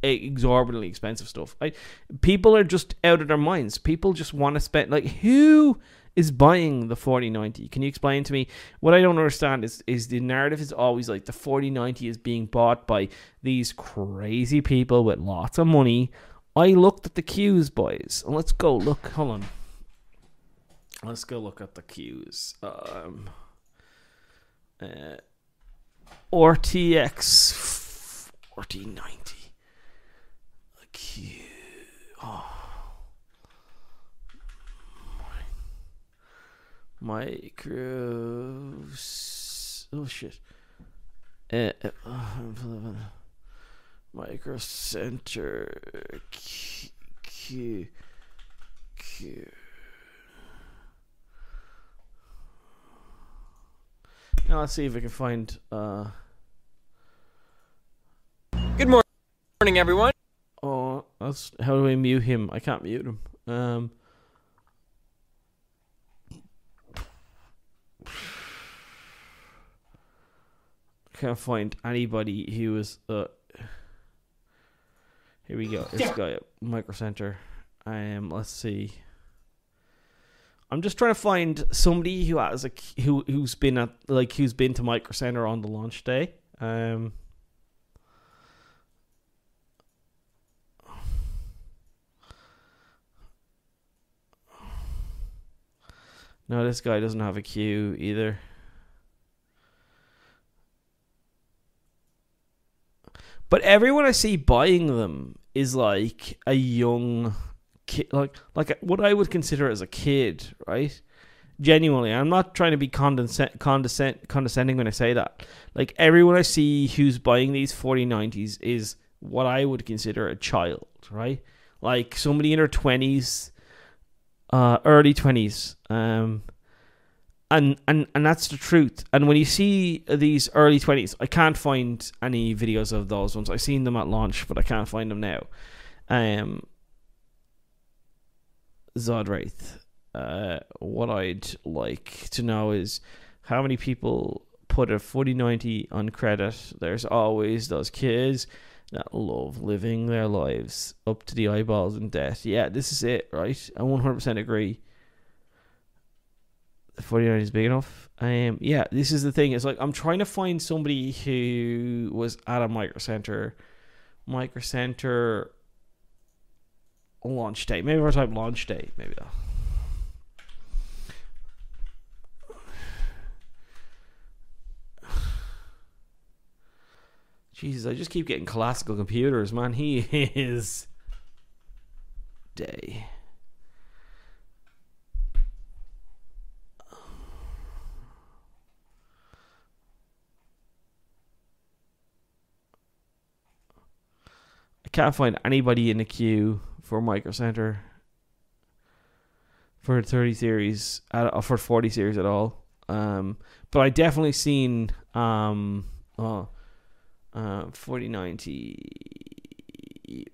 exorbitantly expensive stuff. I people are just out of their minds. People just want to spend like who is buying the 4090? Can you explain to me? What I don't understand is is the narrative is always like the 4090 is being bought by these crazy people with lots of money. I looked at the queues, boys. Let's go look. Hold on. Let's go look at the queues. Um uh, RTX 4090. A queue. Oh. Micros. Oh shit. Uh, uh, Micro Center Q Q Q Now let's see if we can find. Uh, Good mor- morning, everyone. oh, that's how do I mute him? I can't mute him. Um. Can't find anybody who was. Uh, here we go. This guy at Micro Center. Um, let's see. I'm just trying to find somebody who has a who who's been at like who's been to Micro Center on the launch day. Um. No, this guy doesn't have a queue either. But everyone I see buying them is like a young kid, like like what I would consider as a kid, right? Genuinely, I'm not trying to be condescend, condescend, condescending when I say that. Like everyone I see who's buying these 4090s is what I would consider a child, right? Like somebody in their 20s, uh, early 20s, um, and and and that's the truth. And when you see these early twenties, I can't find any videos of those ones. I've seen them at launch, but I can't find them now. Um, Zodwraith. Uh, what I'd like to know is how many people put a forty ninety on credit. There's always those kids that love living their lives up to the eyeballs in debt. Yeah, this is it, right? I one hundred percent agree. 49 is big enough. Um, yeah, this is the thing. It's like I'm trying to find somebody who was at a micro center, micro center launch date. Maybe our type launch date, Maybe that. Jesus, I just keep getting classical computers, man. He is day. I can't find anybody in the queue for Micro Center for 30 series at, uh, for 40 series at all. Um, but I definitely seen um, oh, uh, 4090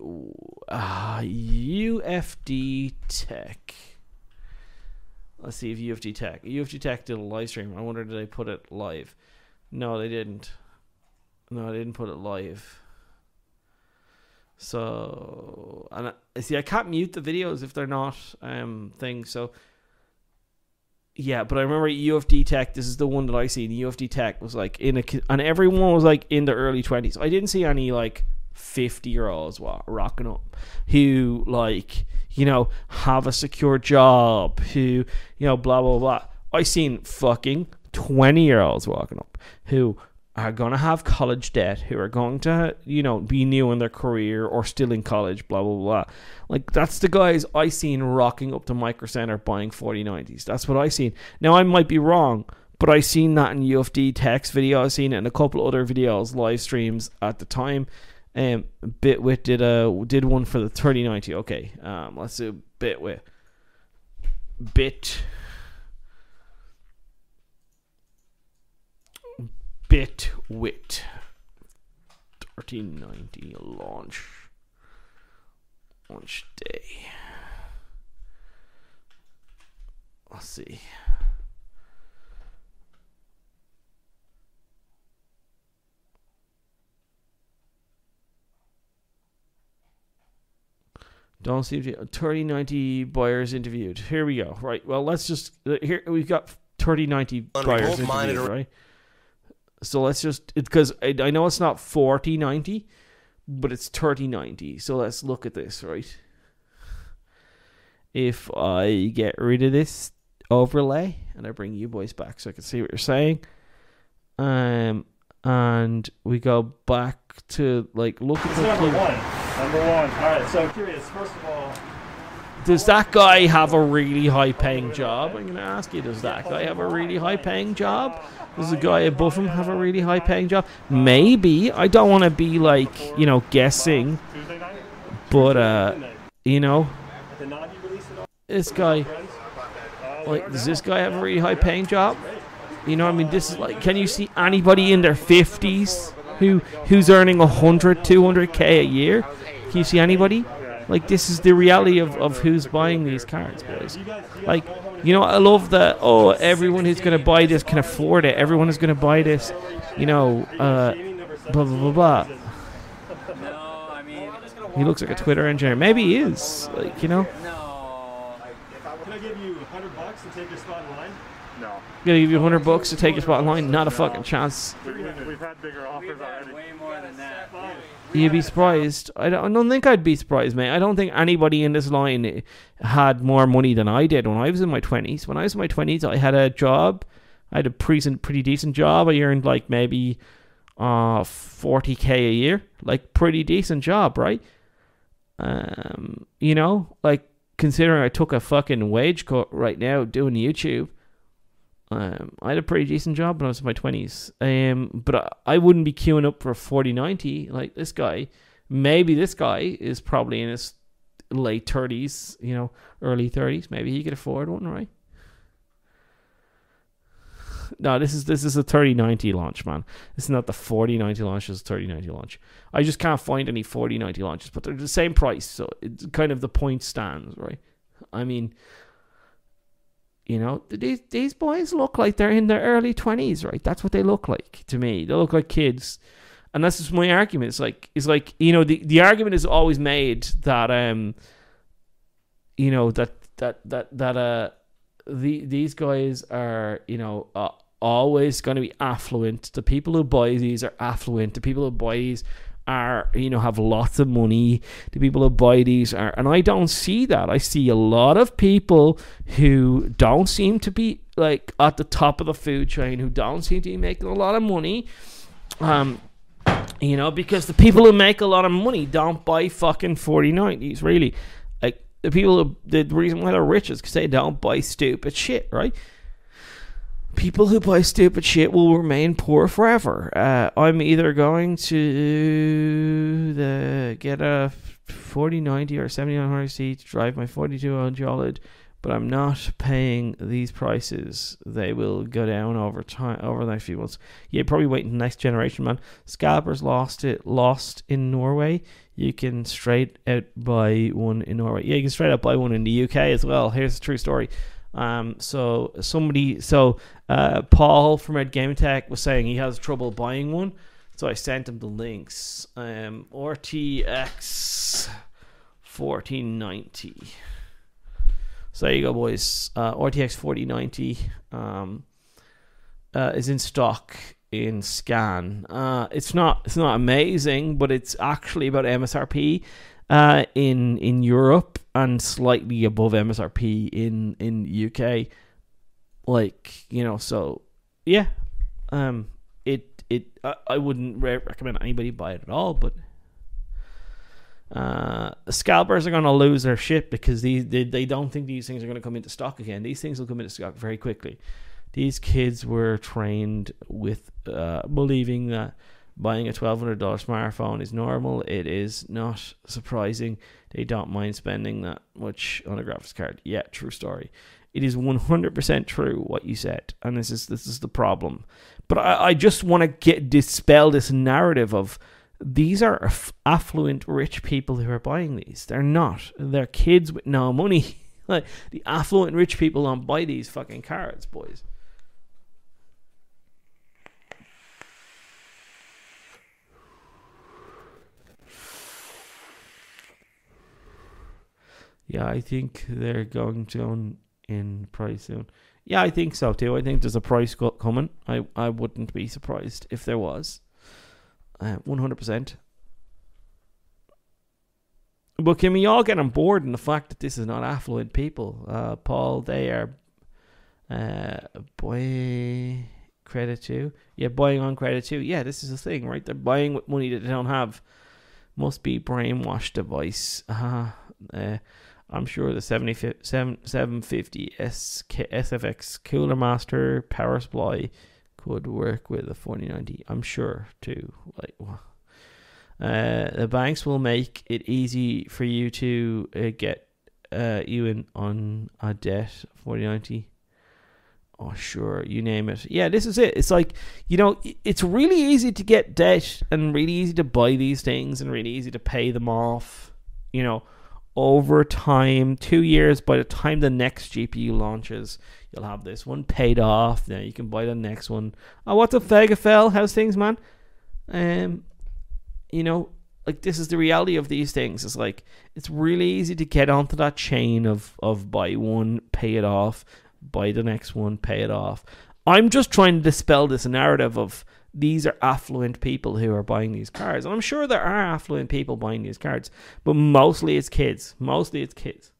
uh, UFD Tech. Let's see if UFD Tech. UFD Tech did a live stream. I wonder did they put it live? No, they didn't. No, they didn't put it live. So and I see I can't mute the videos if they're not um things. So yeah, but I remember UFD Tech. This is the one that I seen. UFD Tech was like in a and everyone was like in the early twenties. I didn't see any like fifty year olds what rocking up who like you know have a secure job who you know blah blah blah. I seen fucking twenty year olds walking up who are going to have college debt, who are going to, you know, be new in their career or still in college, blah, blah, blah. Like, that's the guys I seen rocking up to Micro Center buying 4090s. That's what I seen. Now, I might be wrong, but I seen that in UFD Tech's video. I seen it in a couple other videos, live streams at the time. Um, Bitwit did a did one for the 3090. Okay, um, let's do Bitwit. Bit Bitwit 1390 launch launch day. Let's see. Don't see 3090 buyers interviewed. Here we go. Right. Well, let's just here we've got 3090 buyers interviewed, right? So let's just because I, I know it's not 4090, but it's 3090. So let's look at this, right? If I get rid of this overlay and I bring you boys back so I can see what you're saying, um, and we go back to like look at the number one. Number one. All right. So curious. First of all, does that guy have a really high paying job? I'm going to ask you, does that guy have a really high paying job? Does the guy above him have a really high paying job? Maybe. I don't want to be like, you know, guessing. But, uh, you know, this guy, like, does this guy have a really high paying job? You know, I mean, this is like, can you see anybody in their fifties who who's earning 100, 200 k a year? Can you see anybody? Like, this is the reality of, of who's buying these cards, boys. Like, you know, I love that. Oh, everyone who's going to buy this can afford it. Everyone is going to buy this. You know, uh, blah blah blah blah. No, I mean, He looks like a Twitter engineer. Maybe he is. Like, you know, no. Can I give you 100 bucks to take your spot line? No. gonna give you 100 bucks to take your spot in line. Not a fucking chance. We've, we've had bigger offers already. way more than that. You'd be surprised. I don't, I don't think I'd be surprised, mate. I don't think anybody in this line had more money than I did when I was in my 20s. When I was in my 20s, I had a job. I had a pretty, pretty decent job. I earned like maybe uh 40k a year. Like pretty decent job, right? Um, you know, like considering I took a fucking wage cut right now doing YouTube. Um, I had a pretty decent job when I was in my twenties. Um, but I, I wouldn't be queuing up for a forty ninety like this guy. Maybe this guy is probably in his late thirties, you know, early thirties. Maybe he could afford one, right? No, this is this is a thirty ninety launch, man. This is not the forty ninety launch. This is thirty ninety launch. I just can't find any forty ninety launches, but they're the same price, so it's kind of the point stands, right? I mean, you know, these these boys look like they're in their early twenties, right? That's what they look like to me. They look like kids, and that's just my argument. It's like it's like you know the the argument is always made that um, you know that that that that uh, the these guys are you know uh, always going to be affluent. The people who buy these are affluent. The people who buy these are you know have lots of money the people who buy these are and i don't see that. I see a lot of people who don't seem to be like at the top of the food chain who don't seem to be making a lot of money um you know because the people who make a lot of money don't buy fucking 4090s really. Like the people who the reason why they're rich is because they don't buy stupid shit right people who buy stupid shit will remain poor forever. Uh, I'm either going to the get a 4090 or 7900 seat, to drive my 4200, but I'm not paying these prices. They will go down over time over the next few months. Yeah, probably waiting the next generation, man. Scalpers lost it, lost in Norway. You can straight out buy one in Norway. Yeah, you can straight out buy one in the UK as well. Here's a true story. Um, so somebody, so uh, Paul from RedGamingTech was saying he has trouble buying one, so I sent him the links. Um, RTX fourteen ninety. So there you go, boys. Uh, RTX forty ninety um, uh, is in stock in Scan. Uh, it's not it's not amazing, but it's actually about MSRP uh, in in Europe and slightly above MSRP in in UK. Like you know, so yeah, um, it it I, I wouldn't re- recommend anybody buy it at all, but. Uh, scalpers are going to lose their shit because these they, they don't think these things are going to come into stock again. These things will come into stock very quickly. These kids were trained with uh, believing that buying a twelve hundred dollar smartphone is normal. It is not surprising. They don't mind spending that much on a graphics card. Yeah, true story. It is one hundred percent true what you said, and this is this is the problem. But I, I just want to get dispel this narrative of these are affluent rich people who are buying these. They're not. They're kids with no money. like the affluent rich people don't buy these fucking cards, boys. Yeah, I think they're going down in price soon. Yeah, I think so too. I think there's a price co- coming. I I wouldn't be surprised if there was. Uh, One hundred percent. But can we all get on board in the fact that this is not affluent people? Uh, Paul, they are uh, boy credit too. Yeah, buying on credit too. Yeah, this is the thing, right? They're buying with money that they don't have. Must be brainwash device. Uh, uh, I'm sure the 70, 750 SK, SFX Cooler Master power supply could work with a 4090. I'm sure too. Like, uh, the banks will make it easy for you to uh, get uh, you in on a debt 4090 Oh, sure, you name it. Yeah, this is it. It's like, you know, it's really easy to get debt and really easy to buy these things and really easy to pay them off, you know, over time. Two years, by the time the next GPU launches, you'll have this one paid off. Now you can buy the next one. Oh, what's up, Fegafel? How's things, man? Um, you know, like this is the reality of these things. It's like it's really easy to get onto that chain of of buy one, pay it off, buy the next one, pay it off. I'm just trying to dispel this narrative of these are affluent people who are buying these cars. And I'm sure there are affluent people buying these cars, but mostly it's kids. Mostly it's kids.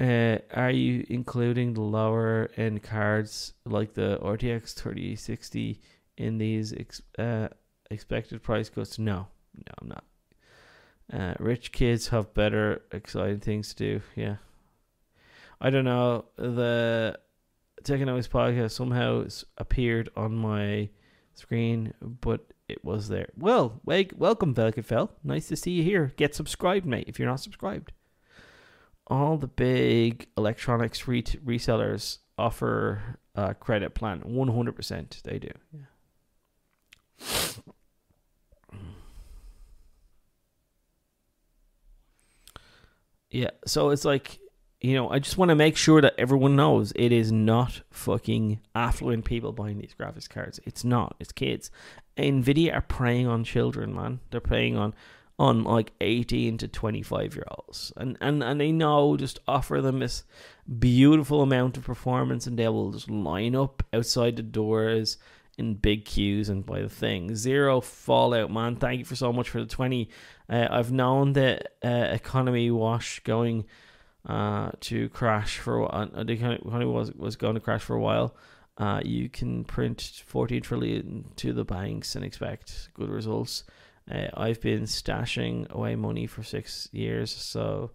Uh, are you including the lower end cards like the RTX 3060 in these ex- uh, expected price cuts? No, no, I'm not. Uh, rich kids have better, exciting things to do. Yeah, I don't know. The Techonomics podcast somehow appeared on my screen, but it was there. Well, wake, welcome, Velkefell. Nice to see you here. Get subscribed, mate, if you're not subscribed all the big electronics re- resellers offer a credit plan 100% they do yeah yeah so it's like you know i just want to make sure that everyone knows it is not fucking affluent people buying these graphics cards. It's not it's kids. Nvidia are preying on children man. They're preying on on like 18 to 25 year olds and, and and they know just offer them this beautiful amount of performance and they will just line up outside the doors in big queues and buy the thing. Zero fallout man. Thank you for so much for the 20 uh, i've known the uh, economy wash going uh, to crash for uh, the economy was, was going to crash for a while uh, you can print 14 trillion to the banks and expect good results uh, I've been stashing away money for six years, so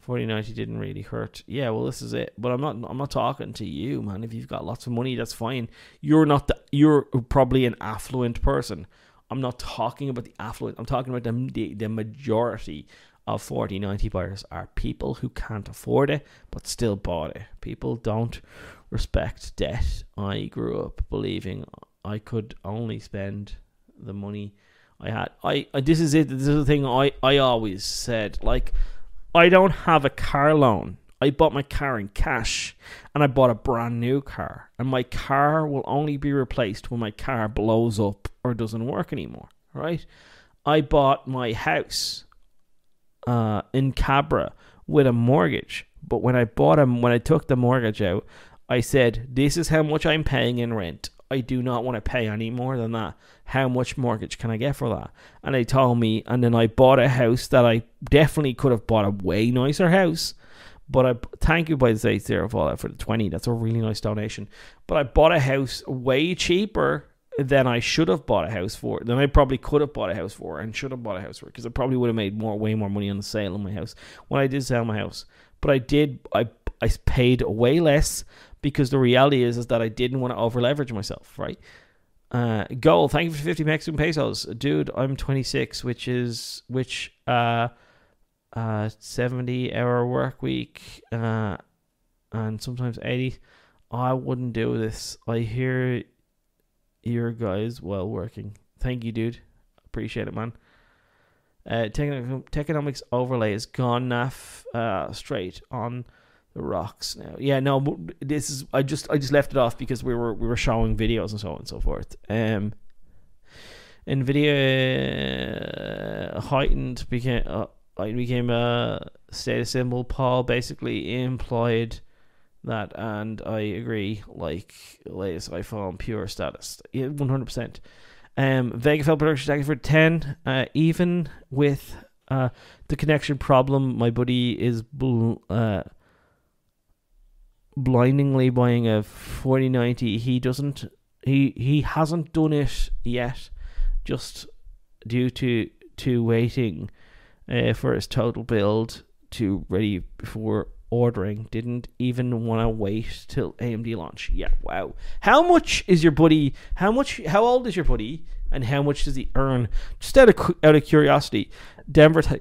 forty ninety didn't really hurt. Yeah, well, this is it. But I'm not. I'm not talking to you, man. If you've got lots of money, that's fine. You're not. The, you're probably an affluent person. I'm not talking about the affluent. I'm talking about the the, the majority of 4090 buyers are people who can't afford it but still bought it. People don't respect debt. I grew up believing I could only spend the money I had. I, I this is it. This is the thing I I always said. Like, I don't have a car loan. I bought my car in cash, and I bought a brand new car. And my car will only be replaced when my car blows up or doesn't work anymore. Right? I bought my house, uh, in Cabra with a mortgage. But when I bought them, when I took the mortgage out, I said, "This is how much I'm paying in rent. I do not want to pay any more than that. How much mortgage can I get for that? And they told me, and then I bought a house that I definitely could have bought a way nicer house. But I thank you by the States there Fallout for the 20. That's a really nice donation. But I bought a house way cheaper than I should have bought a house for. Than I probably could have bought a house for and should have bought a house for because I probably would have made more, way more money on the sale of my house when I did sell my house. But I did, I, I paid way less because the reality is is that I didn't want to over leverage myself, right? Uh, goal, thank you for 50 Mexican pesos. Dude, I'm 26, which is, which, uh, uh, 70 hour work week, uh, and sometimes 80. I wouldn't do this. I hear your guys well working. Thank you, dude. Appreciate it, man. Uh, Techonomics overlay is gone, Naaf, uh, straight on the rocks now. Yeah, no, this is I just I just left it off because we were we were showing videos and so on and so forth. Um, Nvidia uh, heightened became uh, heightened became a status symbol. Paul basically implied that, and I agree. Like latest iPhone pure status, yeah, one hundred percent. Um, Vegafell production thank you for ten. Uh, even with uh the connection problem, my buddy is bl- uh blindingly buying a 4090 he doesn't he he hasn't done it yet just due to to waiting uh, for his total build to ready before ordering didn't even want to wait till AMD launch yeah wow how much is your buddy how much how old is your buddy and how much does he earn? Just out of out of curiosity, Denver t-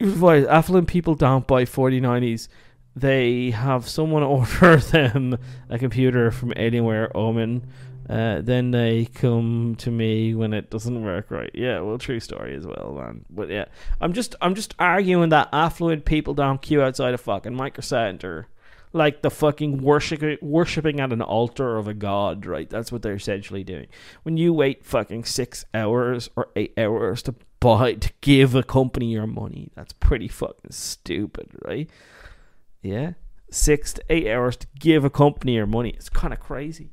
affluent people don't buy 4090s. They have someone order them a computer from anywhere, Omen. Uh, then they come to me when it doesn't work right. Yeah, well, true story as well, man. But yeah, I'm just I'm just arguing that affluent people don't queue outside a fucking Micro Center like the fucking worshiping worshiping at an altar of a god, right? That's what they're essentially doing. When you wait fucking six hours or eight hours to buy to give a company your money, that's pretty fucking stupid, right? Yeah, six to eight hours to give a company your money. It's kind of crazy.